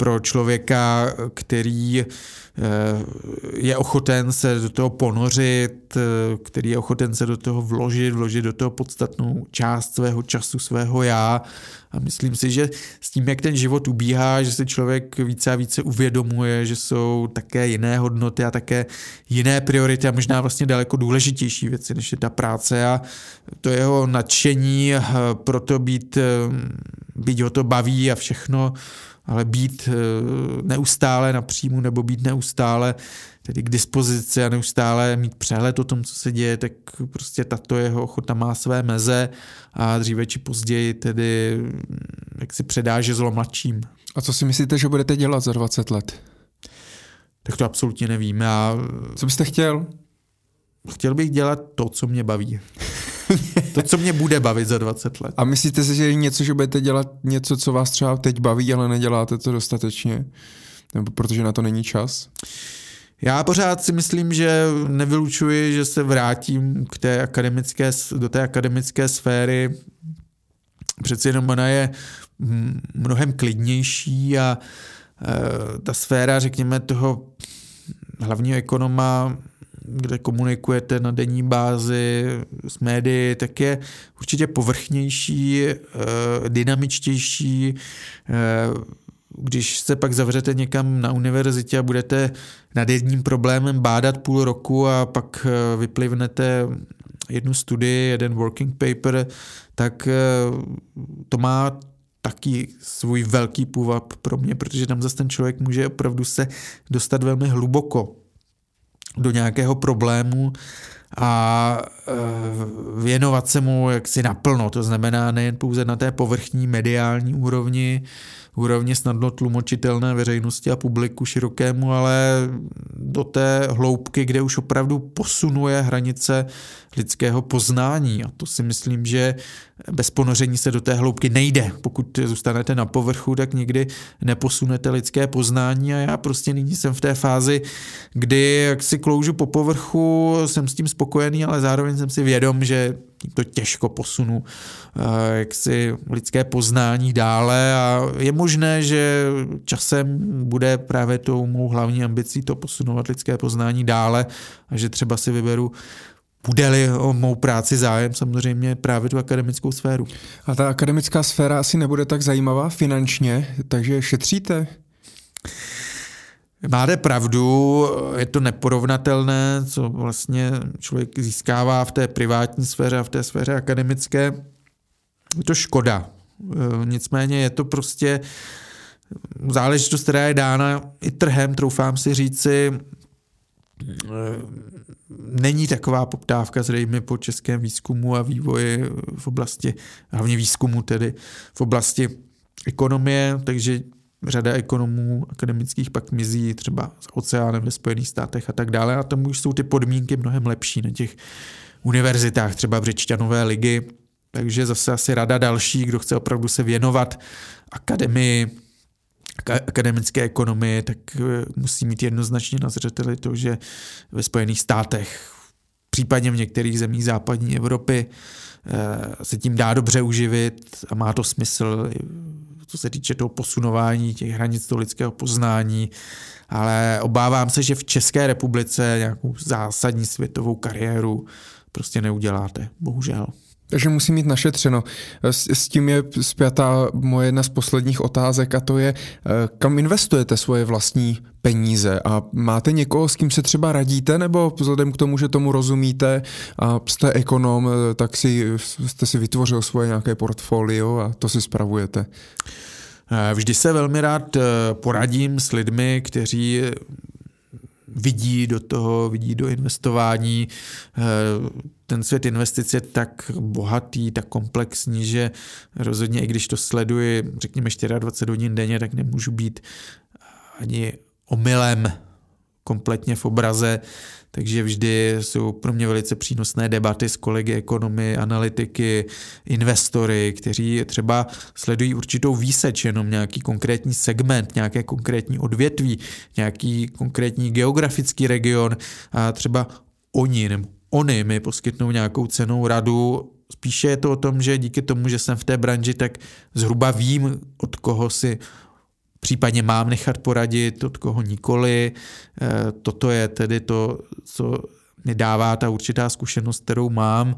pro člověka, který Eh, je ochoten se do toho ponořit, eh, který je ochoten se do toho vložit, vložit do toho podstatnou část svého času, svého já. A myslím si, že s tím, jak ten život ubíhá, že se člověk více a více uvědomuje, že jsou také jiné hodnoty a také jiné priority a možná vlastně daleko důležitější věci, než je ta práce a to jeho nadšení eh, pro to být, být ho to baví a všechno ale být eh, neustále na příjmu nebo být neustále tedy k dispozici a neustále mít přehled o tom, co se děje, tak prostě tato jeho ochota má své meze a dříve či později tedy mm, jak si předá žezlo mladším.
A co si myslíte, že budete dělat za 20 let?
Tak to absolutně nevím. Já...
Co byste chtěl?
Chtěl bych dělat to, co mě baví. to, co mě bude bavit za 20 let.
A myslíte si, že je něco, že budete dělat něco, co vás třeba teď baví, ale neděláte to dostatečně? Nebo protože na to není čas?
Já pořád si myslím, že nevylučuji, že se vrátím k té akademické, do té akademické sféry, přeci jenom ona je mnohem klidnější a ta sféra, řekněme, toho hlavního ekonoma, kde komunikujete na denní bázi s médií, tak je určitě povrchnější, dynamičtější, když se pak zavřete někam na univerzitě a budete nad jedním problémem bádat půl roku a pak eh, vyplivnete jednu studii, jeden working paper, tak eh, to má taky svůj velký půvab pro mě, protože tam zase ten člověk může opravdu se dostat velmi hluboko do nějakého problému a eh, věnovat se mu jaksi naplno, to znamená nejen pouze na té povrchní mediální úrovni, úrovni snadno tlumočitelné veřejnosti a publiku širokému, ale do té hloubky, kde už opravdu posunuje hranice lidského poznání. A to si myslím, že bez ponoření se do té hloubky nejde. Pokud zůstanete na povrchu, tak nikdy neposunete lidské poznání a já prostě nyní jsem v té fázi, kdy jak si kloužu po povrchu, jsem s tím spokojený, ale zároveň jsem si vědom, že to těžko posunu eh, jak si lidské poznání dále a je možné, že časem bude právě tou mou hlavní ambicí to posunovat lidské poznání dále a že třeba si vyberu bude-li o mou práci zájem, samozřejmě právě tu akademickou sféru.
A ta akademická sféra asi nebude tak zajímavá finančně, takže šetříte?
Máte pravdu, je to neporovnatelné, co vlastně člověk získává v té privátní sféře a v té sféře akademické. Je to škoda. Nicméně je to prostě záležitost, která je dána i trhem, troufám si říci, není taková poptávka zřejmě po českém výzkumu a vývoji v oblasti, hlavně výzkumu tedy, v oblasti ekonomie, takže řada ekonomů akademických pak mizí třeba s oceánem ve Spojených státech a tak dále. A tam už jsou ty podmínky mnohem lepší na těch univerzitách, třeba Břečťanové ligy, takže zase asi rada další, kdo chce opravdu se věnovat akademii, akademické ekonomii, tak eh, musí mít jednoznačně na zřeteli to, že ve Spojených státech, případně v některých zemích západní Evropy, eh, se tím dá dobře uživit a má to smysl, co se týče toho posunování těch hranic toho lidského poznání, ale obávám se, že v České republice nějakou zásadní světovou kariéru prostě neuděláte, bohužel.
Takže musí mít našetřeno. S, s tím je zpětá moje jedna z posledních otázek a to je, eh, kam investujete svoje vlastní peníze a máte někoho, s kým se třeba radíte, nebo vzhledem k tomu, že tomu rozumíte a jste ekonom, eh, tak si, jste si vytvořil svoje nějaké portfolio a to si spravujete?
Eh, vždy se velmi rád poradím s lidmi, kteří vidí do toho, vidí do investování. Eh, ten svět investic je tak bohatý, tak komplexní, že rozhodně i když to sleduji, řekněme 24 hodin denně, tak nemůžu být ani omylem kompletně v obraze, takže vždy jsou pro mě velice přínosné debaty s kolegy ekonomy, analytiky, investory, kteří třeba sledují určitou výseč, jenom nějaký konkrétní segment, nějaké konkrétní odvětví, nějaký konkrétní geografický region. A třeba oni nebo oni mi poskytnou nějakou cenou radu, Spíše je to o tom, že díky tomu, že jsem v té branži, tak zhruba vím, od koho si Případně mám nechat poradit, od koho nikoli. Eh, toto je tedy to, co mi dává ta určitá zkušenost, kterou mám,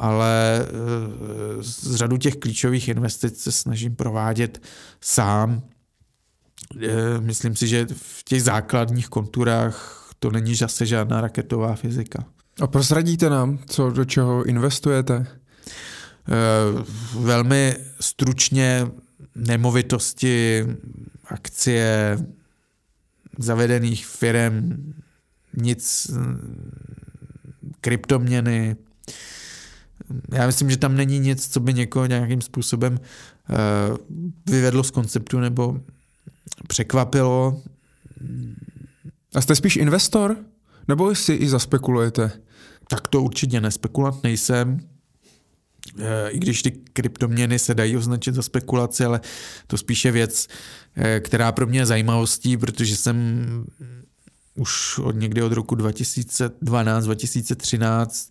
ale eh, z řadu těch klíčových investic se snažím provádět sám. Eh, myslím si, že v těch základních konturách to není zase žádná raketová fyzika.
A prozradíte nám, co do čeho investujete?
Velmi stručně nemovitosti, akcie zavedených firm, nic, kryptoměny. Já myslím, že tam není nic, co by někoho nějakým způsobem uh, vyvedlo z konceptu nebo překvapilo.
A jste spíš investor? Nebo si i zaspekulujete?
Tak to určitě nespekulant nejsem. Eh, i když ty kryptoměny se dají označit za spekulaci, ale to spíše věc, eh, která pro mě je zajímavostí, protože jsem už od někdy od roku 2012-2013,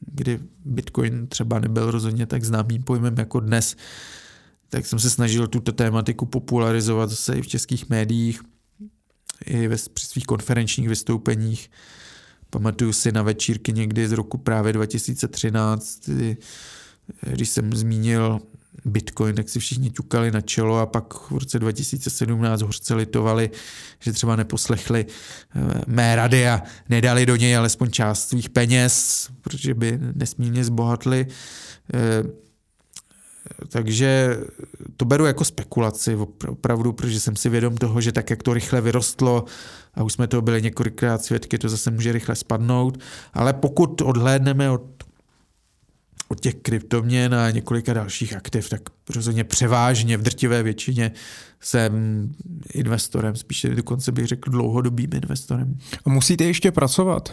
kdy Bitcoin třeba nebyl rozhodně tak známým pojmem jako dnes, tak jsem se snažil tuto tématiku popularizovat zase i v českých médiích, i ve, při svých konferenčních vystoupeních. Pamatuju si na večírky někdy z roku právě 2013, kdy, když jsem zmínil Bitcoin, tak si všichni ťukali na čelo a pak v roce 2017 hořce litovali, že třeba neposlechli eh, mé rady a nedali do něj alespoň část svých peněz, protože by nesmírně zbohatli. Eh, takže to beru jako spekulaci opravdu, protože jsem si vědom toho, že tak, jak to rychle vyrostlo, a už jsme to byli několikrát svědky, to zase může rychle spadnout, ale pokud odhlédneme od od těch kryptoměn a několika dalších aktiv, tak rozhodně převážně v drtivé většině jsem investorem, spíše dokonce bych řekl dlouhodobým investorem.
A musíte ještě pracovat?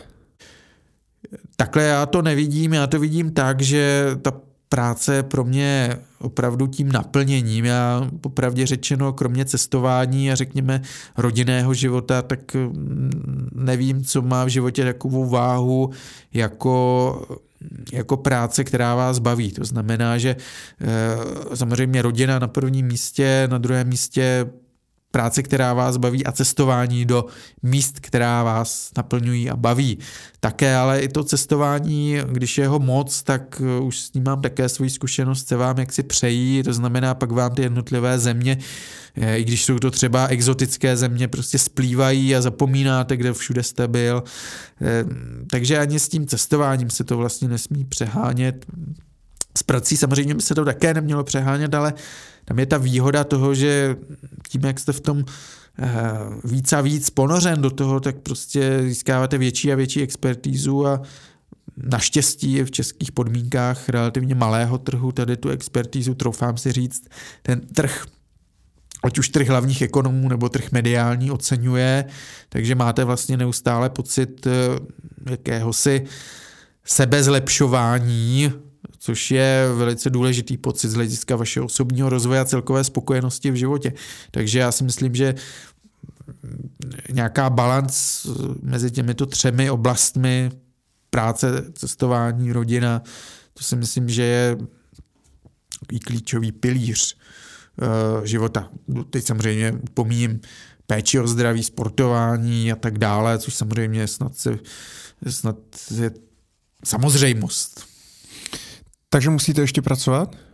Takhle já to nevidím, já to vidím tak, že ta práce je pro mě opravdu tím naplněním. Já popravdě řečeno, kromě cestování a řekněme rodinného života, tak mm, nevím, co má v životě takovou váhu jako jako práce, která vás baví. To znamená, že e, samozřejmě rodina na prvním místě, na druhém místě práce, která vás baví a cestování do míst, která vás naplňují a baví. Také ale i to cestování, když je ho moc, tak eh, už s ním mám také svoji zkušenost, se vám jaksi přejí, to znamená pak vám ty jednotlivé země, eh, i když jsou to třeba exotické země, prostě splývají a zapomínáte, kde všude jste byl. Eh, takže ani s tím cestováním se to vlastně nesmí přehánět. S prací. Samozřejmě by se to také nemělo přehánět, ale tam je ta výhoda toho, že tím, jak jste v tom eh, víc a víc ponořen do toho, tak prostě získáváte větší a větší expertízu a naštěstí je v českých podmínkách relativně malého trhu tady tu expertízu, troufám si říct, ten trh ať už trh hlavních ekonomů nebo trh mediální oceňuje, takže máte vlastně neustále pocit eh, jakéhosi sebezlepšování což je velice důležitý pocit z hlediska vašeho osobního rozvoje a celkové spokojenosti v životě. Takže já si myslím, že nějaká balans mezi těmito třemi oblastmi práce, cestování, rodina, to si myslím, že je takový klíčový pilíř uh, života. Teď samozřejmě pomíním péči o zdraví, sportování a tak dále, což samozřejmě snad, se, snad je samozřejmost.
Takže musíte ještě pracovat?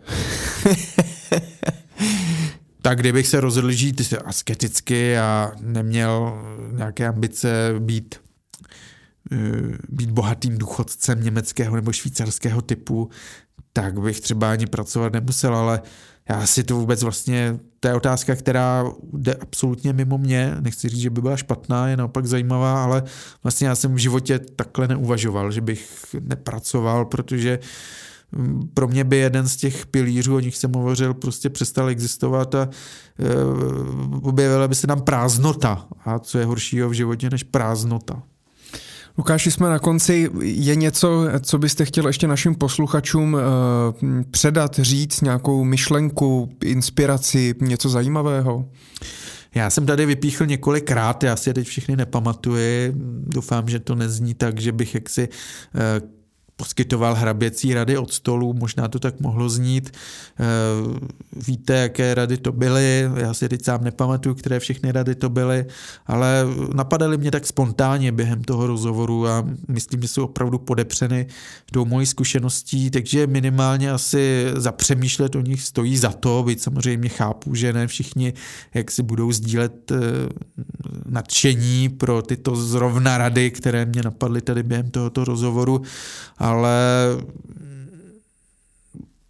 tak kdybych se rozhodl žít asketicky a neměl nějaké ambice být, eh, být bohatým důchodcem německého nebo švýcarského typu, tak bych třeba ani pracovat nemusel, ale já si to vůbec vlastně, to je otázka, která jde absolutně mimo mě, nechci říct, že by byla špatná, je naopak zajímavá, ale vlastně já jsem v životě takhle neuvažoval, že bych nepracoval, protože uh, pro mě by jeden z těch pilířů, o nich jsem hovořil, prostě přestal existovat a e, objevila by se nám prázdnota. A co je horšího v životě než prázdnota?
Lukáši, jsme na konci. Je něco, co byste chtěl ještě našim posluchačům e, předat, říct, nějakou myšlenku, inspiraci, něco zajímavého?
Já jsem tady vypíchl několikrát, já si je teď všechny nepamatuji. Doufám, že to nezní tak, že bych jaksi e, poskytoval hraběcí rady od stolu, možná to tak mohlo znít. Eh, víte, jaké rady to byly, já si teď sám nepamatuju, které všechny rady to byly, ale napadaly mě tak spontánně během toho rozhovoru a myslím, že jsou opravdu podepřeny tou mojí zkušeností, takže minimálně asi zapřemýšlet o nich stojí za to, byť samozřejmě chápu, že ne všichni jak si budou sdílet eh, nadšení pro tyto zrovna rady, které mě napadly tady během tohoto rozhovoru, ale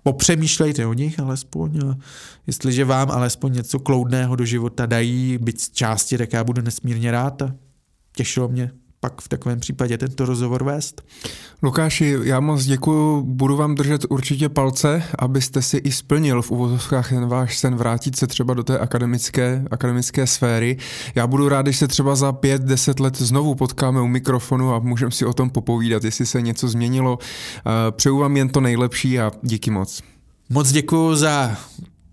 popřemýšlejte o nich alespoň a jestliže vám alespoň něco kloudného do života dají, byť z části, tak já budu nesmírně rád těšilo mě pak v takovém případě tento rozhovor vést.
Lukáši, já moc děkuji, budu vám držet určitě palce, abyste si i splnil v uvozovkách ten váš sen vrátit se třeba do té akademické, akademické sféry. Já budu rád, když se třeba za pět, deset let znovu potkáme u mikrofonu a můžeme si o tom popovídat, jestli se něco změnilo. Eh, přeju vám jen to nejlepší a díky moc.
Moc děkuji za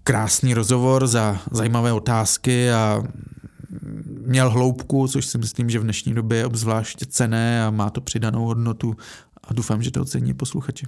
krásný rozhovor, za zajímavé otázky a měl hloubku, což si myslím, že v dnešní době je obzvlášť cené a má to přidanou hodnotu a doufám, že to ocení posluchači.